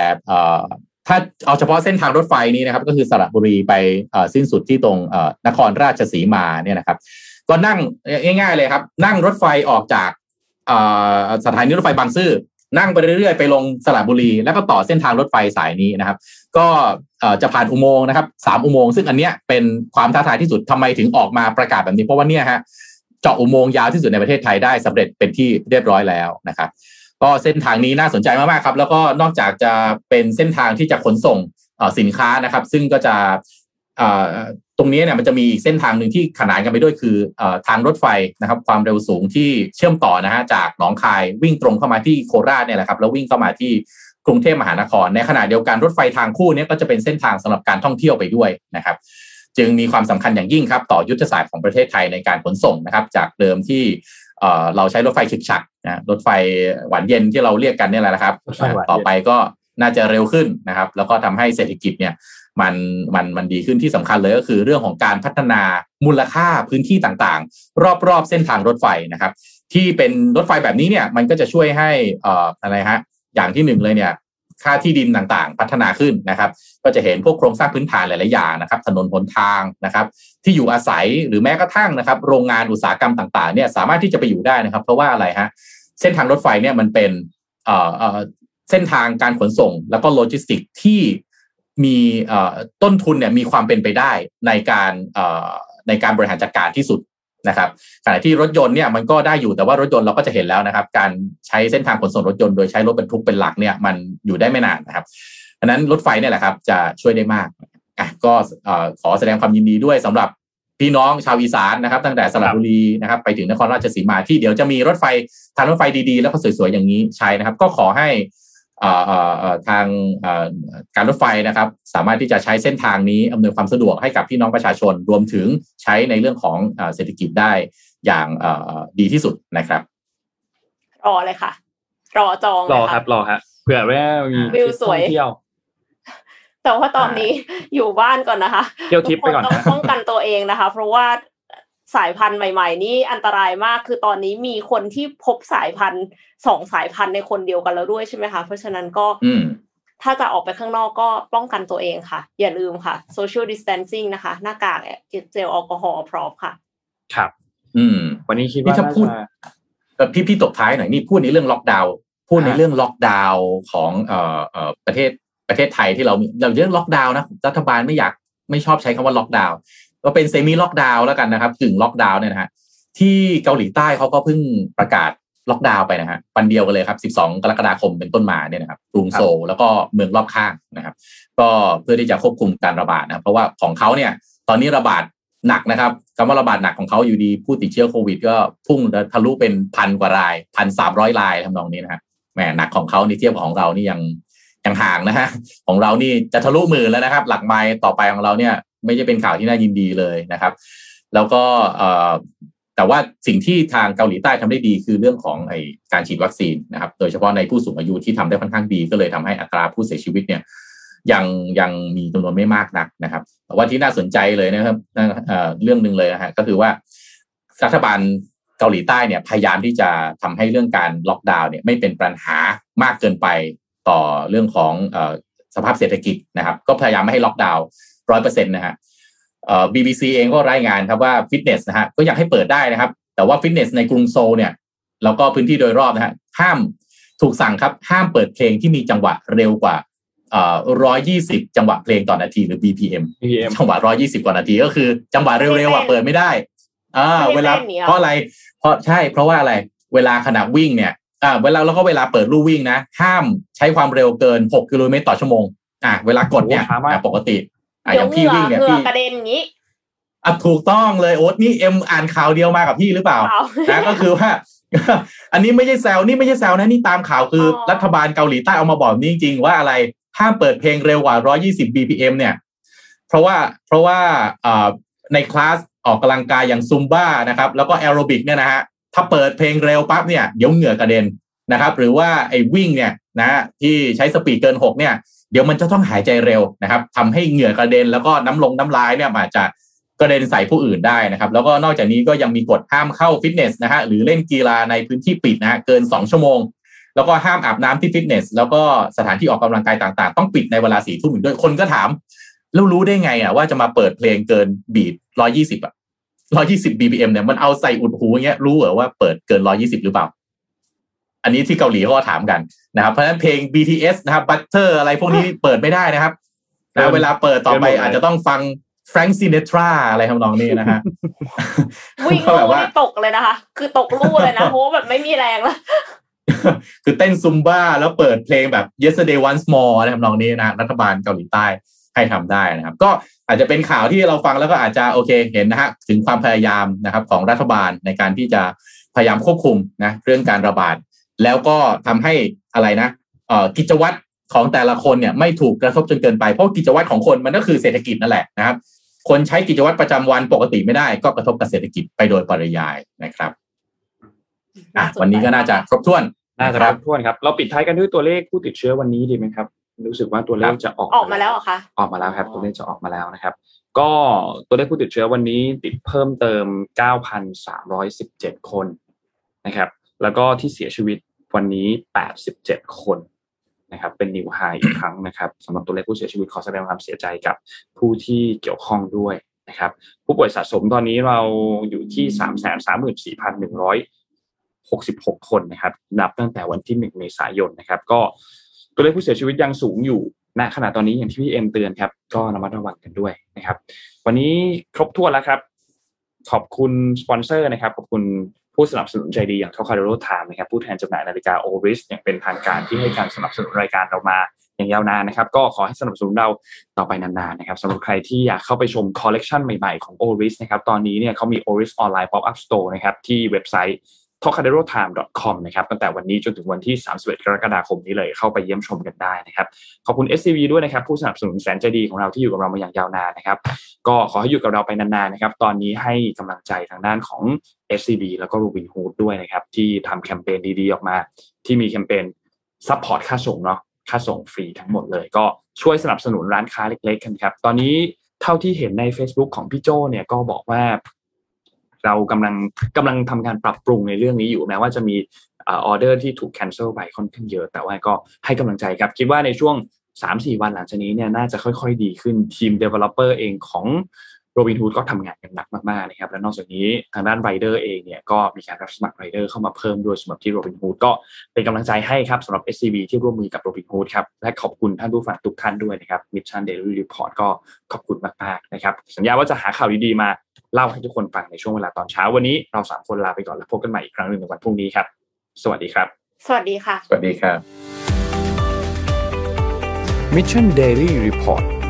ถ้าเอาเฉพาะเส้นทางรถไฟนี้นะครับ ก็คือสระบุรีไปสิ้นสุดที่ตรงนครราชสีมาเนี่ยนะครับ ก็นั่งง่ายๆเลยครับ นั่งรถไฟออกจากสถานีรถไฟบางซื่อนั่งไปเรื่อยๆไปลงสระบุรี แล้วก็ต่อเส้นทางรถไฟสายนี้นะครับ ก็จะผ่านอุโมงค์นะครับสามอุโมงค์ซึ่งอันเนี้ยเป็นความท้าทายที่สุดทำไมถึงออกมาประกาศแบบนี้เพราะว่าเนี่ยฮะเจาะอุโมงค์ยาวที่สุดในประเทศไทยได้สำเร็จเป็นที่เรียบร้อยแล้วนะครับ ก็เส้นทางนี้น่าสนใจมากๆครับ แล้วก็นอกจากจะเป็นเส้นทางที่จะขนส่งสินค้านะครับ ซึ่งก็จะตรงนี้เนี่ยมันจะมีเส้นทางหนึ่งที่ขนานกันไปด้วยคือทางรถไฟนะครับ ความเร็วสูงที่เชื่อมต่อนะฮะจากหนองคายวิ่งตรงเข้ามาที่โคราชเนี่ยแหละครับแล้ววิ่งเข้ามาที่กรุงเทพมหานคร ในขณะเดียวกันรถไฟทางคู่นี้ก็จะเป็นเส้นทางสำหรับการท่องเที่ยวไปด้วยนะครับ จึงมีความสำคัญอย่างยิ่งครับ ต่อยุทธศาสตร์ของประเทศไทยในการขนส่งนะครับ จากเดิมที่ เราใช้รถไฟฉึกฉักนะรถไฟหวานเย็นที่เราเรียกกันนี่แหละนะครับ ต่อไปก็น่าจะเร็วขึ้นนะครับ แล้วก็ทำให้เศรษฐกิจเนี่ยมันมันมันดีขึ้นที่สำคัญเลยก็คือเรื่องของการพัฒนามูลค่าพื้นที่ต่างๆ รอบๆเส้นทางรถไฟนะครับ ที่เป็นรถไฟแบบนี้เนี่ยมันก็จะช่วยให้อ่ออะไรฮะอย่างที่หนึ่งเลยเนี่ย ค่าที่ดินต่างๆ พัฒนาขึ้นนะครับ ก็จะเห็นพวกโครงสร้างพื้นฐานหลายๆอย่างนะครับ ถนนหนทางนะครับ ที่อยู่อาศัยหรือแม้กระทั่งนะครับ โรงงานอุตสาหกรรมต่างๆเนี่ยสามารถที่จะไปอยู่ได้นะครับ เพราะว่าอะไรฮะเส้นทางรถไฟเนี่ยมันเป็นเอ่อเส้นทางการขนส่ง แล้วก็โลจิสติกที่มีต้นทุนเนี่ยมีความเป็นไปได้ในการในการบริหารจัดการที่สุด นะครับขณะที่รถยนต์เนี่ยมันก็ได้อยู่แต่ว่ารถยนต์เราก็จะเห็นแล้วนะครับ การใช้เส้นทางขนส่งรถยนต์โดยใช้รถบรรทุกเป็นหลักเนี่ยมันอยู่ได้ไม่นานนะครับดังนั้นรถไฟเนี่ยแหละครับจะช่วยได้มากอะก็ขอแสดงความยินดีด้วยสำหรับพี่น้องชาวอีสานนะครับ ตั้งแต่สระบุรีนะครับไปถึงนครราชสีมาที่เดี๋ยวจะมีรถไฟทางรถไฟดีๆ แล้วก็สวยๆอย่างนี้ใช้นะครับ ก็ขอให้ ทางการรถไฟนะครับ สามารถที่จะใช้เส้นทางนี้อำนวยความสะดวกให้กับพี่น้องประชาชน รวมถึงใช้ในเรื่องของเศรษฐกิจได้อย่างดีที่สุดนะครับ รอเลยค่ะ รอจองรอครับรอครับเผื่อว่ามีวิวสวยเที่ยวแต่ว่าตอนนี้อยู่บ้านก่อนนะคะเที่ยวทิปไปก่อนต้องป้องกันตัวเองนะคะ เพราะว่า สายพันธุ์ใหม่ ๆ นี่อันตรายมากคือตอนนี้มีคนที่พบสายพันธุ์สองสายพันธุ์ในคนเดียวกันแล้วด้วยใช่ไหมคะ เพราะฉะนั้นก็ถ้าจะออกไปข้างนอกก็ป้องกันตัวเองค่ะ อย่าลืมค่ะ social distancing นะคะ หน้ากากเจลแอลกอฮอล์พร้อมค่ะ ครับ อืม วันนี้คิดว่าถ้าพูดพี่พี่ตบท้ายหน่อยนี่พูดในเรื่องล็อกดาวน์พูดในเรื่องล็อกดาวน์ของเอ่อเอ่อประเทศประเทศไทยที่เราเราเรื่องล็อกดาวน์นะรัฐบาลไม่อยากไม่ชอบใช้คำว่าล็อกดาวน์ ก็เป็น semi lockdown แล้วกันนะครับกึ่งล็อกดาวน์เนี่ยนะฮะที่เกาหลีใต้เขาก็เพิ่งประกาศล็อกดาวน์ไปนะฮะวันเดียวกันเลยครับ 12 กรกฎาคมเป็นต้นมาเนี่ยนะครับกรุงโซลแล้วก็เมืองรอบข้างนะครับ ก็เพื่อที่จะควบคุมการระบาดนะเพราะว่าของเขาเนี่ย ตอนนี้ระบาดหนักนะครับคำว่าระบาดหนักของเขาอยู่ดีผู้ติดเชื้อโควิด ก็พุ่งทะลุเป็นพันกว่ารายพันสามร้อยรายทำนองนี้นะฮะแหมหนักของเขาในเทียบกับของเรานี่ยังยังห่างนะฮะของเรานี่จะทะลุหมื่นแล้วนะครับ หลักไม้ต่อไปของเราเนี่ย ไม่ใช่เป็นข่าวที่น่ายินดีเลยนะครับ แล้วก็แต่ว่าสิ่งที่ทางเกาหลีใต้ทำได้ดีคือเรื่องของไอการฉีดวัคซีนนะครับ โดยเฉพาะในผู้สูงอายุที่ทำได้ค่อนข้างดี ก็เลยทำให้อัตราผู้เสียชีวิตเนี่ยยังยังมีจำนวนไม่มากนักนะครับ แต่ว่าที่น่าสนใจเลยนะครับเรื่องหนึ่งเลยนะฮะก็คือว่ารัฐบาลเกาหลีใต้เนี่ยพยายามที่จะทำให้เรื่องการล็อกดาวน์เนี่ยไม่เป็นปัญหามากเกินไปต่อเรื่องของสภาพเศรษฐกิจนะครับ ก็พยายามไม่ให้ล็อกดาวน์ ร้อยเปอร์เซ็นต์นะฮะเอ่อ BBC เองก็รายงานครับว่าฟิตเนสนะฮะก็อยากให้เปิดได้นะครับ แต่ว่าฟิตเนสในกรุงโซลเนี่ยแล้วก็พื้นที่โดยรอบนะฮะห้ามถูกสั่งครับ ห้ามเปิดเพลงที่มีจังหวะเร็วกว่าเอ่อร้อยยี่สิบจังหวะเพลงต่อนาทีหรือ BPM จังหวะร้อยี่สิบกว่านาทีก็คือจังหวะเร็วๆอะเปิดไม่ได้อ่าเวลาเพราะอะไร เพราะใช่เพราะว่าอะไรเวลาขณะวิ่งเนี่ยอ่าเวลาแล้วก็เวลาเปิดลู่วิ่งนะ ห้ามใช้ความเร็วเกินหกกิโลเมตรต่อชั่วโมงอ่าเวลากดเนี่ยปกติ อะอย่างพี่วิ่งเนี่ยพี่กระเด็นงี้อะถูกต้องเลยโอ๊ตนี่เอ็มอ่านข่าวเดียวมากับพี่หรือเปล่านะก็คือว่าอันนี้ไม่ใช่แซวนี่ไม่ใช่แซวนะนี่ตามข่าวคือรัฐบาลเกาหลีใต้ออกมาบอกนี่จริงๆว่าอะไรห้ามเปิดเพลงเร็วกว่า 120 BPM เนี่ย เพราะว่าเพราะว่าในคลาสออกกำลังกายอย่างซุมบ้านะครับ แล้วก็แอโรบิกเนี่ยนะฮะถ้าเปิดเพลงเร็วปั๊บเนี่ยเดี๋ยวเหงื่อกระเด็นนะครับ หรือว่าไอ้วิ่งเนี่ยนะที่ใช้ speed เกิน 6 เนี่ย เดี๋ยวมันจะต้องหายใจเร็วนะครับทำให้เหงื่อกระเด็นแล้วก็น้ำลงน้ำลายเนี่ยอาจจะกระเด็นใส่ผู้อื่นได้นะครับ แล้วก็นอกจากนี้ก็ยังมีกฎห้ามเข้าฟิตเนสนะฮะหรือเล่นกีฬาในพื้นที่ปิดนะฮะเกิน 2 ชั่วโมง แล้วก็ห้ามอาบน้ำที่ฟิตเนส แล้วก็สถานที่ออกกำลังกายต่างๆ ต้องปิดในเวลาสี่ทุ่มด้วยคนก็ถามแล้วรู้ได้ไงอะว่าจะมาเปิดเพลงเกิน beat ร้อยยี่สิบอะร้อยยี่สิบ BPM เนี่ยมันเอาใส่อุดหูเงี้ยรู้เหรอว่าเปิดเกินร้อยยี่สิบหรือเปล่า อันนี้ที่เกาหลีเขาถามกันนะครับ เพราะฉะนั้นเพลง BTS นะครับ Butter อะไรพวกนี้เปิดไม่ได้นะครับนะเวลาเปิดต่อไปอาจจะต้องฟังแฟรงซินเนตราอะไรทำนองนี้นะฮะวิ่งลู่นี่ตกเลยนะคะ คือตกลู่เลยนะเพราะแบบไม่มีแรงแล้วคือเต้นซุมบ้าแล้วเปิดเพลงแบบ yesterday once more อะไรทำนองนี้นะรัฐบาลเกาหลีใต้ให้ทำได้นะครับ ก็อาจจะเป็นข่าวที่เราฟังแล้วก็อาจจะโอเคเห็นนะฮะถึงความพยายามนะครับของรัฐบาลในการที่จะพยายามควบคุมนะเรื่องการระบาด แล้วก็ทำให้อะไรนะกิจวัตรของแต่ละคนเนี่ยไม่ถูกกระทบจนเกินไปเพราะกิจวัตรของคนมันก็คือเศรษฐกิจนั่นแหละนะครับ คนใช้กิจวัตรประจำวันปกติไม่ได้ ก็กระทบกับเศรษฐกิจไปโดยปริยายนะครับอะวันนี้ก็น่าจะครบถ้วนน่าจะครบถ้วนครับเราปิดท้ายกันด้วยตัวเลขผู้ติดเชื้อวันนี้ดีไหมครับ รู้สึกว่าตัวเลขจะออกออกมาแล้วคะออกมาแล้วครับ ตัวเลขจะออกมาแล้วนะครับ ก็ตัวเลขผู้ติดเชื้อวันนี้ติดเพิ่มเติม 9,317 คนนะครับ แล้วก็ที่เสียชีวิตวันนี้ 87 คนนะครับเป็นนิวไฮอีกครั้งนะครับสำหรับตัวเลขผู้เสียชีวิตขอแสดงความเสียใจกับผู้ที่เกี่ยวข้องด้วยนะครับผู้ป่วยสะสมตอนนี้เราอยู่ที่สามแสนสามหมื่นสี่พันหนึ่งร้อยหกสิบหกคนนะครับนับตั้งแต่วันที่หนึ่งเมษายนนะครับ ก็ตัวเลขผู้เสียชีวิตยังสูงอยู่ณขณะตอนนี้อย่างที่พี่เอ็มเตือนครับ ก็ระมัดระวังกันด้วยนะครับ วันนี้ครบถ้วนแล้วครับ ขอบคุณสปอนเซอร์นะครับ ขอบคุณ ผู้สนับสนุนใจดีอย่าง Tocadero Time นะครับผู้แทนจำหน่ายนาฬิกา Oris อย่างเป็นทางการที่ให้การสนับสนุนรายการเรามาอย่างยาวนานนะครับ ก็ขอให้สนับสนุนเราต่อไปนานๆนะครับสำหรับใครที่อยากเข้าไปชมคอลเลกชันใหม่ๆของ Oris นะครับตอนนี้เนี่ยเขามี Oris Online Pop-up Store นะครับที่เว็บไซต์ t o c a d e r o t i m e c o m นะครับตั้งแต่วันนี้จนถึงวันที่ 31 กรกฎาคมนี้เลยเข้าไปเยี่ยมชมกันได้นะครับ ขอบคุณ SCB ด้วยนะครับ ผู้สนับสนุนแสนใจดีของเราที่อยู่กับเรามาอย่างยาวนานนะครับ ก็ขอให้อยู่กับเราไปนานๆนะครับ ตอนนี้ให้กำลังใจทางด้านของ SCB แล้วก็ Robinhood ด้วยนะครับ ที่ทำแคมเปญดีๆ ออกมา ที่มีแคมเปญ support ค่าส่งเนาะค่าส่งฟรีทั้งหมดเลย ก็ช่วยสนับสนุนร้านค้าเล็กๆกันครับตอนนี้เท่าที่เห็นใน Facebook ของพี่โจเนี่ยก็บอกว่า เรากำลังกำลังทำการปรับปรุงในเรื่องนี้อยู่แม้ว่าจะมีออเดอร์ที่ถูก cancel ไปค่อนข้างเยอะ แต่ว่าก็ให้กำลังใจครับ คิดว่าในช่วง 3-4 วันหลังจากนี้เนี่ยน่าจะค่อยๆ ดีขึ้นทีม developer เองของ Robinhood ก็ทำงานกันหนักมากๆนะครับและนอกจากนี้ทางด้านไรเดอร์เองเนี่ยก็มีการรับสมัครไรเดอร์เข้ามาเพิ่มด้วยสำหรับที่ Robinhood ก็เป็นกำลังใจให้ครับสำหรับ SCB ที่ร่วมมือกับ Robinhood ครับและขอบคุณท่านผู้ฟังทุกท่านด้วยนะครับ Mission Daily Report ก็ขอบคุณมากๆนะครับสัญญาว่าจะหาข่าวดีๆมาเล่าให้ทุกคนฟังในช่วงเวลาตอนเช้าวันนี้เราสามคนลาไปก่อนแล้วพบกันใหม่อีกครั้งหนึ่งในวันพรุ่งนี้ครับสวัสดีครับ สวัสดีค่ะ สวัสดีครับ Mission Daily Report